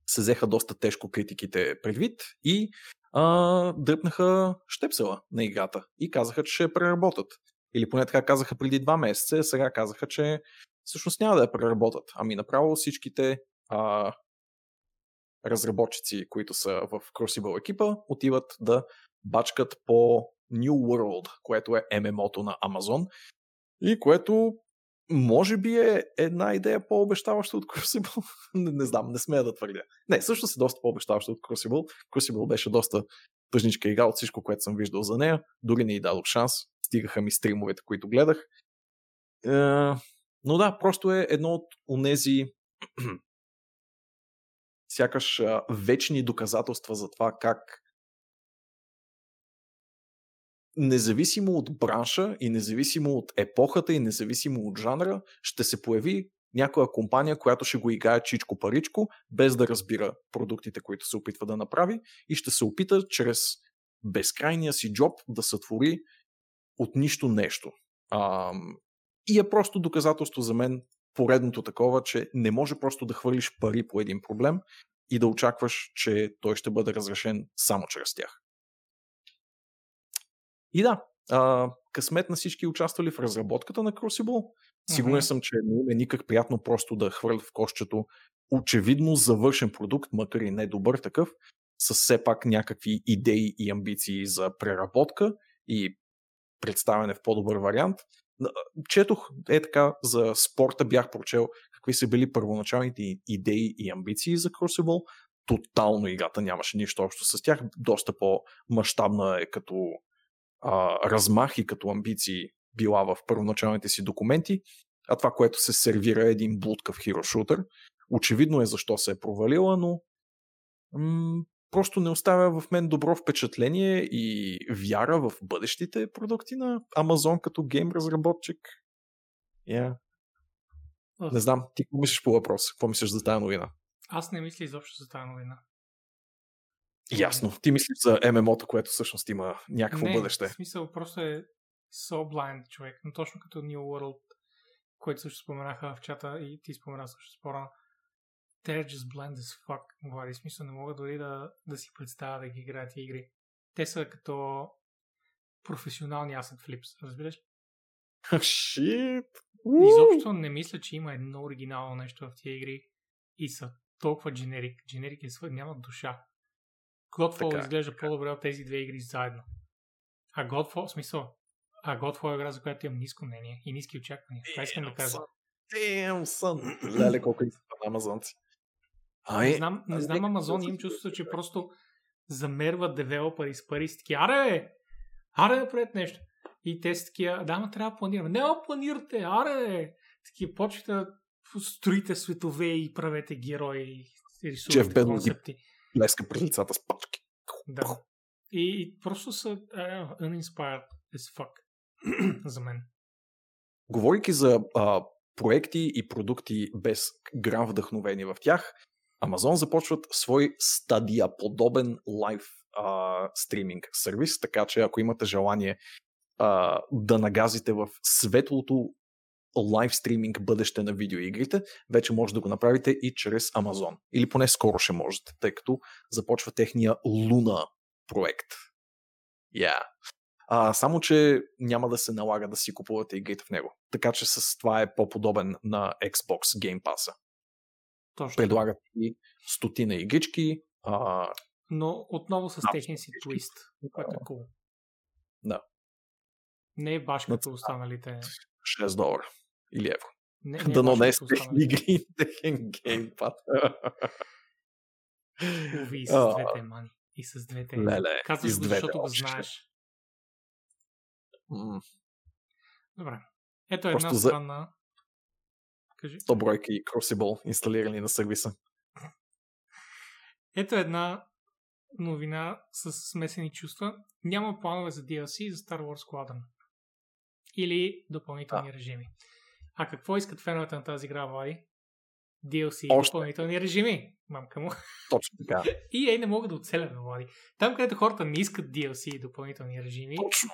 се взеха доста тежко критиките предвид и а, дръпнаха щепсела на играта и казаха, че ще я преработат. Или поне така казаха преди два месеца, сега казаха, че всъщност няма да я преработат. Ами направо всичките а, разработчици, които са в Crucible екипа, отиват да бачкат по New World, което е ММО-то на Amazon и което може би е една идея по-обещаваща от Crucible. не, не знам, не смея да твърдя. Не, също е доста по-обещаваща от Crucible. Crucible беше доста тъжничка игра от всичко, което съм виждал за нея. Дори не й дадох шанс. Стигаха ми стримовете, които гледах. Е, но да, просто е едно от онези сякаш вечни доказателства за това как независимо от бранша и независимо от епохата и независимо от жанра, ще се появи някоя компания, която ще го играе чичко-паричко, без да разбира продуктите, които се опитва да направи и ще се опита чрез безкрайния си джоб да сътвори от нищо нещо. А, и е просто доказателство за мен поредното такова, че не може просто да хвърлиш пари по един проблем и да очакваш, че той ще бъде разрешен само чрез тях. И да, а, късмет на всички участвали в разработката на Crucible. Сигурен uh-huh. съм, че не е никак приятно просто да хвърлят в кошчето очевидно завършен продукт, макар и не добър такъв, с все пак някакви идеи и амбиции за преработка и представяне в по-добър вариант. Четох е така за спорта, бях прочел какви са били първоначалните идеи и амбиции за Crucible. Тотално играта нямаше нищо общо с тях. Доста по-масштабна е като а, размах и като амбиции била в първоначалните си документи. А това, което се сервира е един блудкав хирошутър. Очевидно е защо се е провалила, но м- просто не оставя в мен добро впечатление и вяра в бъдещите продукти на Amazon като гейм разработчик. Yeah. Не знам, ти какво мислиш по въпрос? Какво мислиш за тази новина? Аз не мисля изобщо за тази новина. Ясно. Ти мислиш за ММО-то, което всъщност има някакво не, бъдеще. в смисъл просто е so blind човек. Но точно като New World, който също споменаха в чата и ти спомена също спора. They're just blind as fuck, Влади. Смисъл не мога дори да, да си представя да ги играят тия игри. Те са като професионални asset flips, разбираш? Shit! Изобщо не мисля, че има едно оригинално нещо в тия игри и са толкова дженерик. Дженерик е свър... нямат душа. Godfall така, изглежда така. по-добре от тези две игри заедно. А Godfall, в смисъл, а Godfall е игра, за която имам ниско мнение и ниски очаквания. Това искам да кажа. Damn, son. Леле, колко искат на амазонци. Ай, не знам, не знам Амазон, имам чувството, че просто замерват девелопери с пари си таки, аре, аре да правят нещо. И те са такива, да, ма трябва да планираме. Не, планирате, аре! Такива, почвате да строите светове и правете герои и рисувате концепти. Леска през лицата с пачки. Да. И, и просто са uh, uninspired as fuck за мен. Говорейки за а, проекти и продукти без грам вдъхновение в тях, Amazon започват свой стадия подобен лайв стриминг сервис, така че ако имате желание а, да нагазите в светлото лайв стриминг бъдеще на видеоигрите, вече може да го направите и чрез Amazon. Или поне скоро ще можете, тъй като започва техния Луна проект. Yeah. А, само, че няма да се налага да си купувате игрите в него. Така че с това е по-подобен на Xbox Game Pass. Точно. Предлагат и стотина игрички. А... Но отново с техния си твист, което е cool. Да. Не е баш като останалите. 6 долара или евро. Не, не да нанес игри техен геймпад. Уви и с двете мани. И с двете. Леле, Казваш го, защото го знаеш. Mm. Добре. Ето една Просто странна... Кажи. 100 бройки Crucible инсталирани на сервиса. Ето една новина с смесени чувства. Няма планове за DLC за Star Wars Squadron. Или допълнителни да. режими. А какво искат феновете на тази игра, Влади? DLC и допълнителни режими. Мамка му. Точно така. И ей не могат да оцелят, Влади. Там, където хората не искат DLC и допълнителни режими. Точно.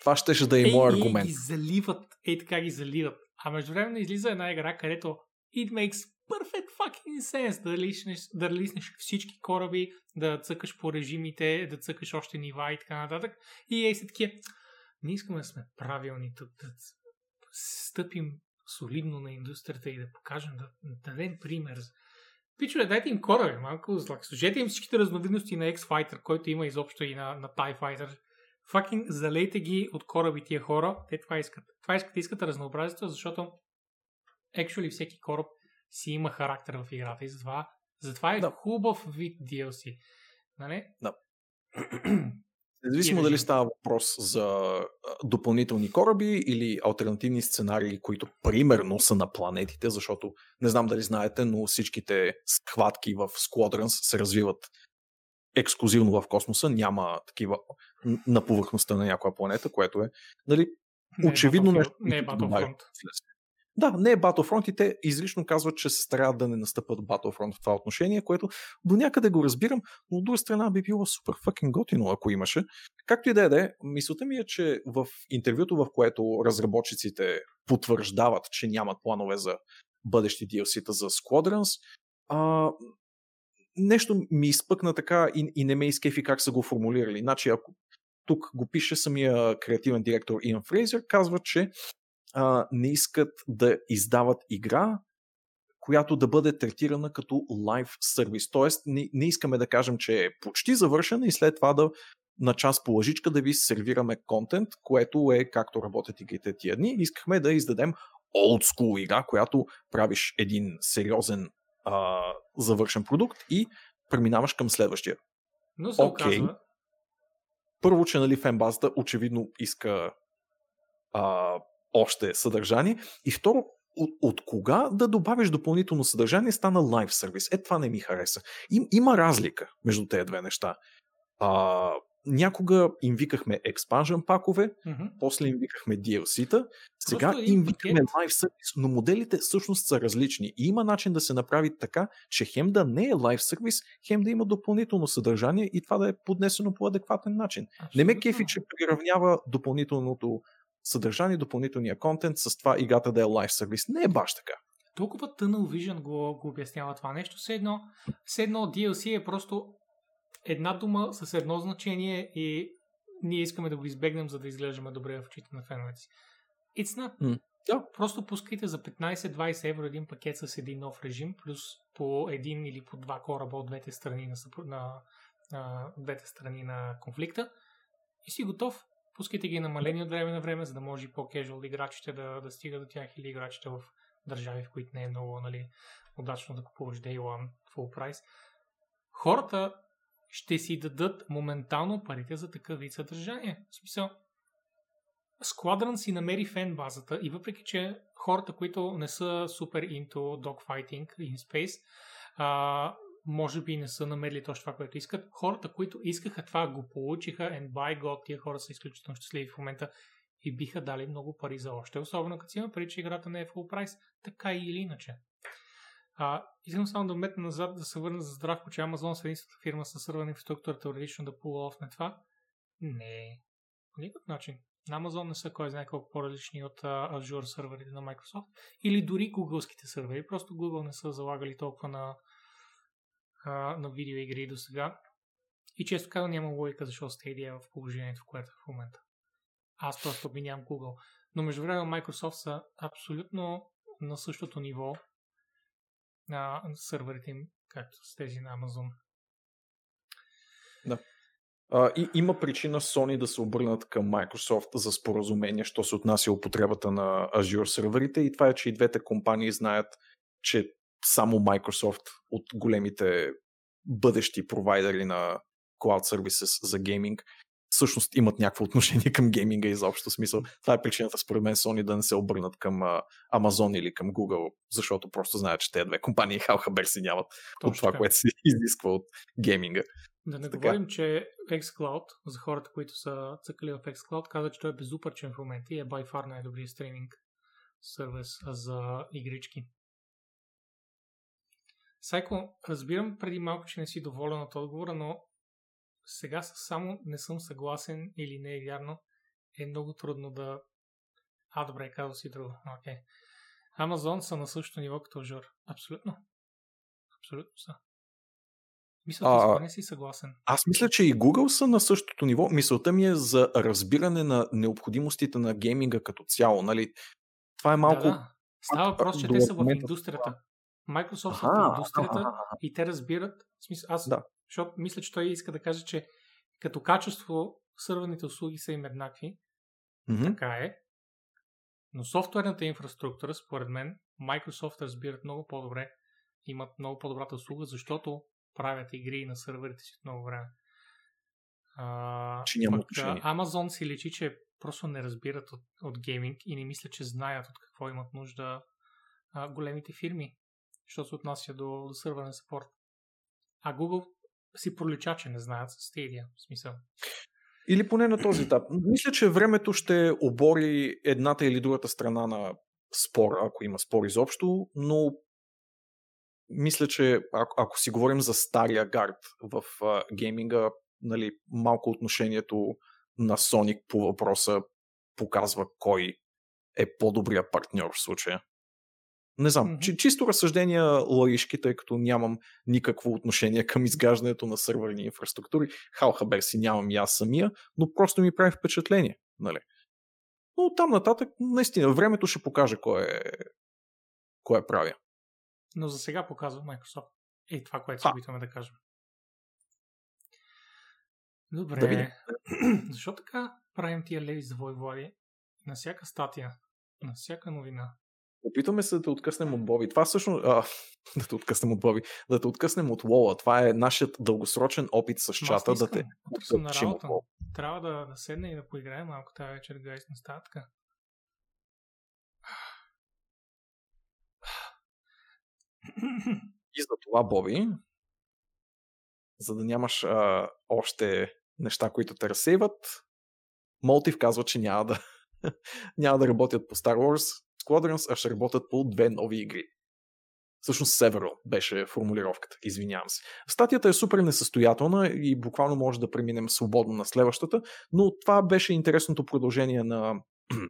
Това ще, да е моят аргумент. ги заливат, ей така ги заливат. А между време излиза една игра, където it makes perfect fucking sense да лиснеш, да лиснеш всички кораби, да цъкаш по режимите, да цъкаш още нива и така нататък. И ей са такива, не искаме да сме правилни тук, стъпим солидно на индустрията и да покажем, да, да дадем пример. Пичове, дайте им кораби, малко злак. Служете им всичките разновидности на X-Fighter, който има изобщо и на, на TIE Fighter. Факин залейте ги от кораби тия хора. Те това искат. Това искат, искат разнообразието, защото actually всеки кораб си има характер в играта и затова, затова е да. хубав вид DLC. Нали? Да. Независимо дали става въпрос за допълнителни кораби или альтернативни сценарии, които примерно са на планетите, защото не знам дали знаете, но всичките схватки в Squadrons се развиват ексклюзивно в космоса, няма такива на повърхността на някоя планета, което е нали, очевидно нещо. Не е Battlefront. Да, не е Battlefront и те излично казват, че се стараят да не настъпат Battlefront в това отношение, което до някъде го разбирам, но от друга страна би било супер fucking готино, ако имаше. Както и да е, да е, мисълта ми е, че в интервюто, в което разработчиците потвърждават, че нямат планове за бъдещи DLC-та за Squadrons, а, нещо ми изпъкна така и, и не ме изкефи как са го формулирали. Значи, ако тук го пише самия креативен директор Иан Фрейзер, казва, че а, не искат да издават игра, която да бъде третирана като лайв сервис. Тоест, не, не искаме да кажем, че е почти завършена и след това да на час по лъжичка да ви сервираме контент, което е както работят игрите тия дни. Искахме да издадем old school игра, която правиш един сериозен а, завършен продукт и преминаваш към следващия. Но се okay. оказва... Първо, че нали, фенбазата очевидно иска а, още съдържание. И второ, от, от кога да добавиш допълнително съдържание стана лайв сервис? Е, това не ми хареса. Им, има разлика между тези две неща. А, някога им викахме expansion пакове, mm-hmm. после им викахме DLC-та, сега им викаме live service, но моделите всъщност са различни. И има начин да се направи така, че хем да не е live сервис, хем да има допълнително съдържание и това да е поднесено по адекватен начин. Абсолютно. Не ме кефи, че приравнява допълнителното съдържание, допълнителния контент с това играта да е live сервис. Не е баш така. Толкова Tunnel Vision го, го обяснява това нещо. Все едно, все едно DLC е просто една дума с едно значение и ние искаме да го избегнем, за да изглеждаме добре в очите на феновете си. It's not. Mm. Да. Просто пускайте за 15-20 евро един пакет с един нов режим, плюс по един или по два кораба от двете страни на, на, на двете страни на конфликта и си готов. Пускайте ги намалени от време на време, за да може и по-кежуал играчите да, да стигат до тях или играчите в държави, в които не е много нали, удачно да купуваш Day One full price. Хората ще си дадат моментално парите за такъв вид съдържание. В смисъл, Squadron си намери фен базата и въпреки, че хората, които не са супер into dogfighting in space, а, може би не са намерили точно това, което искат. Хората, които искаха това, го получиха and by God, тия хора са изключително щастливи в момента и биха дали много пари за още, особено като си има пари, че играта не е full price, така или иначе. А, искам само да метна назад, да се върна за здравко, че Amazon са единствената фирма с сървърна инфраструктура теоретично да пула на това. Не, по никакъв начин. На Amazon не са кой знае колко по-различни от Azure сървърите на Microsoft или дори Google-ските сървъри. Просто Google не са залагали толкова на, uh, на видеоигри до сега. И често казвам няма логика защо Stadia е в положението, в което е в момента. Аз просто обвинявам Google. Но между време Microsoft са абсолютно на същото ниво на сървърите им, както с тези на Amazon. Да. А, и има причина Sony да се обърнат към Microsoft за споразумение, що се отнася употребата на Azure серверите и това е, че и двете компании знаят, че само Microsoft от големите бъдещи провайдери на Cloud Services за гейминг всъщност имат някакво отношение към гейминга изобщо смисъл. Това е причината според мен Sony да не се обърнат към uh, Amazon или към Google, защото просто знаят, че те две компании халхабер си нямат от това, така. което се изисква от гейминга. Да не така. говорим, че xCloud, за хората, които са цъкали в xCloud, каза, че той е безупърчен в момента и е by far най-добрият стриминг сервис за игрички. Сайко, разбирам преди малко, че не си доволен от отговора, но сега само не съм съгласен или не е вярно, е много трудно да... А, добре, казал си друго. Окей. Okay. Амазон са на същото ниво като Жор. Абсолютно. Абсолютно са. Мисля, че не си съгласен. Аз мисля, че и Google са на същото ниво. Мисълта ми е за разбиране на необходимостите на гейминга като цяло. Нали? Това е малко... Да, да. Става въпрос, че те са в индустрията. Microsoft са в индустрията и те разбират. В смисъл, аз да. Защото мисля, че той иска да каже, че като качество сървърните услуги са им еднакви. Mm-hmm. Така е. Но софтуерната инфраструктура, според мен, Microsoft разбират много по-добре, имат много по-добрата услуга, защото правят игри на сървърите си от много време. А, че няма пък, Amazon си лечи, че просто не разбират от, от гейминг и не мисля, че знаят от какво имат нужда а, големите фирми, що се отнася до, до сървърен спорт. А Google си пролича, че не знаят с Stadia. В смисъл. Или поне на този етап. Мисля, че времето ще обори едната или другата страна на спор, ако има спор изобщо, но мисля, че ако, ако си говорим за стария гард в а, гейминга, нали, малко отношението на Sonic по въпроса показва кой е по-добрия партньор в случая. Не знам, mm-hmm. чисто разсъждения логишки, тъй като нямам никакво отношение към изграждането на сървърни инфраструктури. Халхабер си нямам и аз самия, но просто ми прави впечатление. Нали? Но там нататък, наистина, времето ще покаже кой е, кой е правя. Но за сега показва Microsoft. Е това, което се опитваме да кажем. Добре. Да Защо така правим тия леви завой, Влади? На всяка статия, на всяка новина. Опитваме се да те откъснем от Боби. Това всъщност... А, да те откъснем от Боби. Да те откъснем от Лола. Това е нашият дългосрочен опит с чата да те откъснем от Лола. Трябва да, да седне и да поиграем малко тази вечер, гайс, на статка. И за това, Боби, за да нямаш а, още неща, които те разсейват, Молтив казва, че няма да, няма да работят по Star Wars Squadrons, а ще работят по две нови игри. Всъщност Several беше формулировката, извинявам се. Статията е супер несъстоятелна и буквално може да преминем свободно на следващата, но това беше интересното продължение на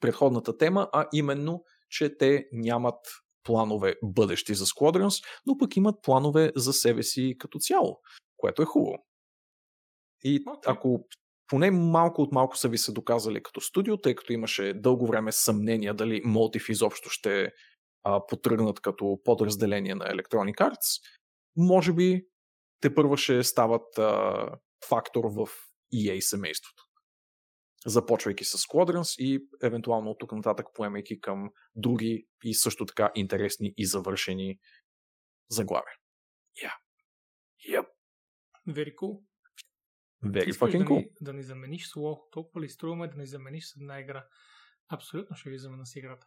предходната тема, а именно, че те нямат планове бъдещи за Squadrons, но пък имат планове за себе си като цяло, което е хубаво. И okay. ако поне малко от малко са ви се доказали като студио, тъй като имаше дълго време съмнения дали Motive изобщо ще а, потръгнат като подразделение на Electronic Arts, може би те първо ще стават а, фактор в EA семейството. Започвайки с Squadrons и евентуално от тук нататък поемайки към други и също така интересни и завършени заглавия. Yeah. Yep. Very cool. Very fucking cool. Да ни, да ни замениш слово. Толкова ли струваме да ни замениш с една игра? Абсолютно ще ви замена с играта.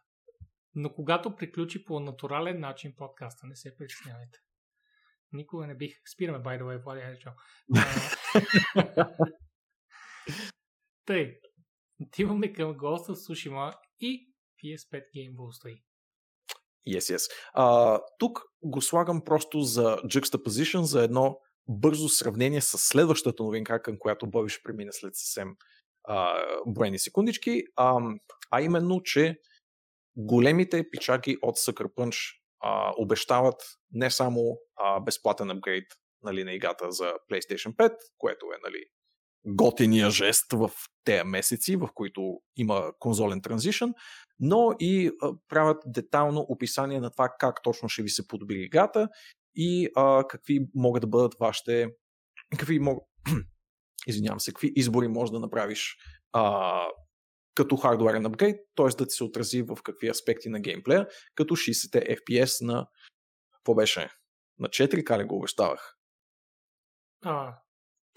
Но когато приключи по натурален начин подкаста, не се притеснявайте. Никога не бих. Спираме, by the way, Влади, айде чао. Тъй, отиваме към Ghost of Tsushima и PS5 Game Ball стои. Yes, yes. А, тук го слагам просто за juxtaposition, за едно бързо сравнение с следващата новинка, към която Боби ще премине след съвсем а, броени секундички, а, а именно, че големите пичаки от Sucker Punch а, обещават не само а, безплатен апгрейд нали, на играта за PlayStation 5, което е нали, готиния жест в тези месеци, в които има конзолен транзишън, но и а, правят детално описание на това как точно ще ви се подобри играта и а, какви могат да бъдат вашите какви могат извинявам се, какви избори можеш да направиш а, като хардуерен апгрейд, т.е. да ти се отрази в какви аспекти на геймплея, като 60 FPS на какво беше? На 4 кали го обещавах? А,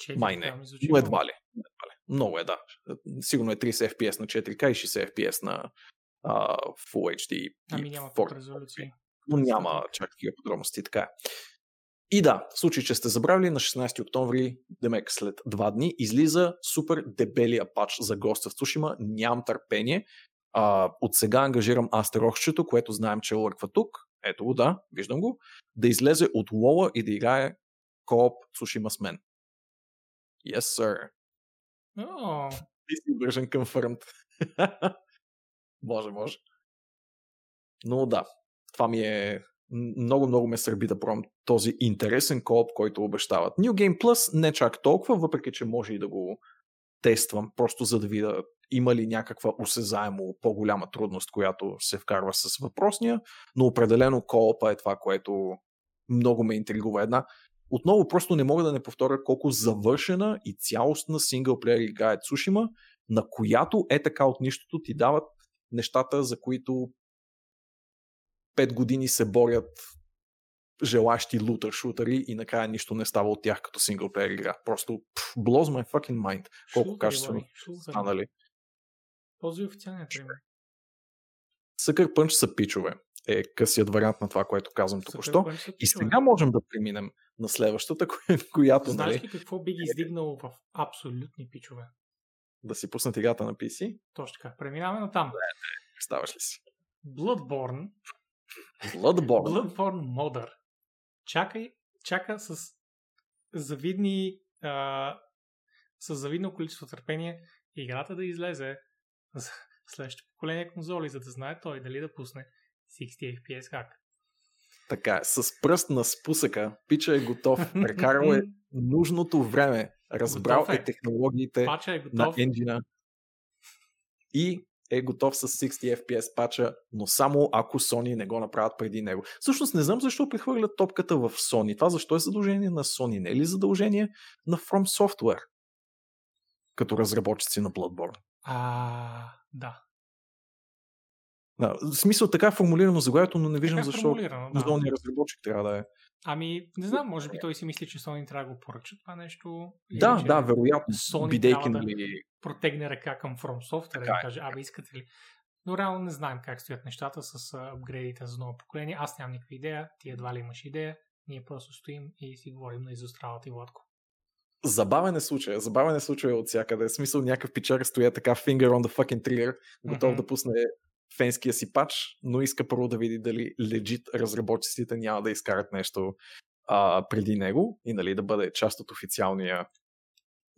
4 Май не, но едва ли. едва ли. Много е, да. Сигурно е 30 FPS на 4K и 60 FPS на а, Full HD. Ами няма резолюция но няма чак такива подробности. Така е. И да, в случай, че сте забравили, на 16 октомври, демек след два дни, излиза супер дебелия пач за госта в Цушима. Нямам търпение. А, от сега ангажирам Астерохчето, което знаем, че лърква тук. Ето го, да, виждам го. Да излезе от Лола и да играе кооп Цушима с мен. Yes, sir. Oh. Ти си вържен confirmed. може, може. Но да, това ми е много, много ме сърби да пробвам този интересен кооп, който обещават. New Game Plus не чак толкова, въпреки че може и да го тествам, просто за да видя има ли някаква осезаемо по-голяма трудност, която се вкарва с въпросния, но определено коопа е това, което много ме интригува. Една отново просто не мога да не повторя колко завършена и цялостна синглплеер игра е Цушима, на която е така от нищото ти дават нещата, за които 5 години се борят желащи лутър-шутъри и накрая нищо не става от тях като синглплеер игра. Просто pff, blows my fucking mind. Колко качествено станали. Този официалният пример. Съкър пънч са пичове е късият вариант на това, което казвам току-що. И сега можем да преминем на следващата, която... Знаеш нали... ли какво би ги издигнало в абсолютни пичове? Да си пуснат играта на PC? Точно така. Преминаваме на там. Ставаш ли си? Bloodborne Bloodborne. Bloodborne Mother. Чакай, чака с завидни а, с завидно количество търпение играта да излезе за следващото поколение конзоли, за да знае той дали да пусне 60 FPS хак. Така е, с пръст на спусъка, пича е готов, прекарал е нужното време, разбрал е. е технологиите е на енджина и е готов с 60 FPS пача, но само ако Sony не го направят преди него. Всъщност не знам защо прехвърлят топката в Sony. Това защо е задължение на Sony, не е ли задължение на From Software? Като разработчици на Bloodborne. А, да. Да, в смисъл така е формулирано заглавието, но не виждам Така е защо формулирано, да. Разработчик трябва да е. Ами, не знам, може би той си мисли, че Sony трябва да го поръча това нещо. или Да, че да, вероятно. Sony Бидейки, трябва да- нали, протегне ръка към From Software и да е. каже, абе искате ли? Но реално не знаем как стоят нещата с апгрейдите за ново поколение. Аз нямам никаква идея, ти едва ли имаш идея. Ние просто стоим и си говорим на изостралата и Владко. забавен е случая. Забавен е случая от всякъде. В смисъл някакъв пичар стоя така finger on the fucking trigger, готов Мгм. да пусне фенския си пач, но иска първо да види дали легит разработчиците няма да изкарат нещо а, преди него и нали, да бъде част от официалния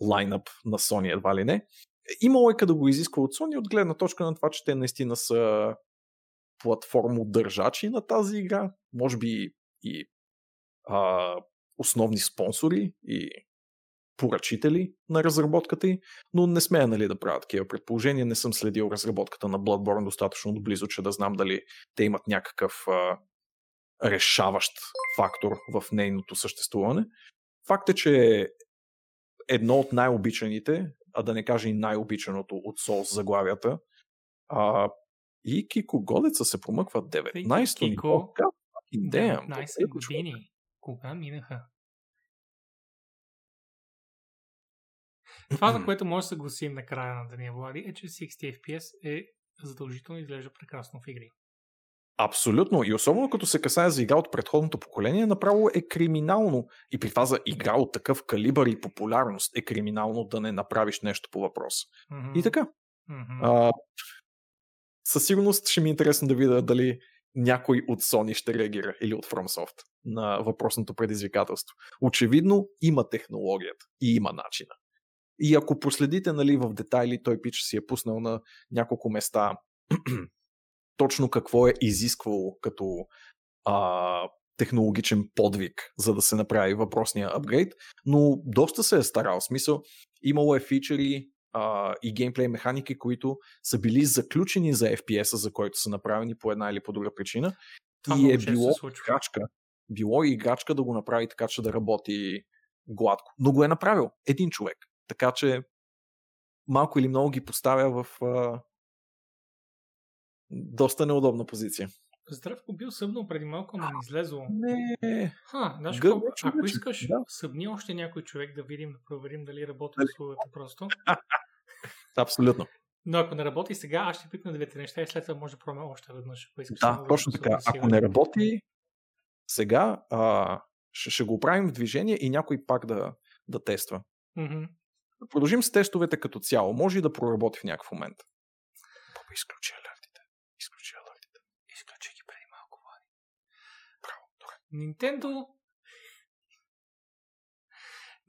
лайнъп на Sony едва ли не. Е да го изисква от Sony от гледна точка на това, че те наистина са платформодържачи на тази игра, може би и а, основни спонсори и поръчители на разработката й, но не смея нали, да правя такива предположения. Не съм следил разработката на Bloodborne достатъчно доблизо, че да знам дали те имат някакъв а, решаващ фактор в нейното съществуване. Факт е, че едно от най-обичаните, а да не кажа и най-обичаното от Souls заглавията, а, и Кико Голеца се промъква 19-то Кико, ниво. God damn, 19 добре, човек. години. Кога минаха? Това, за което може да се съгласим на края на деня, Влади, е, че 60 FPS е задължително изглежда прекрасно в игри. Абсолютно. И особено като се касае за игра от предходното поколение, направо е криминално. И при това за игра от такъв калибър и популярност е криминално да не направиш нещо по въпроса. Мгм. И така. Мгм. А, със сигурност ще ми е интересно да видя дали някой от Sony ще реагира или от FromSoft на въпросното предизвикателство. Очевидно има технологията и има начина. И ако проследите нали, в детайли, той пич си е пуснал на няколко места точно какво е изисквало като а, технологичен подвиг, за да се направи въпросния апгрейд, но доста се е старал. В смисъл, имало е фичери а, и геймплей механики, които са били заключени за FPS-а, за който са направени по една или по друга причина. Това и е било играчка. Било и играчка да го направи така, че да работи гладко. Но го е направил един човек. Така че малко или много ги поставя в а, доста неудобна позиция. Здравко бил събнал преди малко, но не излезло. Не, Ха, знаеш Гъб, какво? Ако човече, искаш, да. събни още някой човек да видим, да проверим дали работи Дали? услугата просто. абсолютно. Но ако не работи сега, аз ще пикна двете неща и след това може да пробваме още веднъж. Ако искаш Да, точно се така. Ако не работи сега, а, ще, ще го правим в движение и някой пак да, да тества. Мгм. Да продължим с тестовете като цяло. Може и да проработи в някакъв момент. Боба, изключи алертите. Изключи алертите. Изключи ги преди малко, Влади. Браво, добре. Nintendo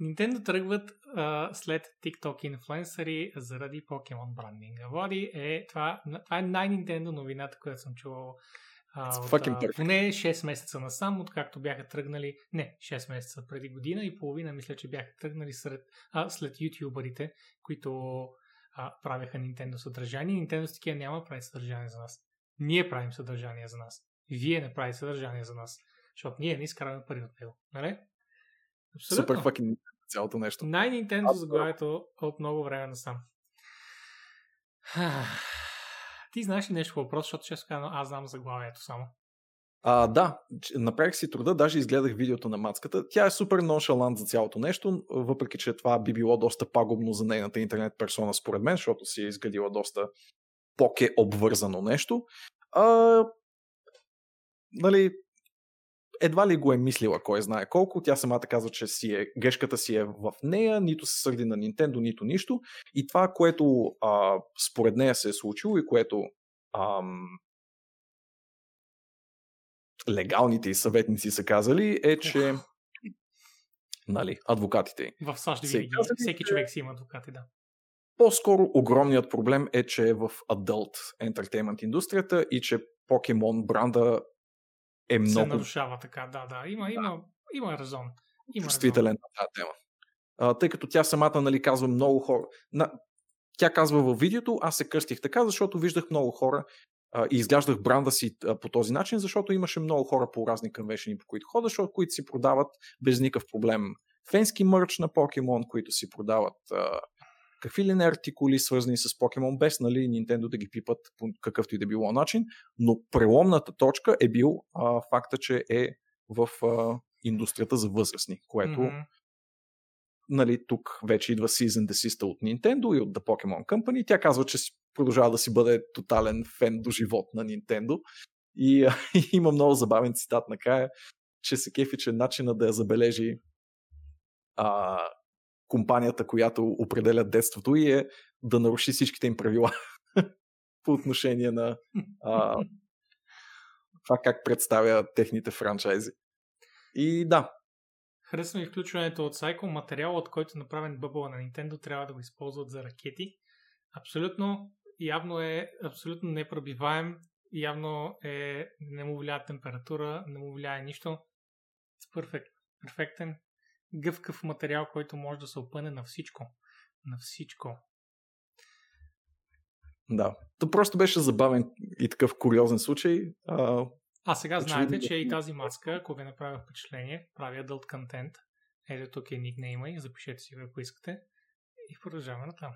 Nintendo тръгват а, след TikTok инфлуенсъри заради Pokemon брандинга. Влади е това, това е най-Nintendo новината, която съм чувал а, от, поне 6 месеца насам, откакто бяха тръгнали, не, 6 месеца преди година и половина, мисля, че бяха тръгнали сред, а, след ютубърите, които а, правеха Nintendo съдържание. Nintendo с такива няма прави съдържание за нас. Ние правим съдържание за нас. Вие не правите съдържание за нас. Защото ние не изкараме пари от него. Нали? Абсолютно. Супер факин цялото нещо. Най-Nintendo заглавието от много време насам. Ти знаеш ли нещо по въпрос, защото често казвам, аз знам заглавието само. А, да, направих си труда, даже изгледах видеото на мацката. Тя е супер ноншалант за цялото нещо, въпреки че това би било доста пагубно за нейната интернет персона, според мен, защото си е изградила доста поке обвързано нещо. А, нали, едва ли го е мислила, кой знае колко. Тя самата казва, че си е, грешката си е в нея, нито се сърди на Nintendo, нито нищо. И това, което а, според нея се е случило и което ам, легалните и съветници са казали, е, че нали, адвокатите. В САЩ винаги казали, всеки човек си има адвокати, да. По-скоро огромният проблем е, че е в adult entertainment индустрията и че Pokemon бранда е Се много нарушава така, да, да. Има, има, има резон. Има резон. чувствителен на тази тема. А, тъй като тя самата нали, казва много хора. На... тя казва във видеото, аз се кръстих така, защото виждах много хора а, и изглеждах бранда си а, по този начин, защото имаше много хора по разни конвеншени, по които ходя, защото които си продават без никакъв проблем фенски мърч на покемон, които си продават а, какви ли не артикули, свързани с покемон, без нали, Nintendo да ги пипат по какъвто и да било начин, но преломната точка е бил а, факта, че е в а, индустрията за възрастни, което mm-hmm. нали, тук вече идва Season Desist от Nintendo и от The Pokemon Company. Тя казва, че продължава да си бъде тотален фен до живот на Nintendo. И, а, и има много забавен цитат накрая, че се кефи, че начина да я забележи а, компанията, която определя детството и е да наруши всичките им правила по отношение на а, това как представя техните франчайзи. И да. Харесва ми включването от Psycho. Материалът, който е направен бъбъла на Nintendo, трябва да го използват за ракети. Абсолютно, явно е абсолютно непробиваем. Явно е, не му влияе температура, не му влияе нищо. Перфект, перфектен гъвкав материал, който може да се опъне на всичко. На всичко. Да. То просто беше забавен и такъв куриозен случай. А, а сега очевидно... знаете, че и тази маска, ако ви направя впечатление, прави adult content. Ето тук е никнейма и запишете си го, ако искате. И продължаваме натам.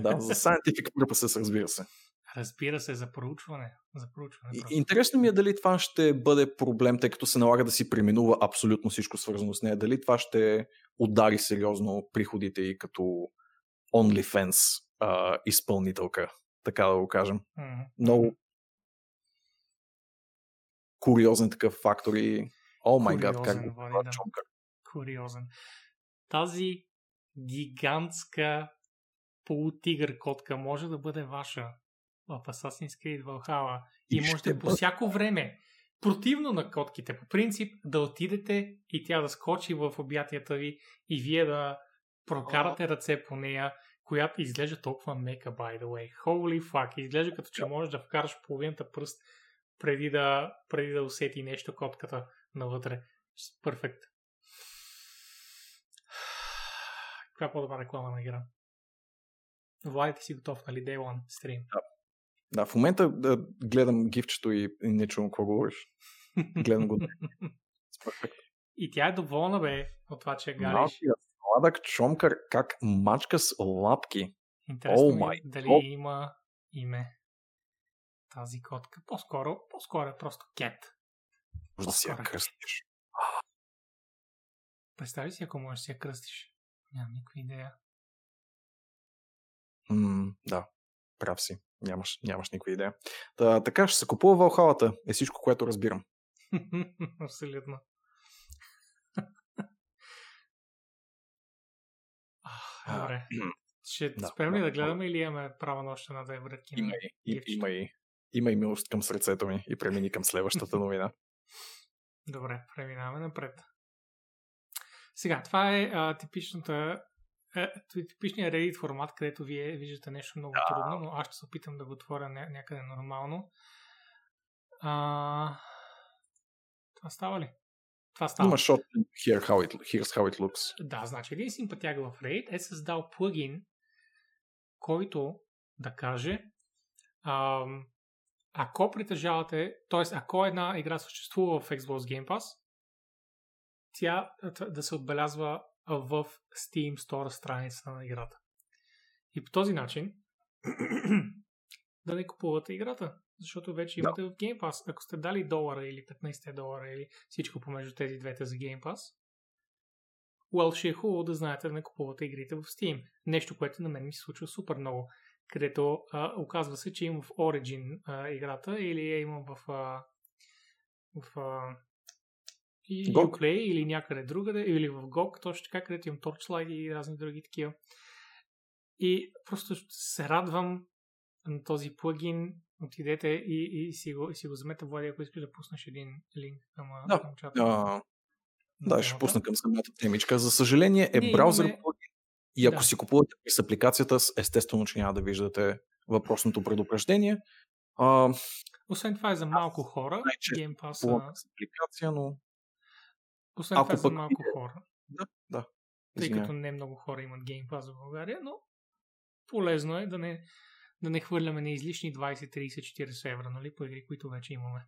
Да, за scientific purposes, разбира се. Разбира се, за проучване. За проучване Интересно ми е дали това ще бъде проблем, тъй като се налага да си преминува абсолютно всичко свързано с нея. Дали това ще удари сериозно приходите и като OnlyFans а, изпълнителка, така да го кажем. Mm-hmm. Много куриозен такъв фактор и о май гад, как го да. Куриозен. Тази гигантска полутигър котка може да бъде ваша в Assassin's Creed Valhalla и, и можете по всяко време, противно на котките, по принцип, да отидете и тя да скочи в обятията ви и вие да прокарате ръце по нея, която изглежда толкова мека, by the way. Holy fuck, изглежда като че можеш да вкараш половината пръст преди да, преди да усети нещо котката навътре. Перфект. Каква по-добра реклама на игра? Владите си готов, нали? Day One стрим. Да. Да, в момента да гледам гифчето и, и не чувам какво говориш. Гледам го. и тя е доволна, бе, от това, че галиш. Сладък чомкър, как мачка с лапки. Интересно oh ми, дали God. има име тази котка. По-скоро, по-скоро е просто кет. Може да си я кръстиш. Представи си, ако можеш да си я кръстиш. Нямам никаква идея. Mm, да, прав си. Нямаш, нямаш никаква идея. Та, така ще се купува Валхалата, е всичко, което разбирам. Абсолютно. Добре. Ще да, спрем ли да, да гледаме или имаме право на още на две врътки? Има, и, има, и, има и милост към сърцето ми и премини към следващата новина. Добре, преминаваме напред. Сега, това е а, типичната типичният Reddit формат, където вие виждате нещо много да. трудно, но аз ще се опитам да го отворя някъде нормално. А... Това става ли? Това става. Има shot here how it, here's how it looks. Да, значи един симпатяг в Reddit е създал плагин, който да каже ам, ако притежавате, т.е. ако една игра съществува в Xbox Game Pass, тя да се отбелязва в Steam Store страница на играта. И по този начин да не купувате играта. Защото вече имате да. в Game Pass. Ако сте дали долара или 15 долара или всичко помежду тези двете за Game Pass, well, ще е хубаво да знаете да не купувате игрите в Steam. Нещо, което на мен ми се случва супер много. Където а, оказва се, че имам в Origin а, играта или я имам в, а, в а, и GOG. Uplay или някъде другаде, или в GOG, точно така, където имам Torchlight и разни други такива. И просто се радвам на този плагин. Отидете и, и, си, го, и си го вземете, Влади, ако искаш да пуснеш един линк към, да. към чата. Да, да ще пусна към самата темичка. За съжаление е браузър имаме... плагин. И ако да. си купувате през апликацията, естествено, че няма да виждате въпросното предупреждение. А, Освен това е за малко хора. Game Pass. апликация, но освен Ако това за малко хора. Да, да. Тъй като не много хора имат Game Pass в България, но полезно е да не, да не хвърляме на излишни 20, 30, 40 евро, нали, по игри, които вече имаме.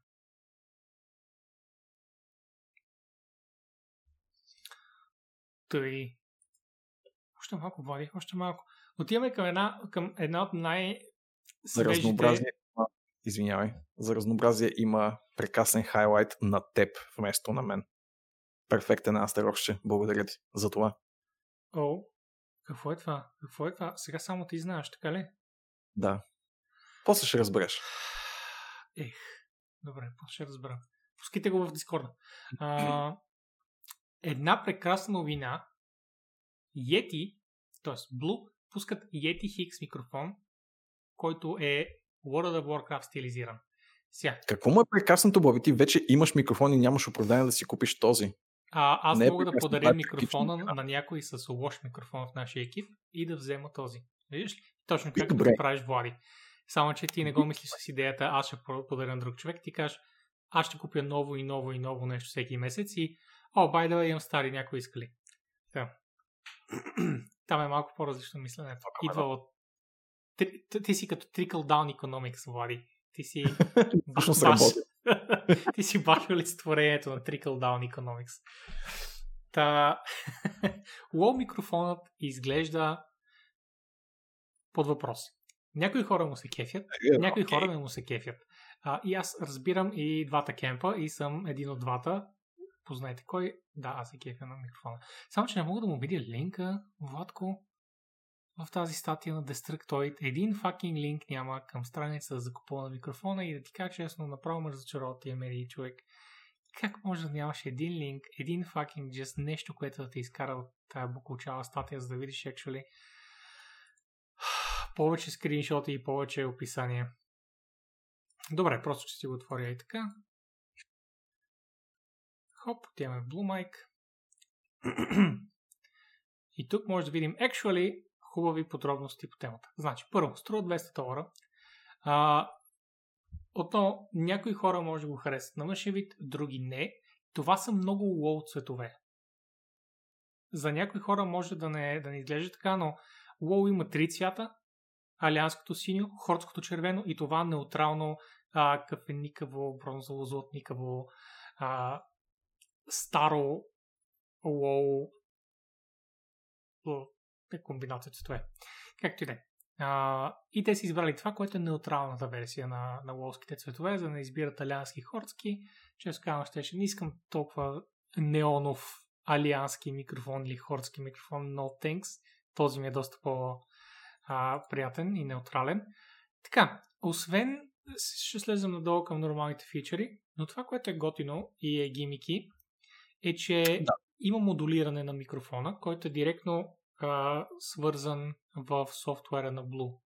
Тъй. Още малко води, още малко. Отиваме към една, към една от най- За разнообразие, извинявай, за разнообразие има прекрасен хайлайт на теб вместо на мен. Перфектен астерокще. Благодаря ти за това. О, какво е това? Какво е това? Сега само ти знаеш, така ли? Да. После ще разбереш. Ех, добре, после ще разбера. Пускайте го в Дискорда. А, една прекрасна новина. Yeti, т.е. Blue, пускат Yeti Hix микрофон, който е World of Warcraft стилизиран. Сега. Какво му е прекрасното, Боби? Ти вече имаш микрофон и нямаш оправдание да си купиш този. А, аз Не е мога да подаря това е микрофона практично, на някой с лош микрофон в нашия екип и да взема този. Виждаш ли? Точно И както добре. правиш, Влади. Само, че ти не го мислиш с идеята, аз ще подаря на друг човек. Ти кажеш, аз ще купя ново и ново и ново нещо всеки месец и о, бай да имам стари, някой иска ли. Така. Там е малко по-различно мисленето. Така, Идва от... Ти, ти- си като trickle down economics, Влади. Ти си... Точно баш- сработи. ти си баш олицетворението на trickle down economics. Та... Лоу микрофонът изглежда под въпрос. Някои хора му се кефят, някои Окей. хора не му се кефят. А, и аз разбирам и двата кемпа и съм един от двата. Познайте кой. Да, аз се кефя на микрофона. Само, че не мога да му видя линка, Владко, в тази статия на Destructoid. Един факинг линк няма към страница за купуване на микрофона и да ти кажа честно, направо ме разочарова тия медии човек. Как може да нямаш един линк, един факинг just нещо, което да те изкара от тая букучава статия, за да видиш actually повече скриншоти и повече описания. Добре, просто ще си го отворя и така. Хоп, отиваме в Blue Mic. и тук може да видим actually хубави подробности по темата. Значи, първо, струва 200 долара. А, отново, някои хора може да го харесат на външен вид, други не. Това са много лоу цветове. За някои хора може да не, да не изглежда така, но лоу има три цвята. Алианското синьо, хорското червено и това неутрално а, кафеникаво, бронзово, златникаво, а, старо лоу е комбинация цветове. Както и да е. И те са избрали това, което е неутралната версия на, на лоуските цветове, за да не избират алиански хорски. Често казвам, ще не искам толкова неонов алиански микрофон или хорски микрофон, no thanks. Този ми е доста по а, приятен и неутрален. Така, освен ще слезем надолу към нормалните фичери, но това, което е готино и е гимики, е, че Да. има модулиране на микрофона, който е директно а, свързан в софтуера на Blue.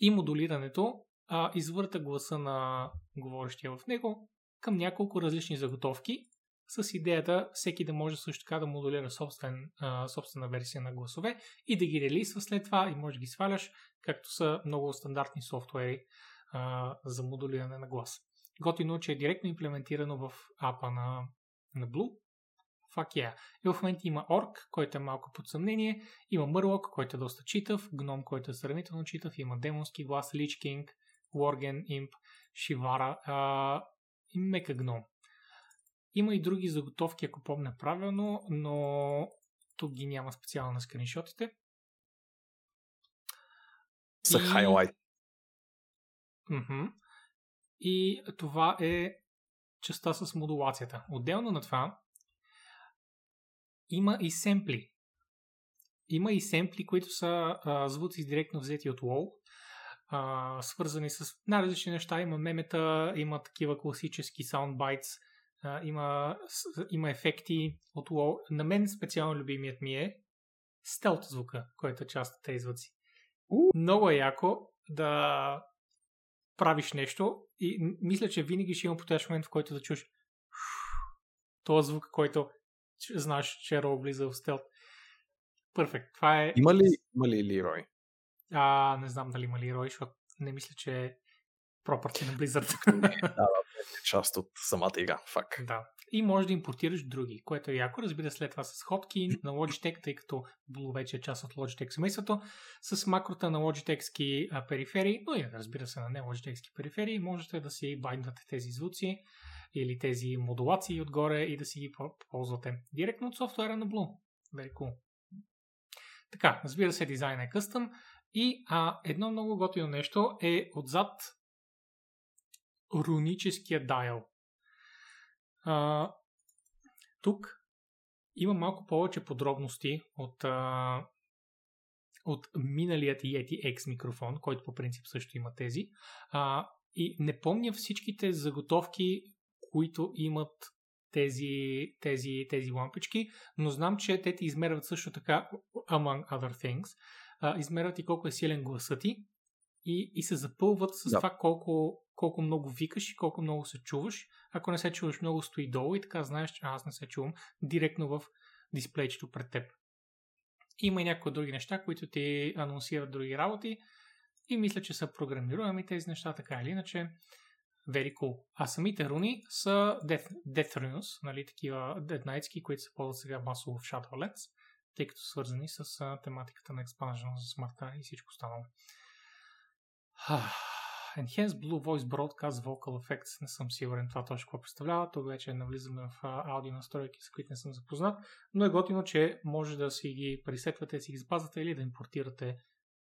И модулирането а, извърта гласа на говорещия в него към няколко различни заготовки, с идеята всеки да може също така да модулира собствен, а, собствена версия на гласове и да ги релизва след това и може да ги сваляш, както са много стандартни софтуери а, за модулиране на глас. Готино, че е директно имплементирано в апа на, на Blue. Fuck yeah. И в момента има Orc, който е малко под съмнение, има Murloc, който е доста читав, Гном, който е сравнително читав, има демонски глас, Lich King, Worgen, Imp, Shivara а, и Мека Гном. Има и други заготовки, ако помня правилно, но тук ги няма специално на скриншотите. Са И- хайлайт. Мгм. И това е частта с модулацията. Отделно на това има и семпли. Има и семпли, които са а, звуци директно взети от WoW, а, свързани с най-различни неща. Има мемета, има такива класически саундбайтс, а, има, с- има ефекти от WoW. На мен специално любимият ми е стелт звука, който е част от тези звуци. Много е яко да правиш нещо и мисля, че винаги ще има подходящ момент, в който да чуеш този звук, който знаеш, че Ро влиза в стелт. Перфект. Това е... Има ли, има ли Лирой? А, не знам дали има ли Рой, защото не мисля, че е property на Blizzard. Е част от самата игра. Фак. да. и можеш да импортираш други, което е яко. Разбира след това с Hotkey на Logitech, тъй като Blue вече е част от Logitech семейството, с макрота на Logitechски периферии, но и разбира се на не Logitechски периферии, можете да си байдвате тези звуци или тези модулации отгоре и да си ги ползвате директно от софтуера на Blue. Very cool. Така, разбира се, дизайн е къстъм и а, едно много готино нещо е отзад руническия дайл. А, тук има малко повече подробности от, а, от миналият Yeti X микрофон, който по принцип също има тези. А, и не помня всичките заготовки, които имат тези, тези, тези лампички, но знам, че те ти измерват също така, among other things, а, измерват и колко е силен гласът ти и, и се запълват с да. това колко, колко много викаш и колко много се чуваш. Ако не се чуваш много, стои долу и така знаеш, че аз не се чувам директно в дисплейчето пред теб. Има и някои други неща, които ти анонсират други работи и мисля, че са програмируеми тези неща, така или иначе. Very cool. А самите руни са Death, Death Runes, нали, такива Dead които се ползват сега масово в Shadowlands, тъй като свързани с тематиката на експанжена за смъртта и всичко останало. Enhanced Blue Voice Broadcast Vocal Effects. Не съм сигурен това точно какво представлява. Тук вече навлизаме в аудио настройки, с които не съм запознат. Но е готино, че може да си ги пресетвате, си ги запазвате или да импортирате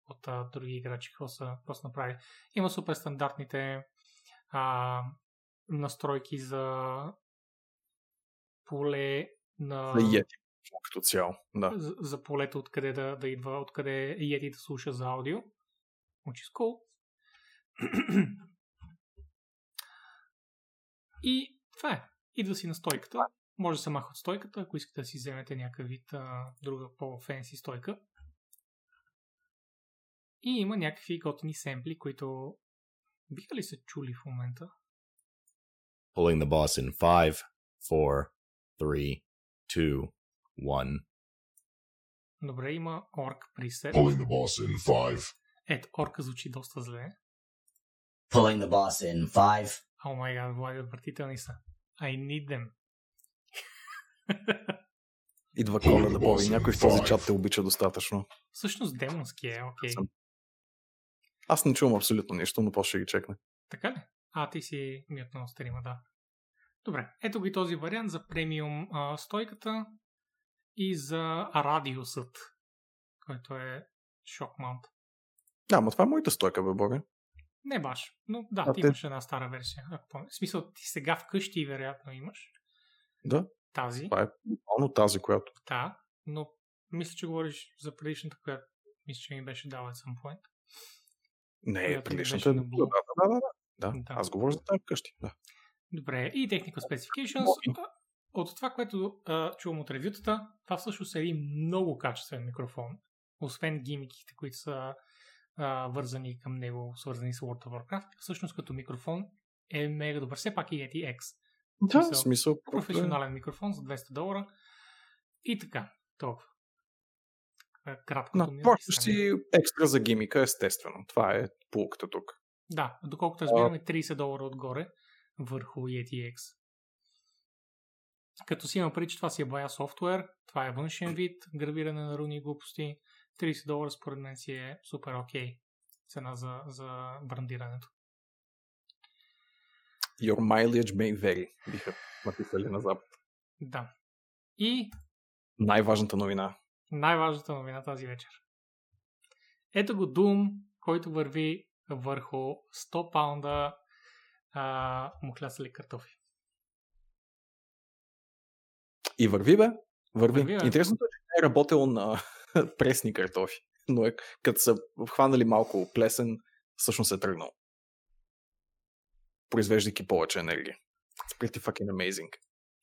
от а, други играчи. Какво са, какво са направили. Има супер стандартните а, настройки за поле на... За Yeti като цяло, да. За, за полето откъде да, да идва, откъде Yeti да слуша за аудио. Which is cool. И това е. Идва си на стойката. Може да се маха от стойката, ако искате да си вземете някакъв вид а, друга по-фенси стойка. И има някакви готини семпли, които биха ли се чули в момента? Pulling the boss in 5, 4, 3, 2, 1. Добре, има орк пресет. Pulling the boss in 5. Ето, орка звучи доста зле. Pulling the boss in 5. О май гад, Влади, отвратителни са. I need them. Идва кола да Боби. Някой в този чат те обича достатъчно. Всъщност демонски е, окей. Okay. Аз не чувам абсолютно нищо, но после ще ги чекне. Така ли? А, ти си мютнал стрима, да. Добре, ето ги този вариант за премиум а, стойката и за радиусът, който е шок маунт. Да, но това е моята стойка, бе, Боби. Не баш, но да, а ти те... имаш една стара версия. Ако помня. В смисъл, ти сега вкъщи вероятно имаш. Да. Тази. Това е буквално тази, която. Да, но мисля, че говориш за предишната, която мисля, че ми беше дала at some point. Не, предишната. Да, да, да, да, да, да. Аз говоря за тази вкъщи. Да. Добре, и Technical Specifications. От това, което а, чувам от ревютата, това всъщност е един много качествен микрофон. Освен гимиките, които са а, вързани към него, свързани с World of Warcraft. Всъщност като микрофон е мега добър. Все пак и Yeti X. Да, смисъл. смисъл професионален е. микрофон за 200 долара. И така, толкова. Кратко. Но, просто си екстра за гимика, естествено. Това е полуката тук. Да, доколкото разбираме 30 долара отгоре върху Yeti X. Като си има преди, че това си е бая софтуер, това е външен вид, гравиране на руни глупости, 30 долара според мен си е супер окей okay. цена за, за брандирането. Your mileage may vary, биха написали на запад. Да. И най-важната новина. Най-важната новина тази вечер. Ето го Doom, който върви върху 100 паунда а, мухлясали картофи. И върви, бе. Върви. върви бе. Интересното е, че е работил на пресни картофи. Но е, като са хванали малко плесен, всъщност е тръгнал. Произвеждайки повече енергия. It's pretty fucking amazing.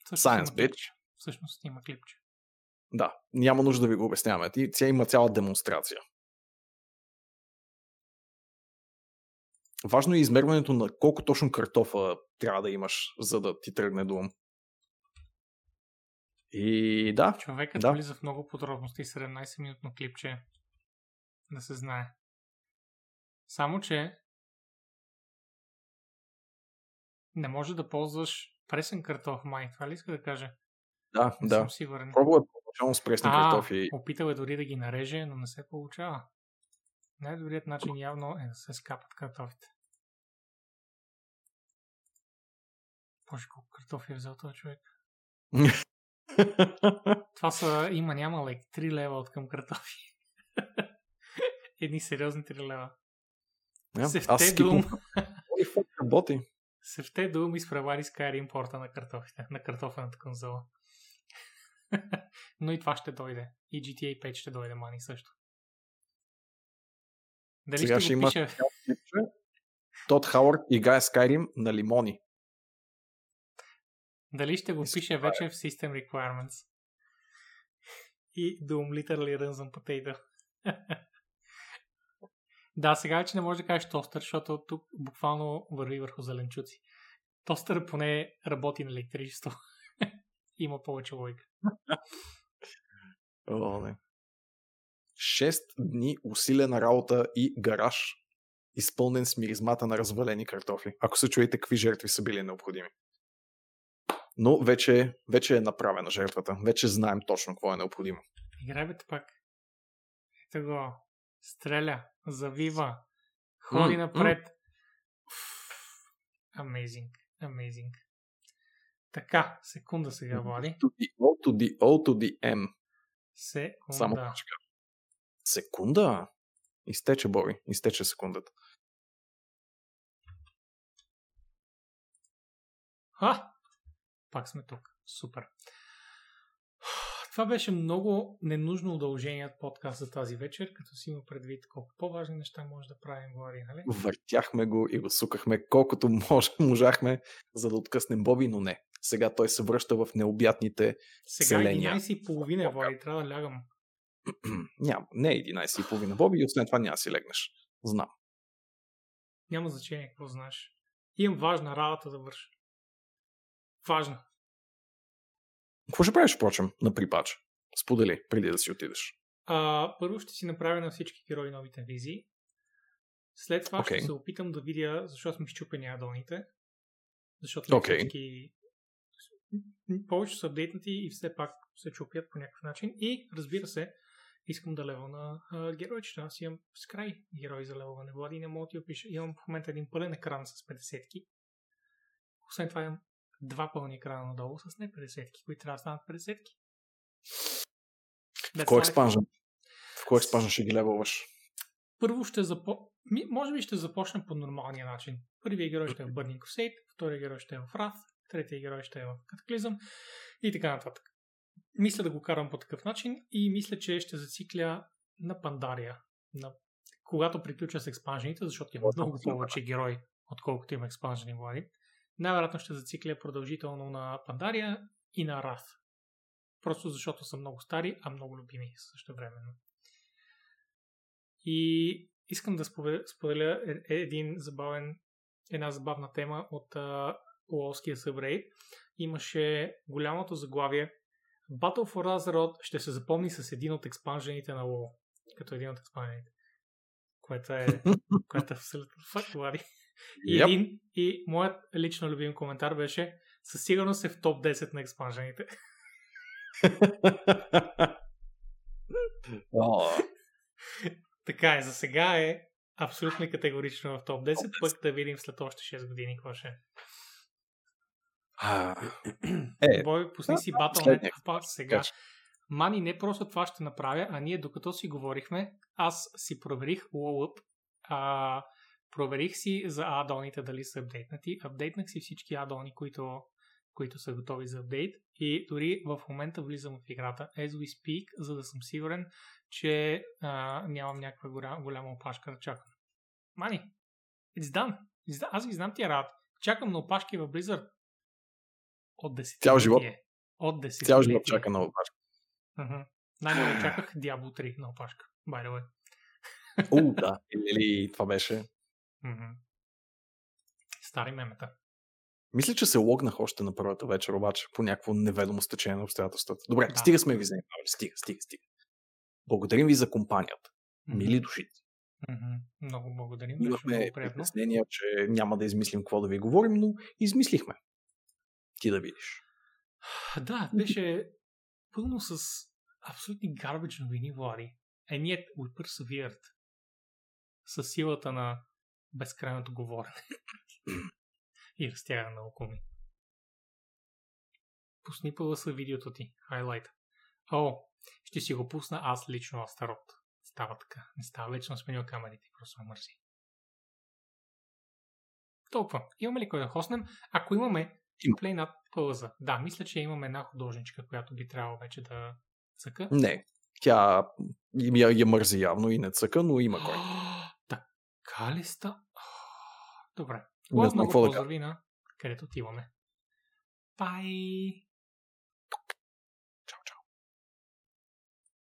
Всъщност Science, bitch. Всъщност има клипче. Да, няма нужда да ви го обясняваме. Тя има цяла демонстрация. Важно е измерването на колко точно картофа трябва да имаш, за да ти тръгне до и да. Човекът да. влиза в много подробности 17-минутно клипче. Да се знае. Само, че не може да ползваш Пресен картоф, май. Това ли иска да кажа? Да, Не да. съм сигурен. Пробвай първоначално с пресни А, картофи. опитал е дори да ги нареже, но не се получава. Най-добрият начин явно е да се скапат картофите. Боже, колко картофи е взел този човек. Това са, има няма лек, 3 лева от към картофи. Едни сериозни 3 лева. Да, Се Аз вте скипвам. дум, работи. се вте дум изпревари Skyrim порта на картофите, на картофената конзола. Но и това ще дойде. И GTA 5 ще дойде, мани също. Дали Сега ще, ще го има пише? Тод Хауърд играе Skyrim на лимони. Дали ще го пише е. вече в System Requirements? И Doom literally runs on potato. да, сега вече не може да кажеш тостър, защото тук буквално върви върху зеленчуци. Тостър поне работи на електричество. Има повече логика. О, не. Шест дни усилена работа и гараж, изпълнен с миризмата на развалени картофи. Ако се чуете какви жертви са били необходими. Но вече, вече е направена жертвата. Вече знаем точно какво е необходимо. Бе пак. Ето го. Стреля. Завива. Ходи М, напред. Amazing. Amazing. Така, секунда сега, Влади. To the O, to the O, to the M. Секунда. Само кажа. Секунда? Изтече, Боби. Изтече секундата. А! Пак сме тук. Супер. Това беше много ненужно удълженият подкаст за тази вечер, като си има предвид колко по-важни неща може да правим, Влади, нали? Въртяхме го и го сукахме колкото може, можахме, за да откъснем Боби, но не. Сега той се връща в необятните Сега Селения. 11.30, Влади, трябва да лягам. Няма, не е 11.30 Боби и освен това няма си легнеш. Знам. Няма значение какво знаеш. Имам важна работа да върша. Важна. Какво ще правиш, впрочем, на припач? Сподели, преди да си отидеш. А, първо ще си направя на всички герои новите визии. След това Окей. ще се опитам да видя защо сме щупени адоните. Защото Окей. всички повече са апдейтнати и все пак се чупят по някакъв начин. И разбира се, искам да лева на а, геройчета. Аз имам с край герои за левоване. Влади не мога да ти опиша. Имам в момента един пълен екран с 50-ки. Освен това имам два пълни екрана надолу с не 50-ки, които трябва да станат 50-ки. В кой експанжен? В кой експанжен ще ги левелваш? първо ще запо... Ми, може би ще започнем по нормалния начин. Първият герой ще е в Burning Crusade, вторият герой ще е в Wrath, третия герой ще е в Cataclysm и така нататък. Мисля да го карам по такъв начин и мисля, че ще зацикля на Пандария. На... Когато приключа с експанжените, защото има много повече герои, отколкото има експанжени влади. Най-вероятно ще зацикля продължително на Пандария и на Wrath. Просто защото са много стари, а много любими също времено. И искам да споделя, е- е- един забавен, една забавна тема от а, Уолския събрейд. Имаше голямото заглавие Battle for Azeroth ще се запомни с един от експанжените на WoW. Като един от експанжените. Което е, което е абсолютно факт, Влади. И, Yep. един, и моят лично любим коментар беше със сигурност е в топ 10 на експанжените. О, Така е, за сега е абсолютно категорично в топ 10, пък да видим след още 6 години какво ще е. А, Е, Бой, пусни си е Battle.net, пак сега. Мани, не просто това ще направя, а ние докато си говорихме, аз си проверих WoW а, проверих си за адоните дали са апдейтнати, апдейтнах си всички адони, които, които са готови за апдейт и дори в момента влизам в играта as we speak, за да съм сигурен, че а, нямам някаква голяма, голяма опашка да чакам. Мани, it's done. It's done. Аз ги знам тия работи. Чакам на опашки в Blizzard от 10 Цял живот. От 10 цял живот чака на опашка. Мгм. Най-много чаках Diablo 3 на опашка. By the way. О, да. Или това беше. Мгм. Стари мемета. Мисля, че се логнах още на първата вечер, обаче, по някакво неведомо стечение на обстоятелствата. Добре, Да. стига сме ви занимавали. Стига, стига, стига. Благодарим ви за компанията. Мгм. Мили души. Мгм. Много благодарим. Имахме притеснения, че няма да измислим какво да ви говорим, но измислихме. Ти да видиш. Да, беше пълно с абсолютни гарбидж новини, Влади. And yet we persevered. С силата на безкрайното говорене. и разтягане на око ми. Пусни са видеото ти. Хайлайт. О, ще си го пусна аз лично Астарот. Става така. Не става съм сменил камерите. Просто ме мързи. Толкова. Имаме ли кой да хоснем? Ако имаме, Има. плей над пълза. Да, мисля, че имаме една художничка, която би трябвало вече да цъка. Не, тя я, я мързи явно и не цъка, но има кой. Така ли ста? Добре. Какво да поздрави на където отиваме. Бай!